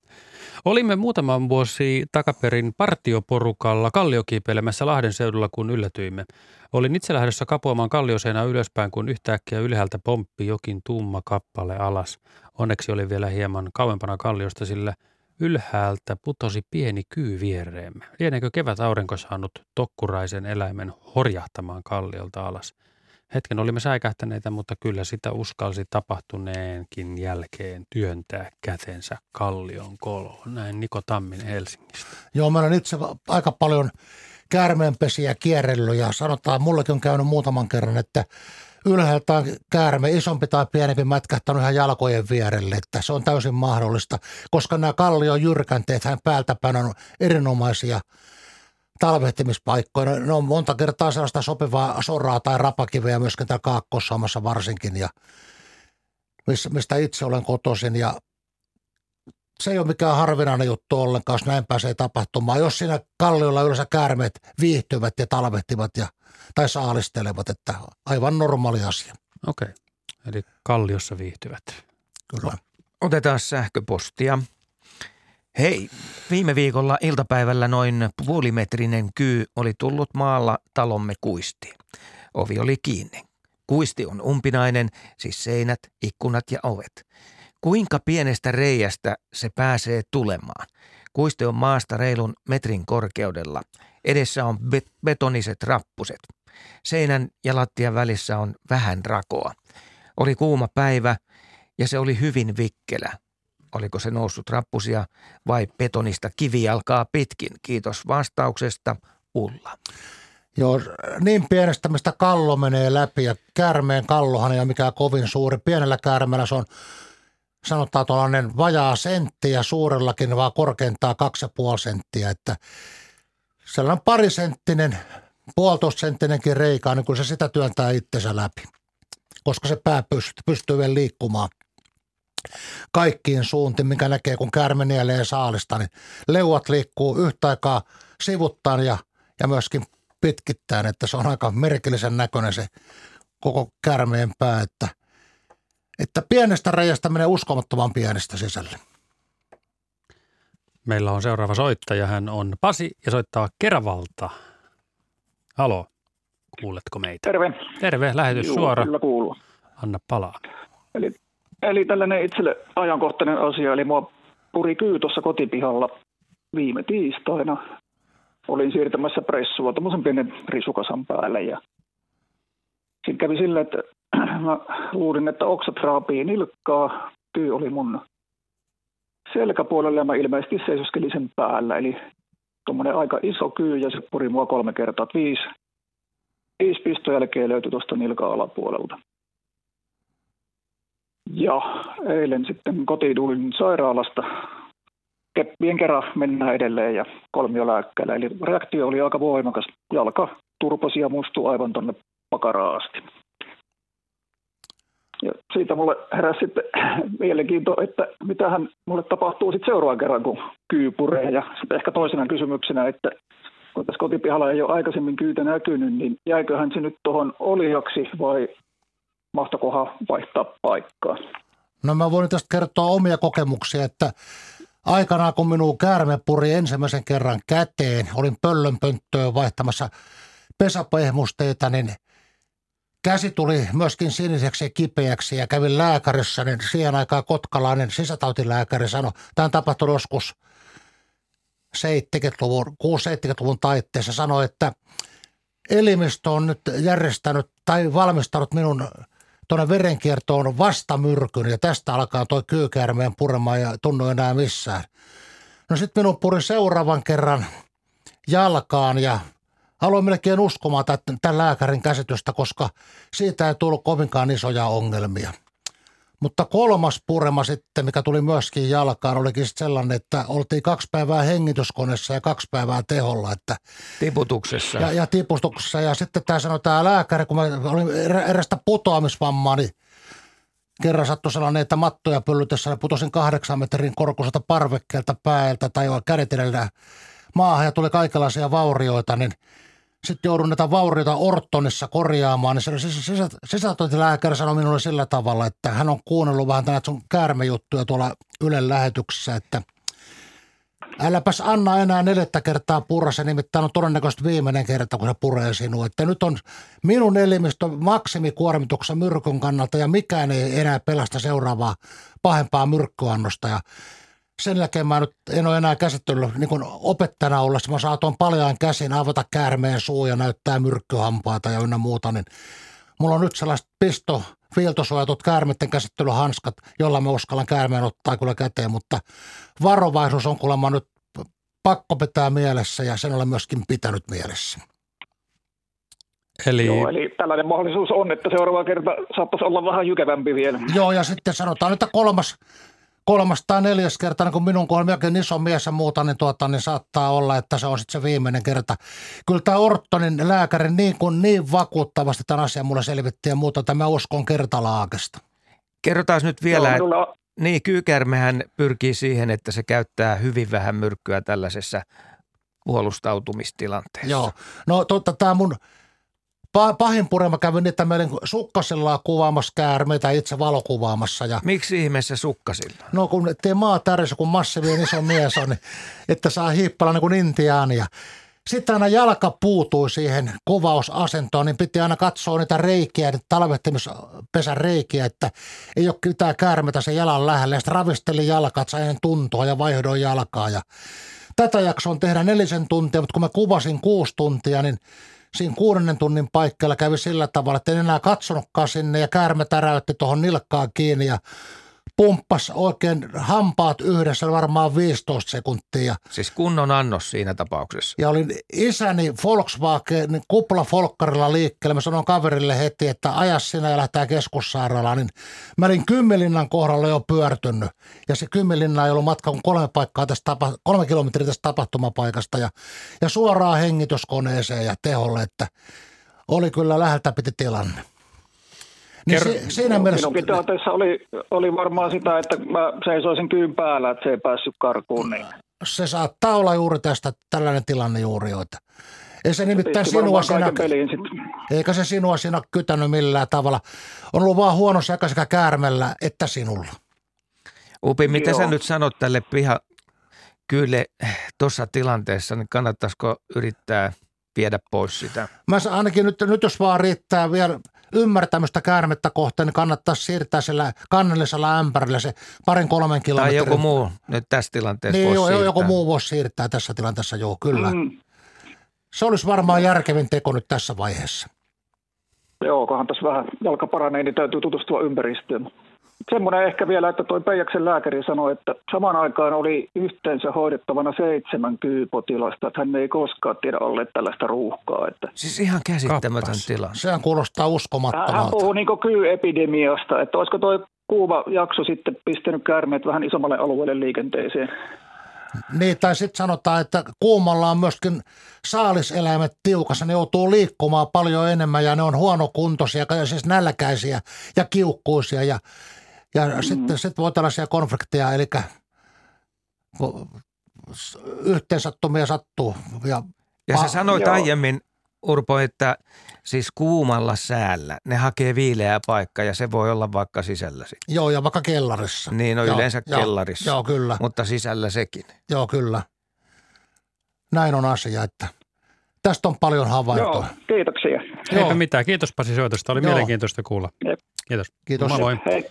Speaker 2: Olimme muutaman vuosi takaperin partioporukalla kalliokiipeilemässä Lahden seudulla, kun yllätyimme. Olin itse lähdössä kapuamaan kallioseinää ylöspäin, kun yhtäkkiä ylhäältä pomppi jokin tumma kappale alas. Onneksi oli vielä hieman kauempana kalliosta, sillä – Ylhäältä putosi pieni kyy viereemme. Lieneekö kevät aurinko saanut tokkuraisen eläimen horjahtamaan kalliolta alas? Hetken olimme säikähtäneitä, mutta kyllä sitä uskalsi tapahtuneenkin jälkeen työntää kätensä kallion koloon. Näin Niko Tamminen Helsingistä.
Speaker 4: Joo, mä olen itse aika paljon käärmeenpesiä kierrellyt ja sanotaan, mullekin on käynyt muutaman kerran, että ylhäältä käärme, isompi tai pienempi mätkähtänyt ihan jalkojen vierelle, että se on täysin mahdollista, koska nämä kallion jyrkänteet hän päältäpäin on erinomaisia talvehtimispaikkoja. Ne on monta kertaa sellaista sopivaa soraa tai rapakiveä myöskin täällä kaakkois varsinkin ja mistä itse olen kotoisin ja se ei ole mikään harvinainen juttu ollenkaan, jos näin pääsee tapahtumaan. Jos siinä kalliolla yleensä käärmeet viihtyvät ja talvehtivat ja, tai saalistelevat, että aivan normaali asia.
Speaker 2: Okei, okay. eli kalliossa viihtyvät.
Speaker 4: Kyllä.
Speaker 3: Otetaan sähköpostia. Hei, viime viikolla iltapäivällä noin puolimetrinen kyy oli tullut maalla talomme kuistiin. Ovi oli kiinni. Kuisti on umpinainen, siis seinät, ikkunat ja ovet. Kuinka pienestä reiästä se pääsee tulemaan? Kuiste on maasta reilun metrin korkeudella. Edessä on bet- betoniset rappuset. Seinän ja lattian välissä on vähän rakoa. Oli kuuma päivä ja se oli hyvin vikkelä. Oliko se noussut rappusia vai betonista kivi alkaa pitkin? Kiitos vastauksesta, Ulla.
Speaker 4: Joo, niin pienestä, mistä kallo menee läpi ja käärmeen kallohan ei ole mikään kovin suuri. Pienellä käärmeellä se on sanotaan tuollainen vajaa sentti ja suurellakin vaan korkeintaan 2,5 senttiä, että sellainen parisenttinen, puolitoista senttinenkin reika, niin kun se sitä työntää itsensä läpi, koska se pää pystyy, pystyy vielä liikkumaan kaikkiin suuntiin, mikä näkee, kun käärme nielee saalista, niin leuat liikkuu yhtä aikaa sivuttaan ja, ja myöskin pitkittäin, että se on aika merkillisen näköinen se koko kärmeen pää, että – että pienestä rajasta menee uskomattoman pienestä sisälle.
Speaker 2: Meillä on seuraava soittaja. Hän on Pasi ja soittaa Keravalta. Halo, kuuletko meitä?
Speaker 12: Terve.
Speaker 2: Terve, lähetys Juu, suora.
Speaker 12: Kyllä kuuluu.
Speaker 2: Anna palaa.
Speaker 12: Eli, eli tällainen itselle ajankohtainen asia, eli mua puri kyy tuossa kotipihalla viime tiistaina. Olin siirtämässä pressua tuommoisen pienen risukasan päälle ja sitten kävi silleen, että mä luulin, että oksat raapii nilkkaa. Tyy oli mun selkäpuolella ja mä ilmeisesti seisoskelin sen päällä. Eli tuommoinen aika iso kyy ja se puri mua kolme kertaa. Viisi, viisi piston jälkeen löytyi tuosta nilkan alapuolelta. Ja eilen sitten kotiin sairaalasta. Keppien kerran mennään edelleen ja kolmiolääkkeellä. Eli reaktio oli aika voimakas. Jalka turposi ja mustui aivan tuonne pakaraasti. Ja siitä mulle heräsi sitten mielenkiinto, että mitähän mulle tapahtuu sitten seuraavan kerran, kun kyy puree. Ja sitten ehkä toisena kysymyksenä, että kun tässä kotipihalla ei ole aikaisemmin kyytä näkynyt, niin jäiköhän se nyt tuohon olijaksi vai mahtokohan vaihtaa paikkaa?
Speaker 4: No mä voin tästä kertoa omia kokemuksia, että aikanaan kun minun käärme puri ensimmäisen kerran käteen, olin pöllönpönttöön vaihtamassa pesäpehmusteita, niin käsi tuli myöskin siniseksi ja kipeäksi ja kävin lääkärissä, niin siihen aikaan kotkalainen sisätautilääkäri sanoi, tämä on tapahtunut joskus 70-luvun, 6-70-luvun taitteessa, sanoi, että elimistö on nyt järjestänyt tai valmistanut minun tuonne verenkiertoon vastamyrkyn ja tästä alkaa toi kyykäärmeen puremaan ja tunnu enää missään. No sitten minun puri seuraavan kerran jalkaan ja aloin melkein uskomaan tämän lääkärin käsitystä, koska siitä ei tullut kovinkaan isoja ongelmia. Mutta kolmas purema sitten, mikä tuli myöskin jalkaan, olikin sellainen, että oltiin kaksi päivää hengityskoneessa ja kaksi päivää teholla. Että
Speaker 3: tiputuksessa.
Speaker 4: Ja, ja tiputuksessa. Ja sitten tämä sanoi tämä lääkäri, kun mä olin erästä putoamisvammaa, niin kerran sattui sellainen, että mattoja pöllytessä niin putosin kahdeksan metrin korkuiselta parvekkeelta päältä tai kädet maahan ja tuli kaikenlaisia vaurioita, niin – sitten joudun näitä vaurioita Ortonissa korjaamaan, niin se sisä, sisätointilääkäri sanoi minulle sillä tavalla, että hän on kuunnellut vähän tänä sun käärmejuttuja tuolla Ylen lähetyksessä, että äläpäs Anna enää neljättä kertaa purra, se nimittäin on todennäköisesti viimeinen kerta, kun se puree sinua. Että nyt on minun elimistö maksimikuormituksessa myrkyn kannalta ja mikään ei enää pelasta seuraavaa pahempaa myrkkyannosta. Ja sen jälkeen mä nyt en ole enää käsittelyllä niin kuin opettajana ollessa. Mä saatoin paljaan käsin avata käärmeen suu ja näyttää myrkkyhampaata ja ynnä muuta. Niin mulla on nyt sellaiset pisto fiiltosuojatut käärmeiden käsittelyhanskat, jolla mä uskallan käärmeen ottaa kyllä käteen, mutta varovaisuus on kuulemma nyt pakko pitää mielessä ja sen olen myöskin pitänyt mielessä.
Speaker 12: Eli... Joo, eli tällainen mahdollisuus on, että seuraava kerta saattaisi olla vähän jykevämpi vielä.
Speaker 4: Joo, ja sitten sanotaan, että kolmas kolmas tai neljäs kerta, niin kun minun kun on melkein iso mies ja muuta, niin, tuota, niin saattaa olla, että se on sitten se viimeinen kerta. Kyllä tämä Ortonin lääkäri niin, kuin niin vakuuttavasti tämän asian mulle selvitti ja muuta, että mä uskon kertalaakesta.
Speaker 3: Kerrotaan nyt vielä, Joo, minulla... että niin, kyykärmehän pyrkii siihen, että se käyttää hyvin vähän myrkkyä tällaisessa puolustautumistilanteessa.
Speaker 4: Joo, no totta, tämä mun pahin purema kävi niin, että meillä sukkasilla kuvaamassa käärmeitä itse valokuvaamassa. Ja,
Speaker 3: Miksi ihmeessä sukkasilla?
Speaker 4: No kun tee maa tärjessä, kun massiivinen iso mies on, niin, että saa hiippala niin kuin intiaania. Sitten aina jalka puutui siihen kuvausasentoon, niin piti aina katsoa niitä reikiä, niitä talvettimispesän reikiä, että ei ole mitään käärmeitä sen jalan lähellä. Ja sitten ravisteli jalkaa, että sain tuntua ja vaihdoin jalkaa. Ja tätä jaksoa tehdä nelisen tuntia, mutta kun mä kuvasin kuusi tuntia, niin siinä kuudennen tunnin paikkeilla kävi sillä tavalla, että en enää katsonutkaan sinne ja käärme täräytti tuohon nilkkaan kiinni ja pumppas oikein hampaat yhdessä varmaan 15 sekuntia.
Speaker 3: Siis kunnon annos siinä tapauksessa.
Speaker 4: Ja olin isäni Volkswagen kupla folkkarilla liikkeellä. Mä sanoin kaverille heti, että aja sinä ja lähtää keskussairaalaan. Niin mä olin Kymmelinnan kohdalla jo pyörtynyt. Ja se Kymmelinna ei ollut matka kuin kolme, paikkaa tästä tapa, kolme kilometriä tästä tapahtumapaikasta. Ja, ja suoraan hengityskoneeseen ja teholle, että oli kyllä läheltä piti tilanne.
Speaker 12: Niin Kerro, si, siinä mielessä... Minunkin tilanteessa oli, oli varmaan sitä, että mä seisoisin kyyn päällä, että se ei päässyt karkuun. Niin.
Speaker 4: Se saattaa olla juuri tästä tällainen tilanne juuri, joita. Ei se nimittäin sinua siinä, eikä se sinua siinä kytänyt millään tavalla. On ollut vaan huono sekä sekä käärmellä että sinulla.
Speaker 3: Upi, mitä Joo. sä nyt sanot tälle piha kyllä tuossa tilanteessa, niin kannattaisiko yrittää viedä pois sitä?
Speaker 4: Mä ainakin nyt, nyt jos vaan riittää vielä ymmärtämystä käärmettä kohtaan, niin kannattaisi siirtää sillä kannellisella ämpärillä se parin kolmen kilometrin.
Speaker 3: Tai joku muu nyt tässä tilanteessa
Speaker 4: niin,
Speaker 3: voisi
Speaker 4: joo, joku muu voisi siirtää tässä tilanteessa, joo, kyllä. Mm. Se olisi varmaan järkevin teko nyt tässä vaiheessa.
Speaker 12: Joo, kohan tässä vähän jalka paranee, niin täytyy tutustua ympäristöön. Semmoinen ehkä vielä, että tuo Peijaksen lääkäri sanoi, että samaan aikaan oli yhteensä hoidettavana seitsemän kyypotilasta, että hän ei koskaan tiedä olleet tällaista ruuhkaa. Että...
Speaker 3: Siis ihan käsittämätön tilanne.
Speaker 4: Sehän kuulostaa uskomattomalta.
Speaker 12: Hän puhuu niin kyyepidemiasta, että olisiko tuo kuuva jakso sitten pistänyt käärmeet vähän isommalle alueelle liikenteeseen.
Speaker 4: Niin, tai sitten sanotaan, että kuumalla on myöskin saaliseläimet tiukassa, ne joutuu liikkumaan paljon enemmän ja ne on huonokuntoisia, siis nälkäisiä ja kiukkuisia ja ja mm-hmm. sitten sit voi tällaisia konflikteja, eli yhteensattumia sattuu. Ja,
Speaker 3: ja sä sanoit aiemmin, Urpo, että Siis kuumalla säällä. Ne hakee viileää paikkaa ja se voi olla vaikka sisällä sitten.
Speaker 4: Joo, ja vaikka kellarissa.
Speaker 3: Niin, no
Speaker 4: Joo,
Speaker 3: yleensä
Speaker 4: joo,
Speaker 3: kellarissa.
Speaker 4: Joo, kyllä.
Speaker 3: Mutta sisällä sekin.
Speaker 4: Joo, kyllä. Näin on asia, että tästä on paljon havaintoa.
Speaker 12: Joo, kiitoksia.
Speaker 2: Eipä mitään. Kiitos Pasi soitosta. Oli
Speaker 4: Joo.
Speaker 2: mielenkiintoista kuulla.
Speaker 12: Jep.
Speaker 2: Kiitos.
Speaker 4: Kiitos.
Speaker 2: Moi moi.
Speaker 12: Hei.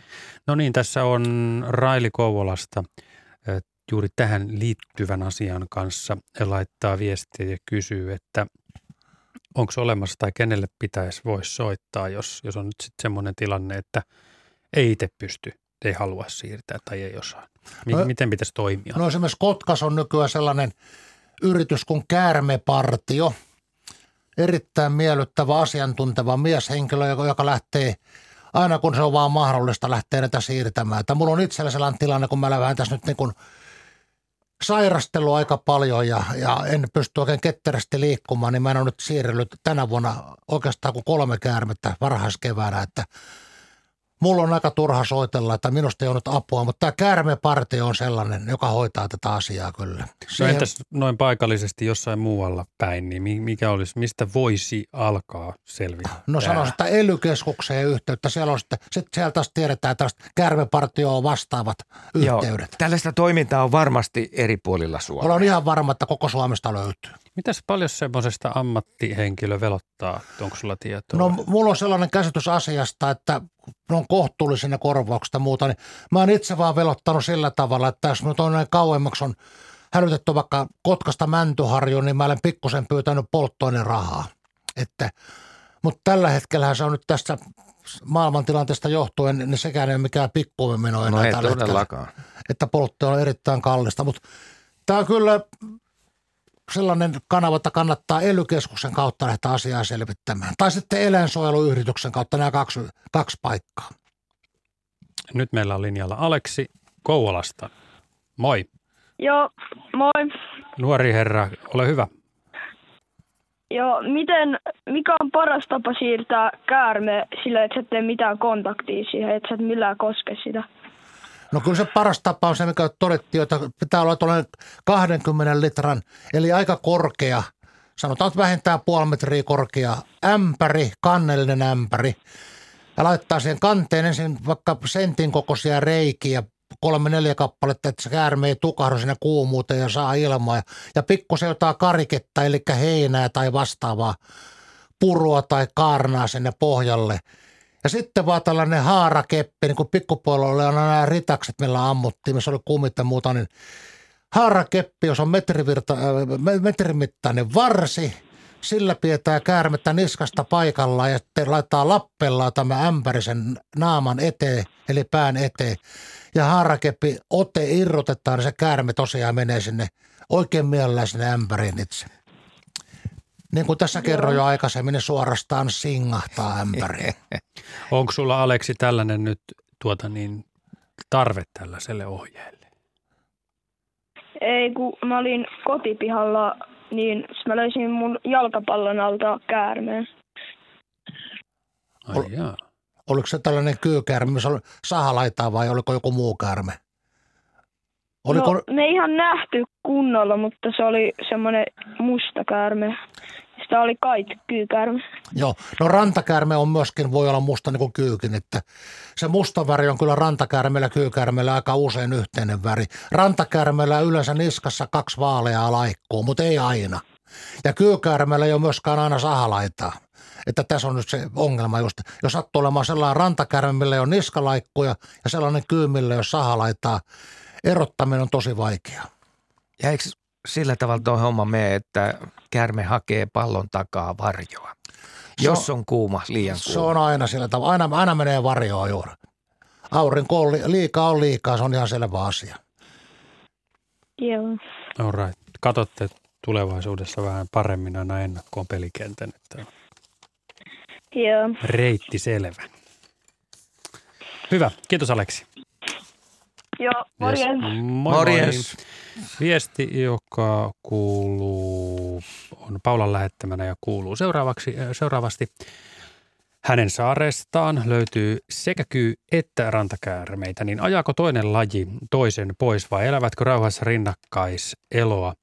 Speaker 2: No niin, tässä on Raili Kouvolasta eh, juuri tähän liittyvän asian kanssa laittaa viestiä ja kysyy, että onko olemassa tai kenelle pitäisi voisi soittaa, jos, jos on nyt sitten semmoinen tilanne, että ei itse pysty, ei halua siirtää tai ei osaa. Mi-
Speaker 4: No-
Speaker 2: miten pitäisi toimia?
Speaker 4: No esimerkiksi Kotkas on nykyään sellainen yritys kuin Käärmepartio. Erittäin miellyttävä, asiantunteva mieshenkilö, joka, lähtee aina kun se on vaan mahdollista lähteä näitä siirtämään. Että mulla on itsellä sellainen tilanne, kun mä lähden tässä nyt niin kuin sairastelua aika paljon ja, ja en pysty oikein ketterästi liikkumaan, niin mä en ole nyt siirrellyt tänä vuonna oikeastaan kuin kolme käärmettä varhaiskeväänä, että mulla on aika turha soitella, että minusta ei ole nyt apua, mutta tämä käärmepartio on sellainen, joka hoitaa tätä asiaa kyllä.
Speaker 2: No
Speaker 4: Siihen-
Speaker 2: entäs noin paikallisesti jossain muualla päin, niin mi- mikä olisi, mistä voisi alkaa selvittää?
Speaker 4: No sanoisin, että ely yhteyttä. Siellä on sitten, sit siellä taas tiedetään tästä käärmepartioon vastaavat yhteydet.
Speaker 3: Joo, tällaista toimintaa on varmasti eri puolilla Suomea.
Speaker 4: Olen ihan varma, että koko Suomesta löytyy.
Speaker 2: Mitäs paljon semmoisesta ammattihenkilö velottaa? Onko sulla tietoa?
Speaker 4: No mulla on sellainen käsitys asiasta, että ne on korvaukset ja muuta. Niin mä oon itse vaan velottanut sillä tavalla, että jos nyt on näin kauemmaksi on hälytetty vaikka Kotkasta Mäntyharjuun, niin mä olen pikkusen pyytänyt polttoainerahaa. Että, mutta tällä hetkellä se on nyt tästä maailmantilanteesta johtuen, niin sekään ei ole mikään pikkumeno enää
Speaker 3: No ei
Speaker 4: tällä hetkellä. Että poltto on erittäin kallista, mutta tämä on kyllä sellainen kanava, että kannattaa ely kautta lähteä asiaa selvittämään. Tai sitten eläinsuojeluyrityksen kautta nämä kaksi, kaksi paikkaa.
Speaker 2: Nyt meillä on linjalla Aleksi Kouvolasta. Moi.
Speaker 13: Joo, moi.
Speaker 2: Nuori herra, ole hyvä.
Speaker 13: Joo, miten, mikä on paras tapa siirtää käärme sillä, että sä et tee mitään kontaktia siihen, että sä et millään koske sitä?
Speaker 4: No kyllä se paras tapa on se, mikä todettiin, että pitää olla tuollainen 20 litran, eli aika korkea, sanotaan että vähintään puoli metriä korkea ämpäri, kannellinen ämpäri. Ja laittaa siihen kanteen ensin vaikka sentin kokoisia reikiä, kolme neljä kappaletta, että se käärme ei tukahdu sinne kuumuuteen ja saa ilmaa. Ja, ja pikkusen jotain kariketta, eli heinää tai vastaavaa purua tai kaarnaa sinne pohjalle. Ja sitten vaan tällainen haarakeppi, niin kuin pikkupuolella on nämä ritakset, millä ammuttiin, missä oli kumit ja muuta, niin haarakeppi, jos on metrivirta, äh, me- metrimittainen varsi, sillä pidetään käärmettä niskasta paikallaan ja sitten laittaa lappellaan tämä ämpärisen naaman eteen, eli pään eteen. Ja haarakeppi ote irrotetaan, niin se käärme tosiaan menee sinne oikein mielellään sinne ämpäriin itse. Niin kuin tässä kerroin jo aikaisemmin, niin suorastaan singahtaa ämpäriin.
Speaker 2: Onko sulla Aleksi tällainen nyt tuota niin, tarve tällaiselle ohjeelle?
Speaker 13: Ei, kun mä olin kotipihalla, niin mä löysin mun jalkapallon alta käärmeen.
Speaker 2: Ai jaa.
Speaker 4: Oliko se tällainen kyykäärme, missä oli sahalaitaa vai oliko joku muu käärme? Oliko,
Speaker 13: No, me ei ihan nähty kunnolla, mutta se oli semmoinen musta käärme. Sitä oli kait kyykäärme.
Speaker 4: Joo, no rantakäärme on myöskin, voi olla musta niin kuin kyykin, että se musta väri on kyllä rantakäärmeellä ja kyykäärmeellä aika usein yhteinen väri. Rantakäärmeellä yleensä niskassa kaksi vaaleaa laikkuu, mutta ei aina. Ja kyykäärmeellä ei ole myöskään aina sahalaitaa. Että tässä on nyt se ongelma just, jos sattuu olemaan sellainen rantakäärme, millä ei ole niskalaikkuja ja sellainen kyy, millä ei ole sahalaitaa, erottaminen on tosi vaikeaa.
Speaker 3: Ja eikö sillä tavalla tuo homma mene, että kärme hakee pallon takaa varjoa?
Speaker 4: Se
Speaker 3: Jos
Speaker 4: on-
Speaker 3: on kuuma, liian
Speaker 4: Se
Speaker 3: kuuma.
Speaker 4: on aina sillä tavalla. Aina, aina menee varjoa juuri. Aurinko on li- liikaa on liikaa, se on ihan selvä asia.
Speaker 13: Joo.
Speaker 2: All right. Katsotte tulevaisuudessa vähän paremmin aina ennakkoon pelikentän, että
Speaker 13: Joo.
Speaker 2: reitti selvä. Hyvä. Kiitos Aleksi.
Speaker 13: Joo, morjens.
Speaker 2: Yes. Moi
Speaker 3: Morjens.
Speaker 2: Moi. Viesti, joka kuuluu, on Paulan lähettämänä ja kuuluu seuraavaksi, äh, seuraavasti. Hänen saarestaan löytyy sekä kyy- että rantakäärmeitä, niin ajaako toinen laji toisen pois vai elävätkö rauhassa rinnakkaiseloa?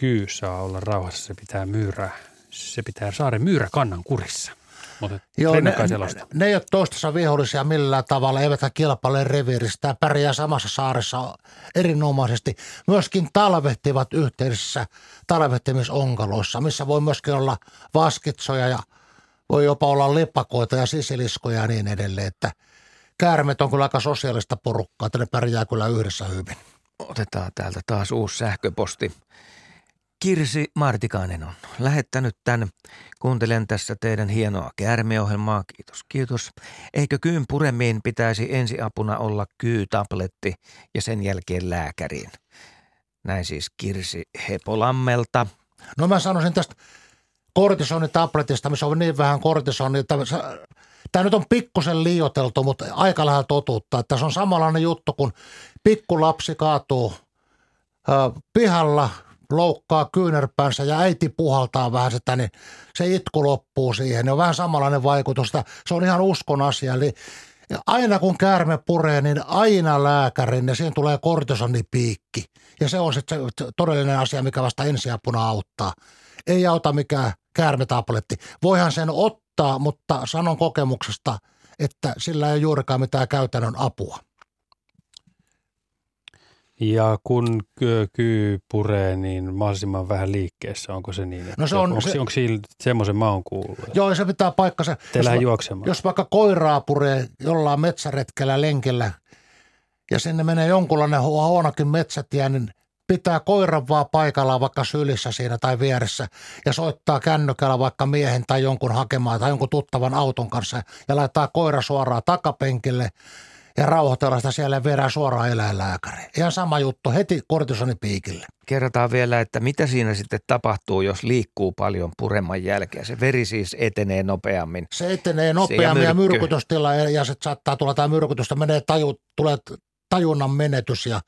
Speaker 2: Kyy saa olla rauhassa, se pitää myyrää se pitää saaren myyräkannan kurissa. Mutta
Speaker 4: Joo, ne,
Speaker 2: selosta.
Speaker 4: ne ei ole toistensa vihollisia millään tavalla, eivätkä kilpaile reviiristä. Pärjää samassa saaressa erinomaisesti. Myöskin talvehtivat yhteisissä talvehtimisonkaloissa, missä voi myöskin olla vaskitsoja ja voi jopa olla lepakoita ja sisiliskoja ja niin edelleen. Että käärmet on kyllä aika sosiaalista porukkaa, että ne pärjää kyllä yhdessä hyvin.
Speaker 3: Otetaan täältä taas uusi sähköposti. Kirsi Martikainen on lähettänyt tämän. Kuuntelen tässä teidän hienoa käärmeohjelmaa. Kiitos, kiitos. Eikö kyyn puremiin pitäisi ensiapuna olla kyytabletti ja sen jälkeen lääkäriin? Näin siis Kirsi Hepolammelta.
Speaker 4: No mä sanoisin tästä kortisonitabletista, missä on niin vähän kortisonia, että Tämä nyt on pikkusen liioteltu, mutta aika lähellä totuutta. Että se on samanlainen juttu, kun pikkulapsi kaatuu pihalla, loukkaa kyynärpäänsä ja äiti puhaltaa vähän sitä, niin se itku loppuu siihen. Ne on vähän samanlainen vaikutus. Se on ihan uskon asia. Eli aina kun käärme puree, niin aina lääkärin ja siihen tulee kortisonipiikki. Ja se on sitten se todellinen asia, mikä vasta ensiapuna auttaa. Ei auta mikään käärmetabletti. Voihan sen ottaa, mutta sanon kokemuksesta, että sillä ei juurikaan mitään käytännön apua.
Speaker 2: Ja kun kyy, puree, niin mahdollisimman vähän liikkeessä, onko se niin?
Speaker 4: No se on,
Speaker 2: onko,
Speaker 4: se,
Speaker 2: onko siinä semmoisen maun kuullut?
Speaker 4: Joo, se pitää paikkansa.
Speaker 2: Te lähde juoksemaan.
Speaker 4: Jos vaikka koiraa puree jollain metsäretkellä lenkillä ja sinne menee jonkunlainen huonokin metsätie, niin pitää koiran vaan paikallaan vaikka sylissä siinä tai vieressä ja soittaa kännykällä vaikka miehen tai jonkun hakemaan tai jonkun tuttavan auton kanssa ja laittaa koira suoraan takapenkille ja rauhoitella sitä siellä ja viedään suoraan eläinlääkäriin. Ihan sama juttu, heti kortisonipiikille.
Speaker 3: Kerrotaan vielä, että mitä siinä sitten tapahtuu, jos liikkuu paljon pureman jälkeen. Se veri siis etenee nopeammin.
Speaker 4: Se etenee nopeammin ja myrkytystila ja sitten saattaa tulla tämä myrkytystä, menee taju, tulee tajunnan menetys ja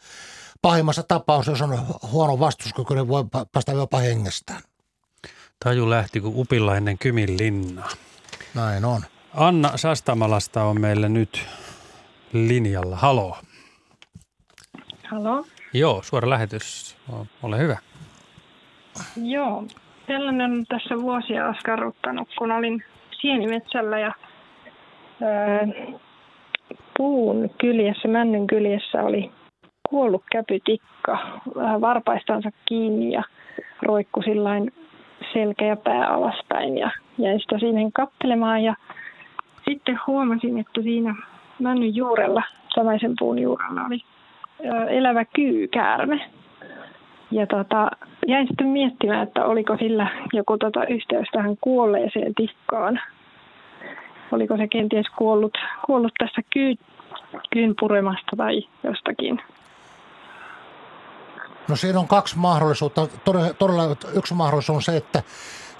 Speaker 4: pahimmassa tapauksessa, jos on huono vastuskyky, niin voi päästä jopa hengestään.
Speaker 2: Taju lähti kuin upilla ennen Kymin linnaa.
Speaker 4: Näin on.
Speaker 2: Anna Sastamalasta on meille nyt linjalla. Halo.
Speaker 14: Halo.
Speaker 2: Joo, suora lähetys. Ole hyvä.
Speaker 14: Joo, tällainen on tässä vuosia askarruttanut, kun olin sienimetsällä ja ää, puun kyljessä, männyn kyljessä oli kuollut käpytikka vähän varpaistansa kiinni ja roikku sillain selkä ja pää alaspäin ja jäin sitä siihen kattelemaan ja sitten huomasin, että siinä männyn juurella, samaisen puun juurella oli elävä kyykäärme. Ja tota, jäin sitten miettimään, että oliko sillä joku tota yhteys tähän kuolleeseen tikkaan. Oliko se kenties kuollut, kuollut tässä kyy, kyyn puremasta tai jostakin.
Speaker 4: No siinä on kaksi mahdollisuutta. Todella, todella yksi mahdollisuus on se, että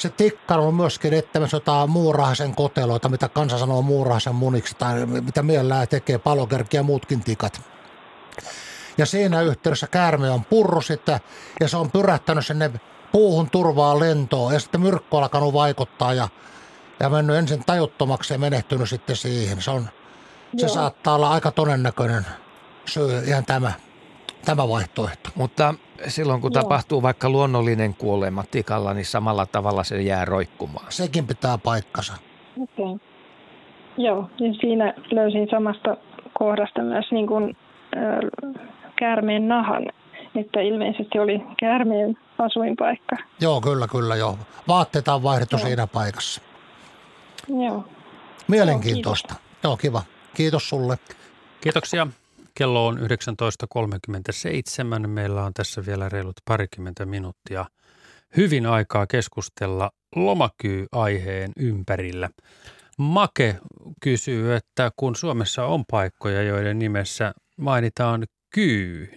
Speaker 4: se tikka on myöskin ettämässä jotain muurahaisen koteloita, mitä kansa sanoo muurahaisen muniksi tai mitä mielellään tekee palokerkki ja muutkin tikat. Ja siinä yhteydessä käärme on purru sitä ja se on pyrähtänyt sinne puuhun turvaa lentoon ja sitten myrkky on alkanut vaikuttaa ja, ja mennyt ensin tajuttomaksi ja menehtynyt sitten siihen. Se, on, se saattaa olla aika todennäköinen syy, ihan tämä, tämä vaihtoehto.
Speaker 3: Mutta silloin kun Joo. tapahtuu vaikka luonnollinen kuolema tikalla, niin samalla tavalla se jää roikkumaan.
Speaker 4: Sekin pitää paikkansa.
Speaker 14: Okei. Okay. Joo, ja siinä löysin samasta kohdasta myös niin kuin, äh, käärmeen nahan, että ilmeisesti oli käärmeen asuinpaikka.
Speaker 4: Joo, kyllä, kyllä, joo. Vaatteita on vaihdettu joo. siinä paikassa.
Speaker 14: Joo.
Speaker 4: Mielenkiintoista. Joo, joo, kiva. Kiitos sulle.
Speaker 2: Kiitoksia. Kello on 19.37. Meillä on tässä vielä reilut parikymmentä minuuttia hyvin aikaa keskustella lomakyy-aiheen ympärillä. Make kysyy, että kun Suomessa on paikkoja, joiden nimessä mainitaan kyy,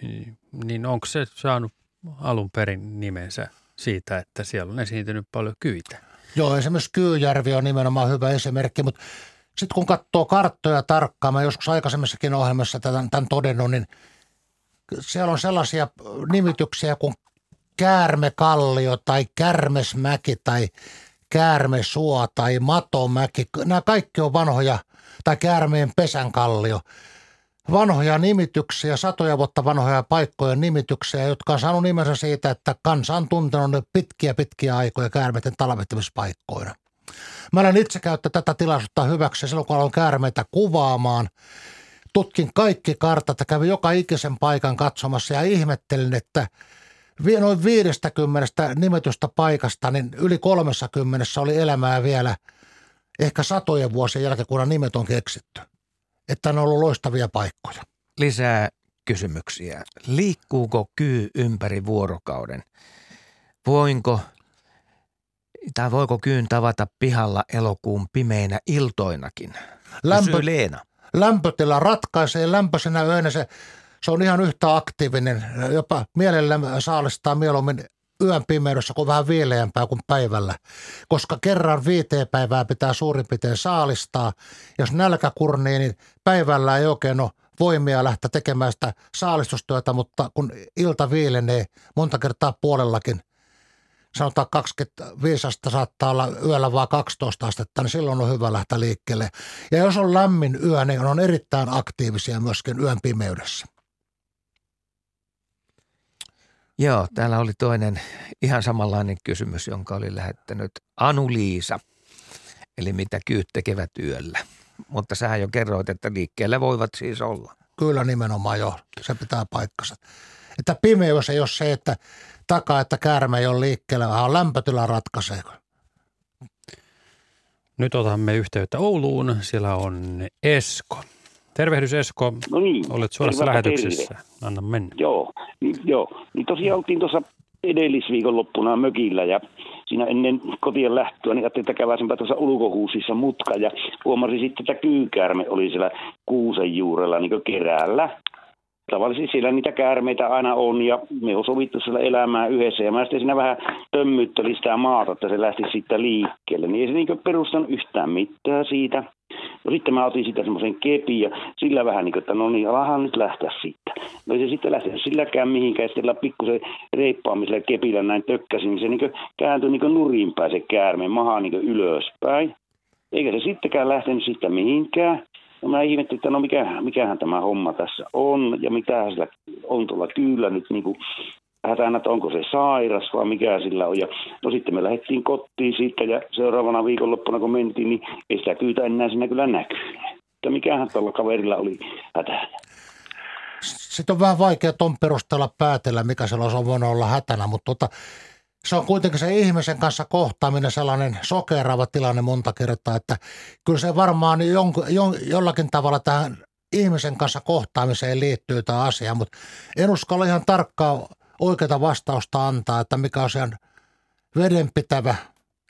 Speaker 2: niin onko se saanut alun perin nimensä siitä, että siellä on esiintynyt paljon kyitä?
Speaker 4: Joo, esimerkiksi Kyyjärvi on nimenomaan hyvä esimerkki, mutta sitten kun katsoo karttoja tarkkaan, mä joskus aikaisemmissakin ohjelmassa tämän, tämän todennut, niin siellä on sellaisia nimityksiä kuin käärmekallio tai kärmesmäki tai käärmesuo tai matomäki. Nämä kaikki on vanhoja, tai käärmeen pesänkallio. vanhoja nimityksiä, satoja vuotta vanhoja paikkoja nimityksiä, jotka on saanut nimensä siitä, että kansa on tuntenut pitkiä pitkiä aikoja käärmeiden talvehtimispaikkoina. Mä olen itse käyttää tätä tilaisuutta hyväksi silloin, kun aloin käärmeitä kuvaamaan. Tutkin kaikki kartat ja kävin joka ikisen paikan katsomassa ja ihmettelin, että noin 50 nimetystä paikasta, niin yli 30 oli elämää vielä ehkä satojen vuosien jälkeen, kun nimet on keksitty. Että ne on ollut loistavia paikkoja.
Speaker 3: Lisää kysymyksiä. Liikkuuko kyy ympäri vuorokauden? Voinko tai voiko kyyn tavata pihalla elokuun pimeinä iltoinakin? Lämpö, Leena.
Speaker 4: Lämpötila ratkaisee lämpöisenä yönä se, se on ihan yhtä aktiivinen. Jopa mielellä saalistaa mieluummin yön pimeydessä kuin vähän viileämpää kuin päivällä, koska kerran viiteen päivää pitää suurin piirtein saalistaa. Jos nälkä kurnii, niin päivällä ei oikein ole voimia lähteä tekemään sitä saalistustyötä, mutta kun ilta viilenee monta kertaa puolellakin – sanotaan 25 astetta saattaa olla yöllä vaan 12 astetta, niin silloin on hyvä lähteä liikkeelle. Ja jos on lämmin yö, niin on erittäin aktiivisia myöskin yön pimeydessä.
Speaker 3: Joo, täällä oli toinen ihan samanlainen kysymys, jonka oli lähettänyt Anu-Liisa. Eli mitä kyyt tekevät yöllä. Mutta sähän jo kerroit, että liikkeellä voivat siis olla.
Speaker 4: Kyllä nimenomaan jo, se pitää paikkansa. Että pimeys ei ole se, että takaa, että käärme ei ole liikkeellä, vaan lämpötila ratkaisee.
Speaker 2: Nyt otamme yhteyttä Ouluun. Siellä on Esko. Tervehdys Esko.
Speaker 15: No niin.
Speaker 2: Olet suorassa lähetyksessä. Terve. Anna mennä.
Speaker 15: Joo, niin, joo. Niin tosiaan oltiin tuossa edellisviikon loppuna mökillä ja siinä ennen kotien lähtöä, niin ajattelin, että käväisinpä tuossa ulkohuusissa mutka ja huomasin sitten, että kyykäärme oli siellä kuusen juurella niin keräällä tavallisesti siellä niitä käärmeitä aina on ja me on sovittu siellä elämään yhdessä ja mä sitten siinä vähän tömmyttelin sitä maata, että se lähti sitten liikkeelle. Niin ei se niin perustanut yhtään mitään siitä. No sitten mä otin sitä semmoisen kepin ja sillä vähän niin kuin, että no niin, alahan nyt lähteä siitä. No ei se sitten lähtenyt silläkään mihinkään, sitten pikkusen reippaamisella kepillä näin tökkäsin, niin se niin kääntyi niin nurin päin se käärme, maha niin ylöspäin. Eikä se sittenkään lähtenyt siitä mihinkään. No mä ihmettelin, että no mikä, mikähän tämä homma tässä on ja mitä sillä on tuolla kyllä nyt niin kuin hätänä, että onko se sairas vai mikä sillä on. Ja, no sitten me lähdettiin kotiin siitä ja seuraavana viikonloppuna kun mentiin, niin ei sitä kyytä enää siinä kyllä näkyy. Että mikähän tuolla kaverilla oli hätänä.
Speaker 4: Sitten on vähän vaikea tuon perusteella päätellä, mikä sellaisen on voinut olla hätänä, mutta tota, se on kuitenkin se ihmisen kanssa kohtaaminen sellainen sokeraava tilanne monta kertaa, että kyllä se varmaan jon, jon, jollakin tavalla tähän ihmisen kanssa kohtaamiseen liittyy tämä asia, mutta en uskalla ihan tarkkaa oikeaa vastausta antaa, että mikä on sen vedenpitävä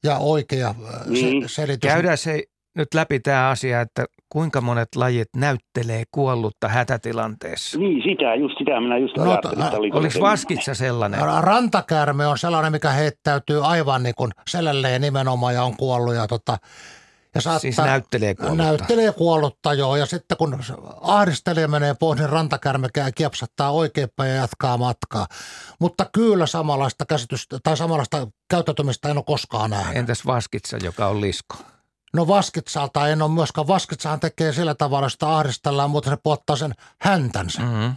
Speaker 4: ja oikea niin. selitys.
Speaker 3: Käydään se nyt läpi tämä asia, että kuinka monet lajit näyttelee kuollutta hätätilanteessa?
Speaker 15: Niin, sitä, just sitä minä just no, ajattelin. Että
Speaker 3: oli oliko vaskitsa sellainen?
Speaker 4: Rantakäärme on sellainen, mikä heittäytyy aivan niin kuin selälleen nimenomaan ja on kuollut ja tota,
Speaker 3: ja saattaa, siis näyttelee kuollutta.
Speaker 4: Näyttelee kuollutta, joo. Ja sitten kun ahdistelija menee pois, niin rantakärme kiepsattaa oikeinpäin ja jatkaa matkaa. Mutta kyllä samanlaista käsitystä tai samanlaista käyttäytymistä en ole koskaan nähnyt.
Speaker 3: Entäs vaskitsa, joka on lisko?
Speaker 4: No Vaskitsalta en ole myöskään. Vaskitsahan tekee sillä tavalla, että ahdistellaan, mutta se puottaa sen häntänsä. Mm-hmm.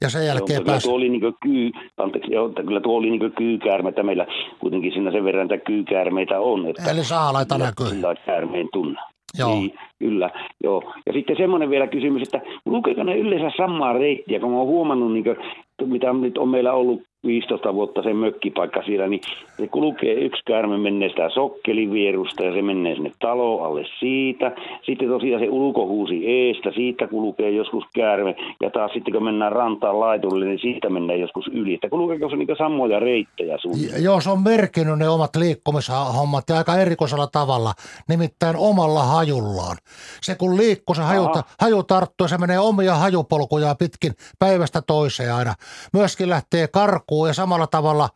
Speaker 4: Ja sen jälkeen
Speaker 15: joo, pääsi... Tuo oli niin kyy, anteeksi, joo, kyllä tuo oli niin kyykäärmeitä. Meillä kuitenkin siinä sen verran, että kyykäärmeitä on. Että
Speaker 4: Eli saalaita näkyy.
Speaker 15: Käärmeen tunne.
Speaker 4: Joo.
Speaker 15: Niin, kyllä, joo. Ja sitten semmoinen vielä kysymys, että lukeeko ne yleensä samaa reittiä, kun oon huomannut, niin kuin, mitä nyt on meillä ollut 15 vuotta se mökkipaikka siellä, niin se kulkee yksi käärme menee sitä sokkelivierusta ja se menee sinne talo alle siitä. Sitten tosiaan se ulkohuusi eestä, siitä kulkee joskus käärme ja taas sitten kun mennään rantaan laitulle, niin siitä mennään joskus yli. Että kulkeeko se niitä samoja reittejä sun?
Speaker 4: Joo, se on merkinnyt ne omat liikkumishommat ja aika erikoisella tavalla, nimittäin omalla hajullaan. Se kun liikkuu, se haju, haju tarttuu, se menee omia hajupolkuja pitkin päivästä toiseen aina. Myöskin lähtee karku liikkuu ja samalla tavalla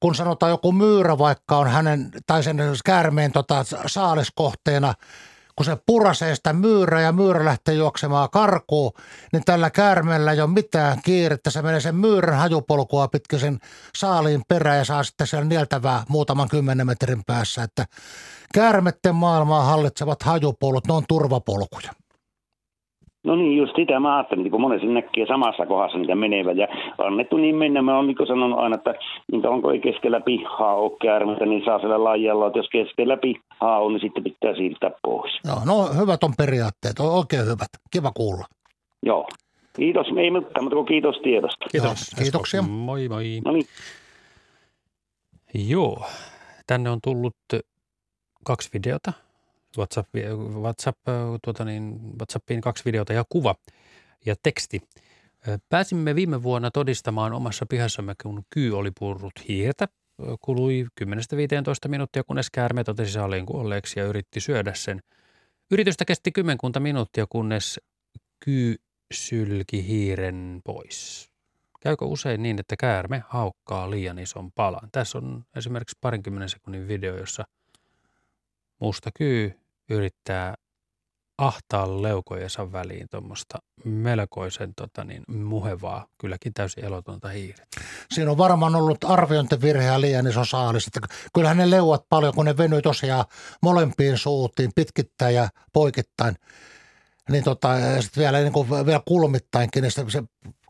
Speaker 4: kun sanotaan joku myyrä vaikka on hänen tai sen käärmeen tota, saaliskohteena, kun se purasee sitä myyrää ja myyrä lähtee juoksemaan karkuun, niin tällä käärmeellä ei ole mitään kiirettä. Se menee sen myyrän hajupolkua pitkin sen saaliin perään ja saa sitten siellä nieltävää muutaman kymmenen metrin päässä. Että käärmetten maailmaa hallitsevat hajupolut, ne on turvapolkuja.
Speaker 15: No niin, just sitä mä ajattelin, niin kun monesti näkee samassa kohdassa niitä menevä ja annettu niin mennä. Mä oon niin sanonut aina, että niin kun ei keskellä pihaa ole käärmeitä, niin saa siellä lajalla, että jos keskellä pihaa on, niin sitten pitää siirtää pois.
Speaker 4: Joo, no hyvät on periaatteet, on oikein hyvät. Kiva kuulla.
Speaker 15: Joo. Kiitos, ei mitään, mutta kiitos tiedosta.
Speaker 2: Kiitos.
Speaker 4: Kiitoksia.
Speaker 2: Moi moi.
Speaker 15: No niin.
Speaker 2: Joo, tänne on tullut kaksi videota. WhatsApp, WhatsApp, tuota niin, WhatsAppiin kaksi videota ja kuva ja teksti. Pääsimme viime vuonna todistamaan omassa pihassamme, kun kyy oli purrut hiirtä. Kului 10-15 minuuttia, kunnes käärme totesi saaliin kuolleeksi ja yritti syödä sen. Yritystä kesti kymmenkunta minuuttia, kunnes kyy sylki hiiren pois. Käykö usein niin, että käärme haukkaa liian ison palan? Tässä on esimerkiksi parinkymmenen sekunnin video, jossa musta kyy yrittää ahtaa leukojensa väliin tuommoista melkoisen tota niin, muhevaa, kylläkin täysin elotonta hiirettä.
Speaker 4: Siinä on varmaan ollut arviointivirhe ja liian iso saalis. Että kyllähän ne leuat paljon, kun ne venyy tosiaan molempiin suutiin pitkittäin ja poikittain. Niin tota, sitten vielä, niin vielä kulmittainkin, niin se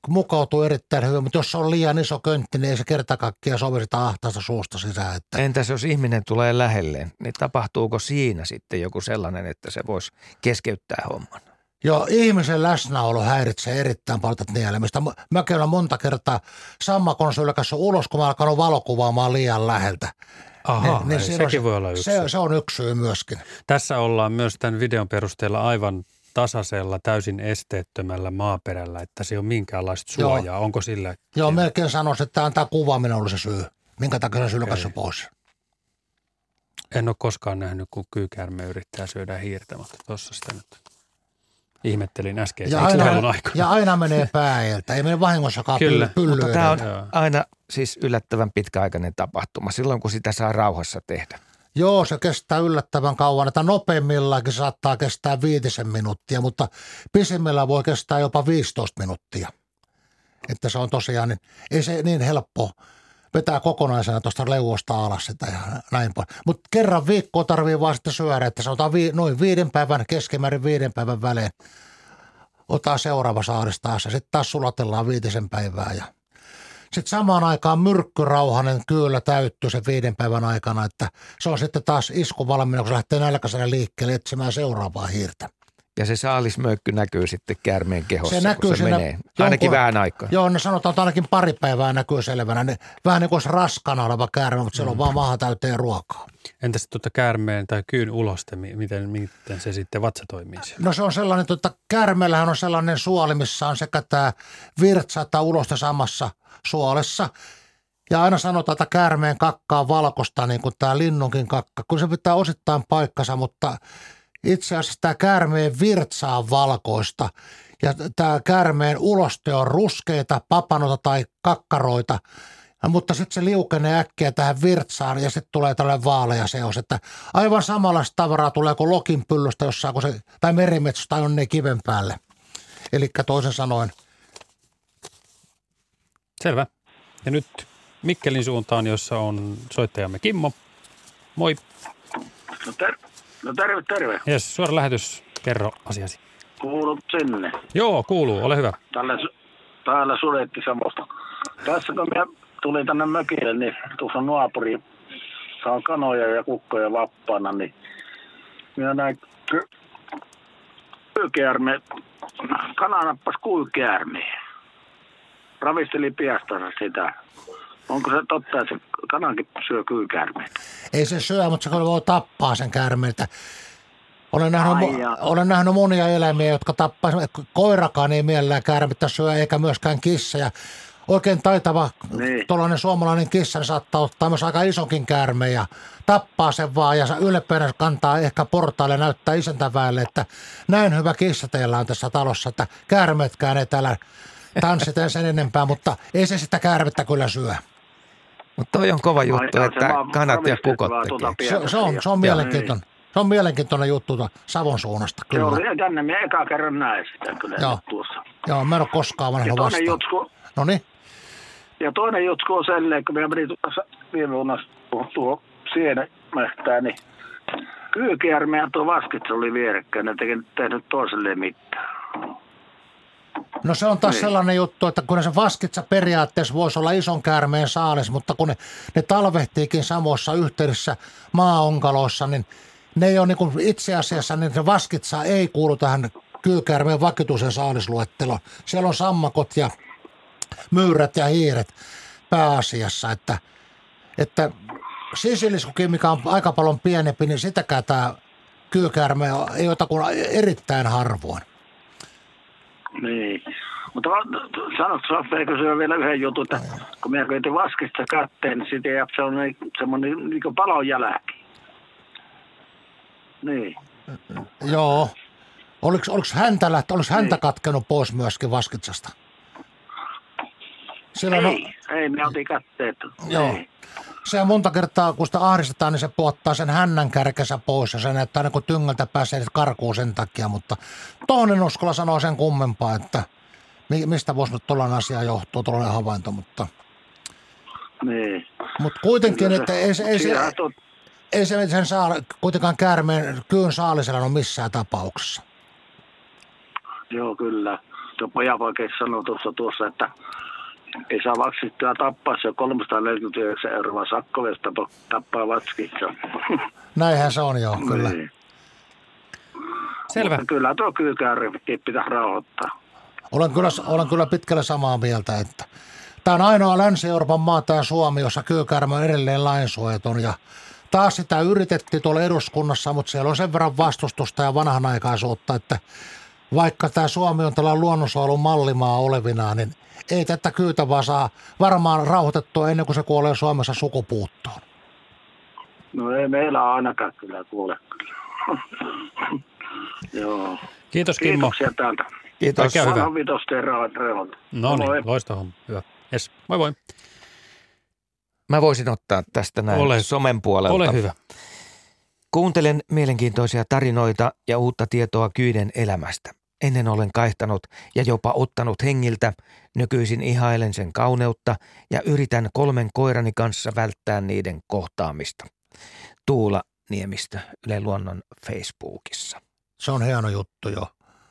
Speaker 4: mukautuu erittäin hyvin, mutta jos se on liian iso köntti, niin ei se kerta kaikkiaan sovi sitä ahtaasta suusta sisään. Että.
Speaker 3: Entäs jos ihminen tulee lähelle, niin tapahtuuko siinä sitten joku sellainen, että se voisi keskeyttää homman?
Speaker 4: Joo, ihmisen läsnäolo häiritsee erittäin paljon tätä nielemistä. Mäkin olen monta kertaa sammakon sylkässä ulos, kun mä alkanut valokuvaamaan liian läheltä.
Speaker 2: Aha, niin, niin sekin on, voi olla yksi
Speaker 4: se, se on yksi syy myöskin.
Speaker 2: Tässä ollaan myös tämän videon perusteella aivan tasaisella, täysin esteettömällä maaperällä, että se on minkäänlaista suojaa. Joo. Onko sillä?
Speaker 4: Joo, melkein sanoisin, että tämä kuvaaminen oli se syy, minkä takia se sylkässä pois.
Speaker 2: En ole koskaan nähnyt, kun kyykäärme yrittää syödä hiirtä, mutta tuossa sitä nyt ihmettelin äsken
Speaker 4: ja aina, aikana. Ja aina menee pääeltä, ei mene vahingossakaan Kyllä.
Speaker 3: Mutta tämä on aina siis yllättävän pitkäaikainen tapahtuma, silloin kun sitä saa rauhassa tehdä.
Speaker 4: Joo, se kestää yllättävän kauan, että nopeimmillakin saattaa kestää viitisen minuuttia, mutta pisimmillä voi kestää jopa 15 minuuttia. Että se on tosiaan, niin ei se niin helppo vetää kokonaisena tuosta leuosta alas sitä ja näin pois. Mutta kerran viikkoa tarvii vaan sitten syödä, että se on vi- noin viiden päivän, keskimäärin viiden päivän välein. Ota seuraava saaris taas ja sitten taas sulatellaan viitisen päivää ja sitten samaan aikaan myrkkyrauhanen kyllä täyttyy sen viiden päivän aikana, että se on sitten taas isku valmiina, kun se lähtee nälkäisenä liikkeelle etsimään seuraavaa hiirtä.
Speaker 3: Ja se saalismöykky näkyy sitten käärmeen kehossa, se näkyy kun se menee. Ainakin
Speaker 4: jonkun,
Speaker 3: vähän aikaa.
Speaker 4: Joo, no sanotaan, että ainakin pari päivää näkyy selvänä. Ne, vähän niin kuin olisi raskana oleva käärme, mutta siellä on mm. vaan maahan täyteen ruokaa.
Speaker 2: Entäs tuota käärmeen tai kyyn uloste, miten, miten se sitten vatsa toimii siellä?
Speaker 4: No se on sellainen, että käärmeellähän on sellainen suoli, missä on sekä tämä virtsa että uloste samassa suolessa. Ja aina sanotaan, että käärmeen kakka on valkosta, niin kuin tämä linnunkin kakka, kun se pitää osittain paikkansa, mutta itse asiassa tämä käärmeen virtsa on valkoista ja tämä käärmeen uloste on ruskeita, papanota tai kakkaroita, mutta sitten se liukenee äkkiä tähän virtsaan ja sitten tulee tällainen vaalea seos, että aivan samanlaista tavaraa tulee kuin lokin pyllystä jossain, kun se, tai merimetsosta tai on ne kiven päälle. Eli toisin sanoen.
Speaker 2: Selvä. Ja nyt Mikkelin suuntaan, jossa on soittajamme Kimmo. Moi.
Speaker 16: No, ter- no terve, terve.
Speaker 2: Jes, suora lähetys. Kerro asiasi.
Speaker 16: Kuulut sinne.
Speaker 2: Joo, kuuluu. Ole hyvä.
Speaker 16: Tällä, täällä suletti semmoista. Tässä kun minä tulin tänne mökille, niin tuossa naapuri saa kanoja ja kukkoja vappana, niin minä näin ky- kyykäärme, kana nappasi kyykäärmeen. Ravisteli piastansa sitä. Onko se totta, että se kanankin syö kyykäärmeitä?
Speaker 4: Ei se syö, mutta se voi tappaa sen käärmeeltä. Olen nähnyt, Ai olen nähnyt monia eläimiä, jotka tappaa. Koirakaan ei mielellään käärmettä syö, eikä myöskään kissa. Ja oikein taitava niin. tuollainen suomalainen kissa niin saattaa ottaa myös aika isonkin käärme ja tappaa sen vaan ja ylpeänä kantaa ehkä portaille näyttää isäntäväelle, että näin hyvä kissa teillä on tässä talossa, että käärmetkään ei täällä tanssita sen enempää, mutta ei se sitä käärmettä kyllä syö.
Speaker 3: Mutta toi on kova juttu, että kanat ja kukot
Speaker 4: tuota se, se, on, se on mielenkiintoinen. Se on mielenkiintoinen juttu tuota Savon suunnasta, kyllä.
Speaker 16: Joo, tänne minä eka kerran näin sitä kyllä Joo. tuossa.
Speaker 4: Joo, mä en ole koskaan vanha vastaan. Jutsku, no niin.
Speaker 16: Ja toinen juttu on sellainen, kun minä menin tuossa viime vuonna tuohon sienemähtään, niin kyykiärmeä tuo vaskitsa oli vierekkäin, ne teki tehnyt toiselle mitään.
Speaker 4: No se on taas
Speaker 16: Niin.
Speaker 4: sellainen juttu, että kun se vaskitsa periaatteessa voisi olla ison käärmeen saalis, mutta kun ne, ne talvehtiikin samoissa yhteydessä maaonkaloissa, niin ne ei ole niin kuin itse asiassa, niin se vaskitsa ei kuulu tähän kyykäärmeen vakituisen saalisluetteloon. Siellä on sammakot ja myyrät ja hiiret pääasiassa, että, että sisiliskukin, mikä on aika paljon pienempi, niin sitäkään tämä kyykäärme ei ota kuin erittäin harvoin.
Speaker 16: Niin. Mutta sanotko, se vielä yhden jutun, että kun minä koitin vaskista kätteen, niin siitä jää semmoinen, semmoinen niin palon jälki. Niin.
Speaker 4: Joo. Oliko, oliko häntä, läht, oliko häntä katkenut pois myöskin vaskitsasta? Silloin
Speaker 16: ei, ei, me otin kätteet.
Speaker 4: Joo.
Speaker 16: Ei.
Speaker 4: Se monta kertaa, kun sitä ahdistetaan, niin se puottaa sen hännän kärkensä pois ja se näyttää niin kuin tyngältä pääsee karkuun sen takia, mutta tohon en uskalla sanoa sen kummempaa, että mi- mistä voisi nyt tuollainen asia johtua, tuollainen havainto, mutta,
Speaker 16: Niin.
Speaker 4: mutta kuitenkin, että ei se, ei se, ei se sen saa kuitenkaan käärmeen kyyn saalisella ole missään tapauksessa.
Speaker 16: Joo, kyllä. Tuo pojan oikein sanoi tuossa, tuossa, että ei saa vaksittua tappaa, se on 349 euroa sakko, jos tappaa vatskitsa.
Speaker 4: Näinhän se on joo, kyllä.
Speaker 16: Niin.
Speaker 2: Selvä.
Speaker 16: Mutta kyllä tuo kyykäärikin pitäisi rauhoittaa.
Speaker 4: Olen kyllä, olen kyllä pitkälle samaa mieltä, että tämä on ainoa Länsi-Euroopan maa, tämä Suomi, jossa kyykäärme on edelleen lainsuojaton ja taas sitä yritettiin tuolla eduskunnassa, mutta siellä on sen verran vastustusta ja vanhanaikaisuutta, että vaikka tämä Suomi on tällainen luonnonsuojelun mallimaa olevinaan, niin ei tätä kyytä vaan saa varmaan rauhoitettua ennen kuin se kuolee Suomessa sukupuuttoon.
Speaker 16: No ei meillä ainakaan kyllä kuule. Joo.
Speaker 2: Kiitos Kimmo.
Speaker 16: Kiitoksia täältä.
Speaker 3: Kiitos.
Speaker 2: Kaikkea hyvää. No niin, loistava homma. Hyvä. Yes. Moi moi.
Speaker 3: Mä voisin ottaa tästä näin
Speaker 2: Ole-
Speaker 3: somen puolelta.
Speaker 2: Ole hyvä.
Speaker 3: Kuuntelen mielenkiintoisia tarinoita ja uutta tietoa kyyden elämästä. Ennen olen kaihtanut ja jopa ottanut hengiltä, nykyisin ihailen sen kauneutta ja yritän kolmen koirani kanssa välttää niiden kohtaamista. Tuula Niemistö Yle Luonnon Facebookissa.
Speaker 4: Se on hieno juttu jo.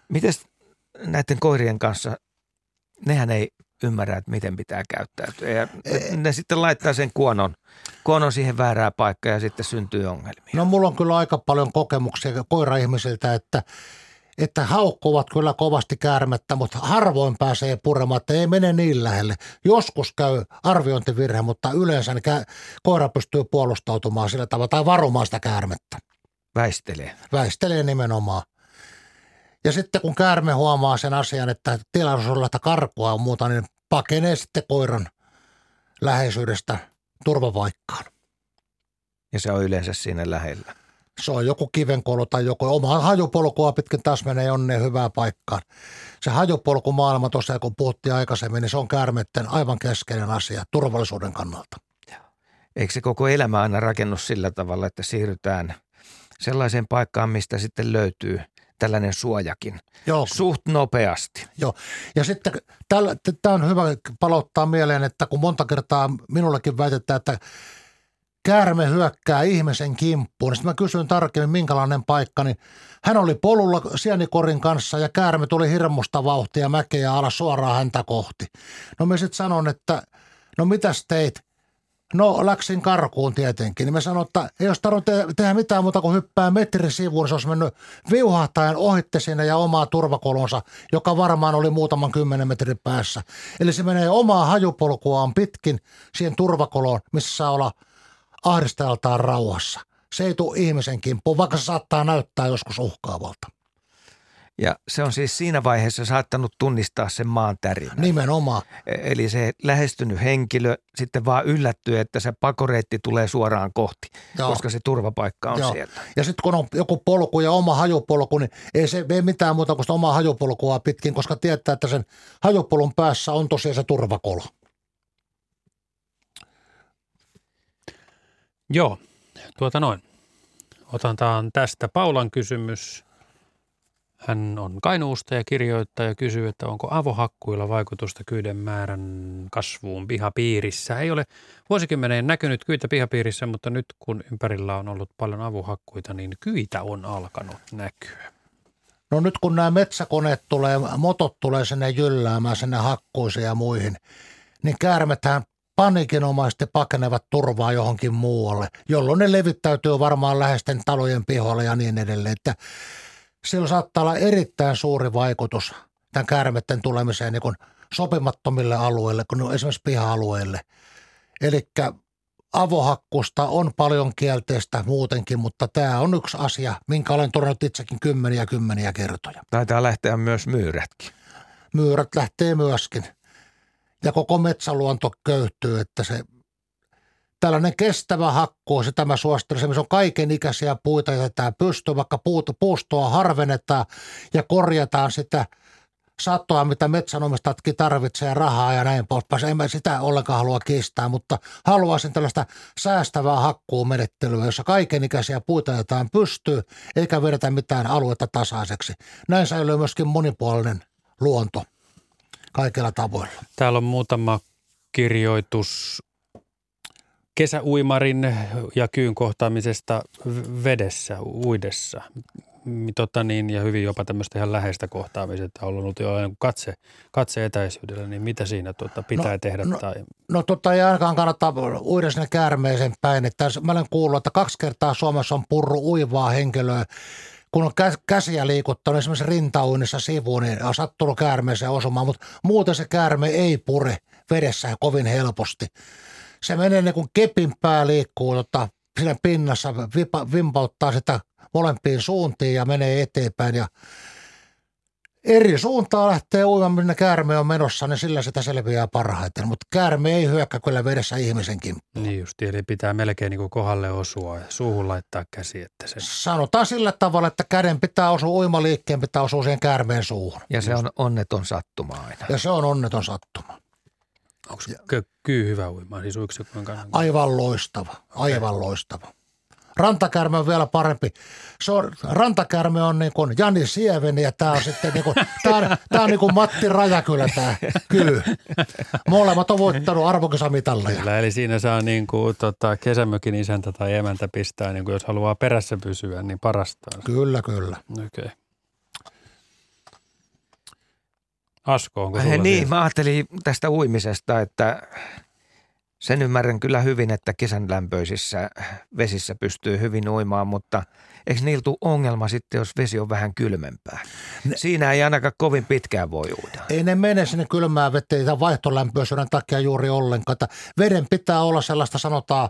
Speaker 3: Mites näiden koirien kanssa, nehän ei ymmärrä, että miten pitää käyttäytyä. Ja ne sitten laittaa sen kuonon, kuonon siihen väärää paikkaa ja sitten syntyy ongelmia.
Speaker 4: No mulla on kyllä aika paljon kokemuksia koiraihmisiltä, että, että haukkuvat kyllä kovasti käärmettä, mutta harvoin pääsee puremaan, että ei mene niin lähelle. Joskus käy arviointivirhe, mutta yleensä niin kä- koira pystyy puolustautumaan sillä tavalla tai varumaan sitä käärmettä.
Speaker 3: Väistelee.
Speaker 4: Väistelee nimenomaan. Ja sitten kun käärme huomaa sen asian, että tilaisuus olla karkua ja muuta, niin pakenee sitten koiran läheisyydestä turvavaikkaan.
Speaker 3: Ja se on yleensä siinä lähellä.
Speaker 4: Se on joku kivenkolo tai joku oma hajupolkua pitkin taas menee onneen hyvään paikkaan. Se hajupolkumaailma tuossa, kun puhuttiin aikaisemmin, niin se on käärmeiden aivan keskeinen asia turvallisuuden kannalta.
Speaker 3: Eikö se koko elämä aina rakennus sillä tavalla, että siirrytään sellaiseen paikkaan, mistä sitten löytyy tällainen suojakin
Speaker 4: Joo.
Speaker 3: suht nopeasti.
Speaker 4: Joo. Ja sitten tämä on hyvä palauttaa mieleen, että kun monta kertaa minullekin väitetään, että käärme hyökkää ihmisen kimppuun, sitten mä kysyin tarkemmin, minkälainen paikka, niin hän oli polulla sienikorin kanssa ja käärme tuli hirmusta vauhtia mäkeä alas suoraan häntä kohti. No mä sitten sanon, että no mitäs teit? No läksin karkuun tietenkin. Niin mä sanoin, että ei olisi tarvinnut te- tehdä mitään muuta kuin hyppää metrin sivuun. niin Se olisi mennyt viuhahtaen ohitte sinne ja omaa turvakolonsa, joka varmaan oli muutaman kymmenen metrin päässä. Eli se menee omaa hajupolkuaan pitkin siihen turvakoloon, missä saa olla ahdistajaltaan rauhassa. Se ei tule ihmisen kimppuun, vaikka se saattaa näyttää joskus uhkaavalta.
Speaker 3: Ja se on siis siinä vaiheessa saattanut tunnistaa sen maan tärinän.
Speaker 4: Nimenomaan.
Speaker 3: E- Eli se lähestynyt henkilö sitten vaan yllättyy, että se pakoreitti tulee suoraan kohti,
Speaker 4: Joo.
Speaker 3: koska se turvapaikka on
Speaker 4: Joo.
Speaker 3: siellä.
Speaker 4: Ja sitten kun on joku polku ja oma hajupolku, niin ei se ei mitään muuta kuin sitä omaa hajupolkua pitkin, koska tietää, että sen hajupolun päässä on tosiaan se turvakolo.
Speaker 2: Joo, tuota noin. Otetaan tästä Paulan kysymys. Hän on Kainuusta ja kirjoittaa ja kysyy, että onko avohakkuilla vaikutusta kyyden määrän kasvuun pihapiirissä. Ei ole vuosikymmeneen näkynyt kyitä pihapiirissä, mutta nyt kun ympärillä on ollut paljon avohakkuita, niin kyitä on alkanut näkyä.
Speaker 4: No nyt kun nämä metsäkoneet tulee, motot tulee sinne jylläämään sinne hakkuisiin ja muihin, niin käärmethän panikinomaisesti pakenevat turvaa johonkin muualle, jolloin ne levittäytyy varmaan läheisten talojen pihoille ja niin edelleen. Että sillä saattaa olla erittäin suuri vaikutus tämän käärmetten tulemiseen niin kuin sopimattomille alueille, kun esimerkiksi piha-alueille. Eli avohakkusta on paljon kielteistä muutenkin, mutta tämä on yksi asia, minkä olen todennut itsekin kymmeniä kymmeniä kertoja.
Speaker 3: Taitaa lähteä myös myyrätkin.
Speaker 4: Myyrät lähtee myöskin. Ja koko metsäluonto köyhtyy, että se tällainen kestävä hakkuu, sitä mä suosittelen, missä on kaiken ikäisiä puita jätetään pystyyn, vaikka puustoa harvennetaan ja korjataan sitä – satoa, mitä metsänomistatkin tarvitsee rahaa ja näin poispäin. En mä sitä ollenkaan halua kiistää, mutta haluaisin tällaista säästävää hakkuumenettelyä, jossa kaikenikäisiä puita jätetään pystyy, eikä vedetä mitään aluetta tasaiseksi. Näin säilyy myöskin monipuolinen luonto kaikilla tavoilla.
Speaker 2: Täällä on muutama kirjoitus kesäuimarin ja kyyn kohtaamisesta vedessä, uidessa tota niin, ja hyvin jopa tämmöistä ihan läheistä kohtaamista, on ollut jo katse, katse etäisyydellä, niin mitä siinä tota pitää no, tehdä?
Speaker 4: No,
Speaker 2: tai?
Speaker 4: no totta ei ainakaan kannata uida sinne käärmeeseen päin. Että mä olen kuullut, että kaksi kertaa Suomessa on purru uivaa henkilöä, kun on käsiä liikuttanut esimerkiksi rintauinnissa sivuun, niin on sattunut käärmeeseen osumaan, mutta muuten se käärme ei pure vedessä kovin helposti. Se menee niin kuin kepin pää liikkuu tota, siinä pinnassa, vipa, vimpauttaa sitä molempiin suuntiin ja menee eteenpäin ja eri suuntaan lähtee uimaan, minne käärme on menossa, niin sillä sitä selviää parhaiten. Mutta käärme ei hyökkää kyllä vedessä ihmisenkin.
Speaker 2: Niin just, eli pitää melkein niin kuin kohdalle osua ja suuhun laittaa käsi. Että se...
Speaker 4: Sanotaan sillä tavalla, että käden pitää osua, uimaliikkeen pitää osua siihen käärmeen suuhun.
Speaker 3: Ja se on onneton sattuma aina.
Speaker 4: Ja se on onneton sattuma.
Speaker 2: Onko ja. kyy hyvä uimaan? Siis
Speaker 4: Aivan loistava, aivan loistava. Rantakärme on vielä parempi. Se on, rantakärme on niin kuin Jani Sieveni ja tämä on sitten niin kuin, tämä on, tämä on niin kuin Matti Rajakylä tämä kyy. Molemmat on voittanut arvokisamitalla.
Speaker 2: Kyllä, eli siinä saa niin kuin, tota, kesämökin isäntä tai emäntä pistää, niin kuin, jos haluaa perässä pysyä, niin parastaa.
Speaker 4: Kyllä, kyllä.
Speaker 2: Okei. Okay. Asko, onko sulla
Speaker 3: Niin, siihen? mä ajattelin tästä uimisesta, että sen ymmärrän kyllä hyvin, että kesän lämpöisissä vesissä pystyy hyvin uimaan, mutta eikö niillä tule ongelma sitten, jos vesi on vähän kylmempää? Ne, Siinä ei ainakaan kovin pitkään voi uida.
Speaker 4: Ei ne mene sinne kylmään veteen tai vaihtolämpöisyyden takia juuri ollenkaan. Että veden pitää olla sellaista sanotaan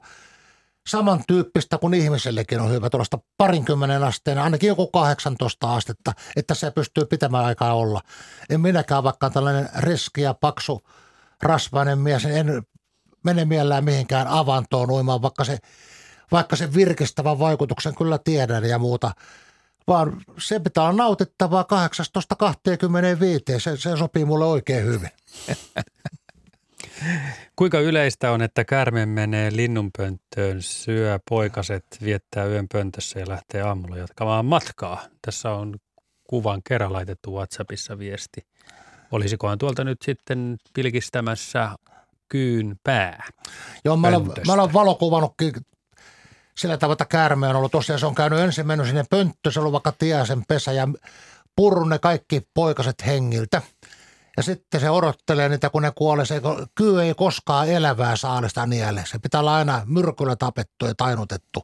Speaker 4: samantyyppistä kuin ihmisellekin on hyvä, tuollaista parinkymmenen asteen, ainakin joku 18 astetta, että se pystyy pitämään aikaa olla. En minäkään vaikka tällainen riski ja paksu rasvainen mies, en mene mielellään mihinkään avantoon uimaan, vaikka se, vaikka se virkistävän vaikutuksen kyllä tiedän ja muuta. Vaan se pitää olla nautittavaa 18-25. Se, se sopii mulle oikein hyvin.
Speaker 2: Kuinka yleistä on, että käärme menee linnunpönttöön, syö poikaset, viettää yön pöntössä ja lähtee aamulla jatkamaan matkaa? Tässä on kuvan kerran laitettu WhatsAppissa viesti. Olisikohan tuolta nyt sitten pilkistämässä kyyn pää.
Speaker 4: Joo, mä olen, mä olen valokuvannutkin sillä tavalla, että käärme on ollut tosiaan, se on käynyt ensin mennyt sinne pönttö, se on vaikka tiäisen pesä ja purru ne kaikki poikaset hengiltä. Ja sitten se odottelee niitä, kun ne kuolee. Se kyy ei koskaan elävää saalista nielle. Se pitää olla aina myrkyllä tapettu ja tainutettu.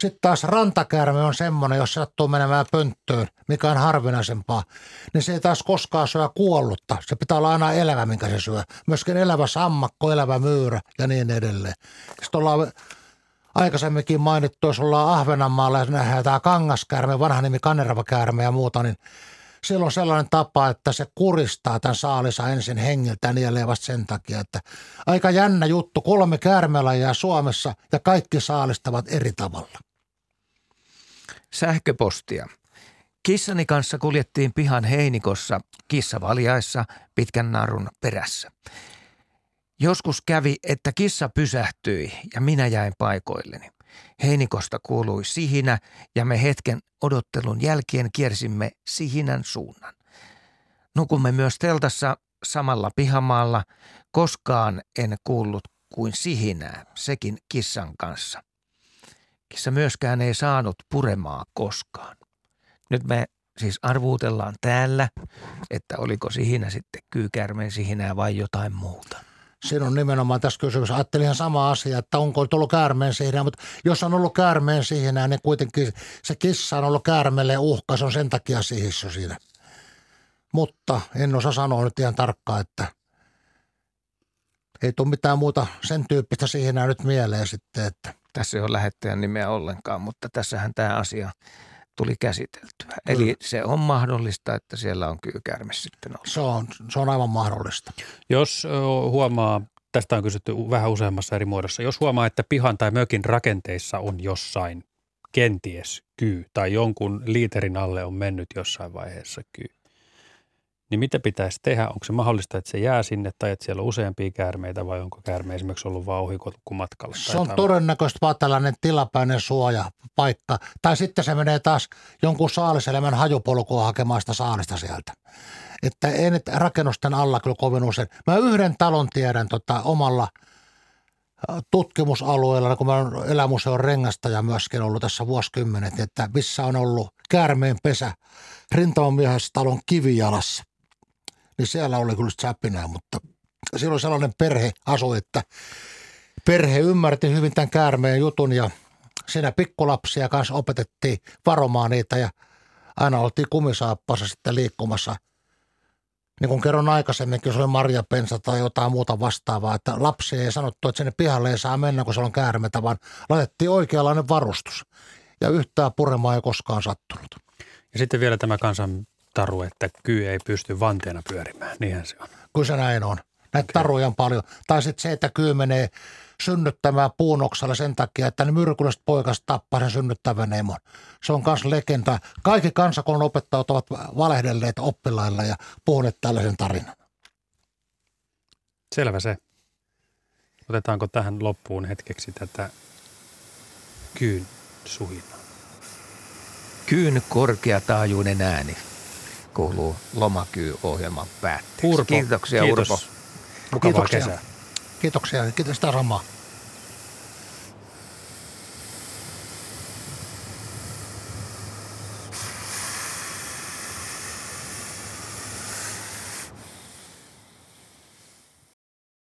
Speaker 4: Sitten taas rantakäärme on semmoinen, jos sattuu menemään pönttöön, mikä on harvinaisempaa, niin se ei taas koskaan syö kuollutta. Se pitää olla aina elävä, minkä se syö. Myöskin elävä sammakko, elävä myyrä ja niin edelleen. Sitten ollaan aikaisemminkin mainittu, jos ollaan Ahvenanmaalla ja nähdään tämä kangaskärme, vanha nimi kanervakäärme ja muuta, niin silloin sellainen tapa, että se kuristaa tämän saalisa ensin hengiltä ja vasta sen takia, että aika jännä juttu, kolme käärmelajia Suomessa ja kaikki saalistavat eri tavalla
Speaker 3: sähköpostia. Kissani kanssa kuljettiin pihan heinikossa kissavaljaissa pitkän narun perässä. Joskus kävi, että kissa pysähtyi ja minä jäin paikoilleni. Heinikosta kuului sihinä ja me hetken odottelun jälkeen kiersimme sihinän suunnan. Nukumme myös teltassa samalla pihamaalla. Koskaan en kuullut kuin sihinää, sekin kissan kanssa. Kissa myöskään ei saanut puremaa koskaan. Nyt me siis arvuutellaan täällä, että oliko sihinä sitten kyykäärmeen sihinää vai jotain muuta.
Speaker 4: Siinä on nimenomaan tässä kysymys. Ajattelin ihan sama asia, että onko tullut käärmeen sihinää, mutta jos on ollut käärmeen sihinää, niin kuitenkin se kissa on ollut käärmeelle uhka, se on sen takia sihissä siinä. Mutta en osaa sanoa nyt ihan tarkkaan, että ei tule mitään muuta sen tyyppistä sihinää nyt mieleen sitten, että
Speaker 3: Tässä ei ole lähettäjän nimeä ollenkaan, mutta tässähän tämä asia tuli käsiteltyä. Eli se on mahdollista, että siellä on kyykäärme sitten ollut.
Speaker 4: se on, se on aivan mahdollista.
Speaker 2: Jos huomaa, tästä on kysytty vähän useammassa eri muodossa, jos huomaa, että pihan tai mökin rakenteissa on jossain kenties kyy tai jonkun liiterin alle on mennyt jossain vaiheessa kyy, niin mitä pitäisi tehdä? Onko se mahdollista, että se jää sinne tai että siellä on useampia käärmeitä vai onko käärme esimerkiksi ollut vaan matkalla? tai
Speaker 4: Se on todennäköisesti vaan tällainen tilapäinen suojapaikka. Tai sitten se menee taas jonkun saaliselämän hajupolkua hakemaan sitä saalista sieltä. Että ei nyt rakennusten alla kyllä kovin usein. Mä yhden talon tiedän tota, omalla tutkimusalueella, kun mä olen elämuseon rengastaja myöskin ollut tässä vuosikymmenet, että missä on ollut käärmeen pesä rintamamiehessä talon kivijalassa. Niin siellä oli kyllä säpinää, mutta silloin sellainen perhe asui, että perhe ymmärti hyvin tämän käärmeen jutun ja siinä pikkulapsia kanssa opetettiin varomaan niitä ja aina oltiin kumisaappassa sitten liikkumassa. Niin kuin kerron aikaisemminkin, jos oli marjapensa tai jotain muuta vastaavaa, että lapsi ei sanottu, että sinne pihalle ei saa mennä, kun se on käärmetä, vaan laitettiin oikeanlainen varustus. Ja yhtään puremaa ei koskaan sattunut.
Speaker 2: Ja sitten vielä tämä kansan taru, että kyy ei pysty vanteena pyörimään. Niinhän se on.
Speaker 4: Kyllä se näin on. Näitä taruja on paljon. Tai sitten se, että kyy menee synnyttämään puunoksella sen takia, että ne myrkylliset poikas tappaa sen synnyttävän emon. Se on myös legenda. Kaikki kansakunnan opettajat ovat valehdelleet oppilailla ja puhuneet tällaisen tarinan.
Speaker 2: Selvä se. Otetaanko tähän loppuun hetkeksi tätä kyyn suhinaa?
Speaker 3: Kyyn korkeataajuinen ääni kuuluu Lomakyy-ohjelman päätteeksi.
Speaker 2: Urpo,
Speaker 3: Kiitoksia
Speaker 2: kiitos.
Speaker 3: Urpo.
Speaker 2: Mukavaa
Speaker 4: Kiitoksia.
Speaker 2: kesää.
Speaker 4: Kiitoksia. Kiitos samaa.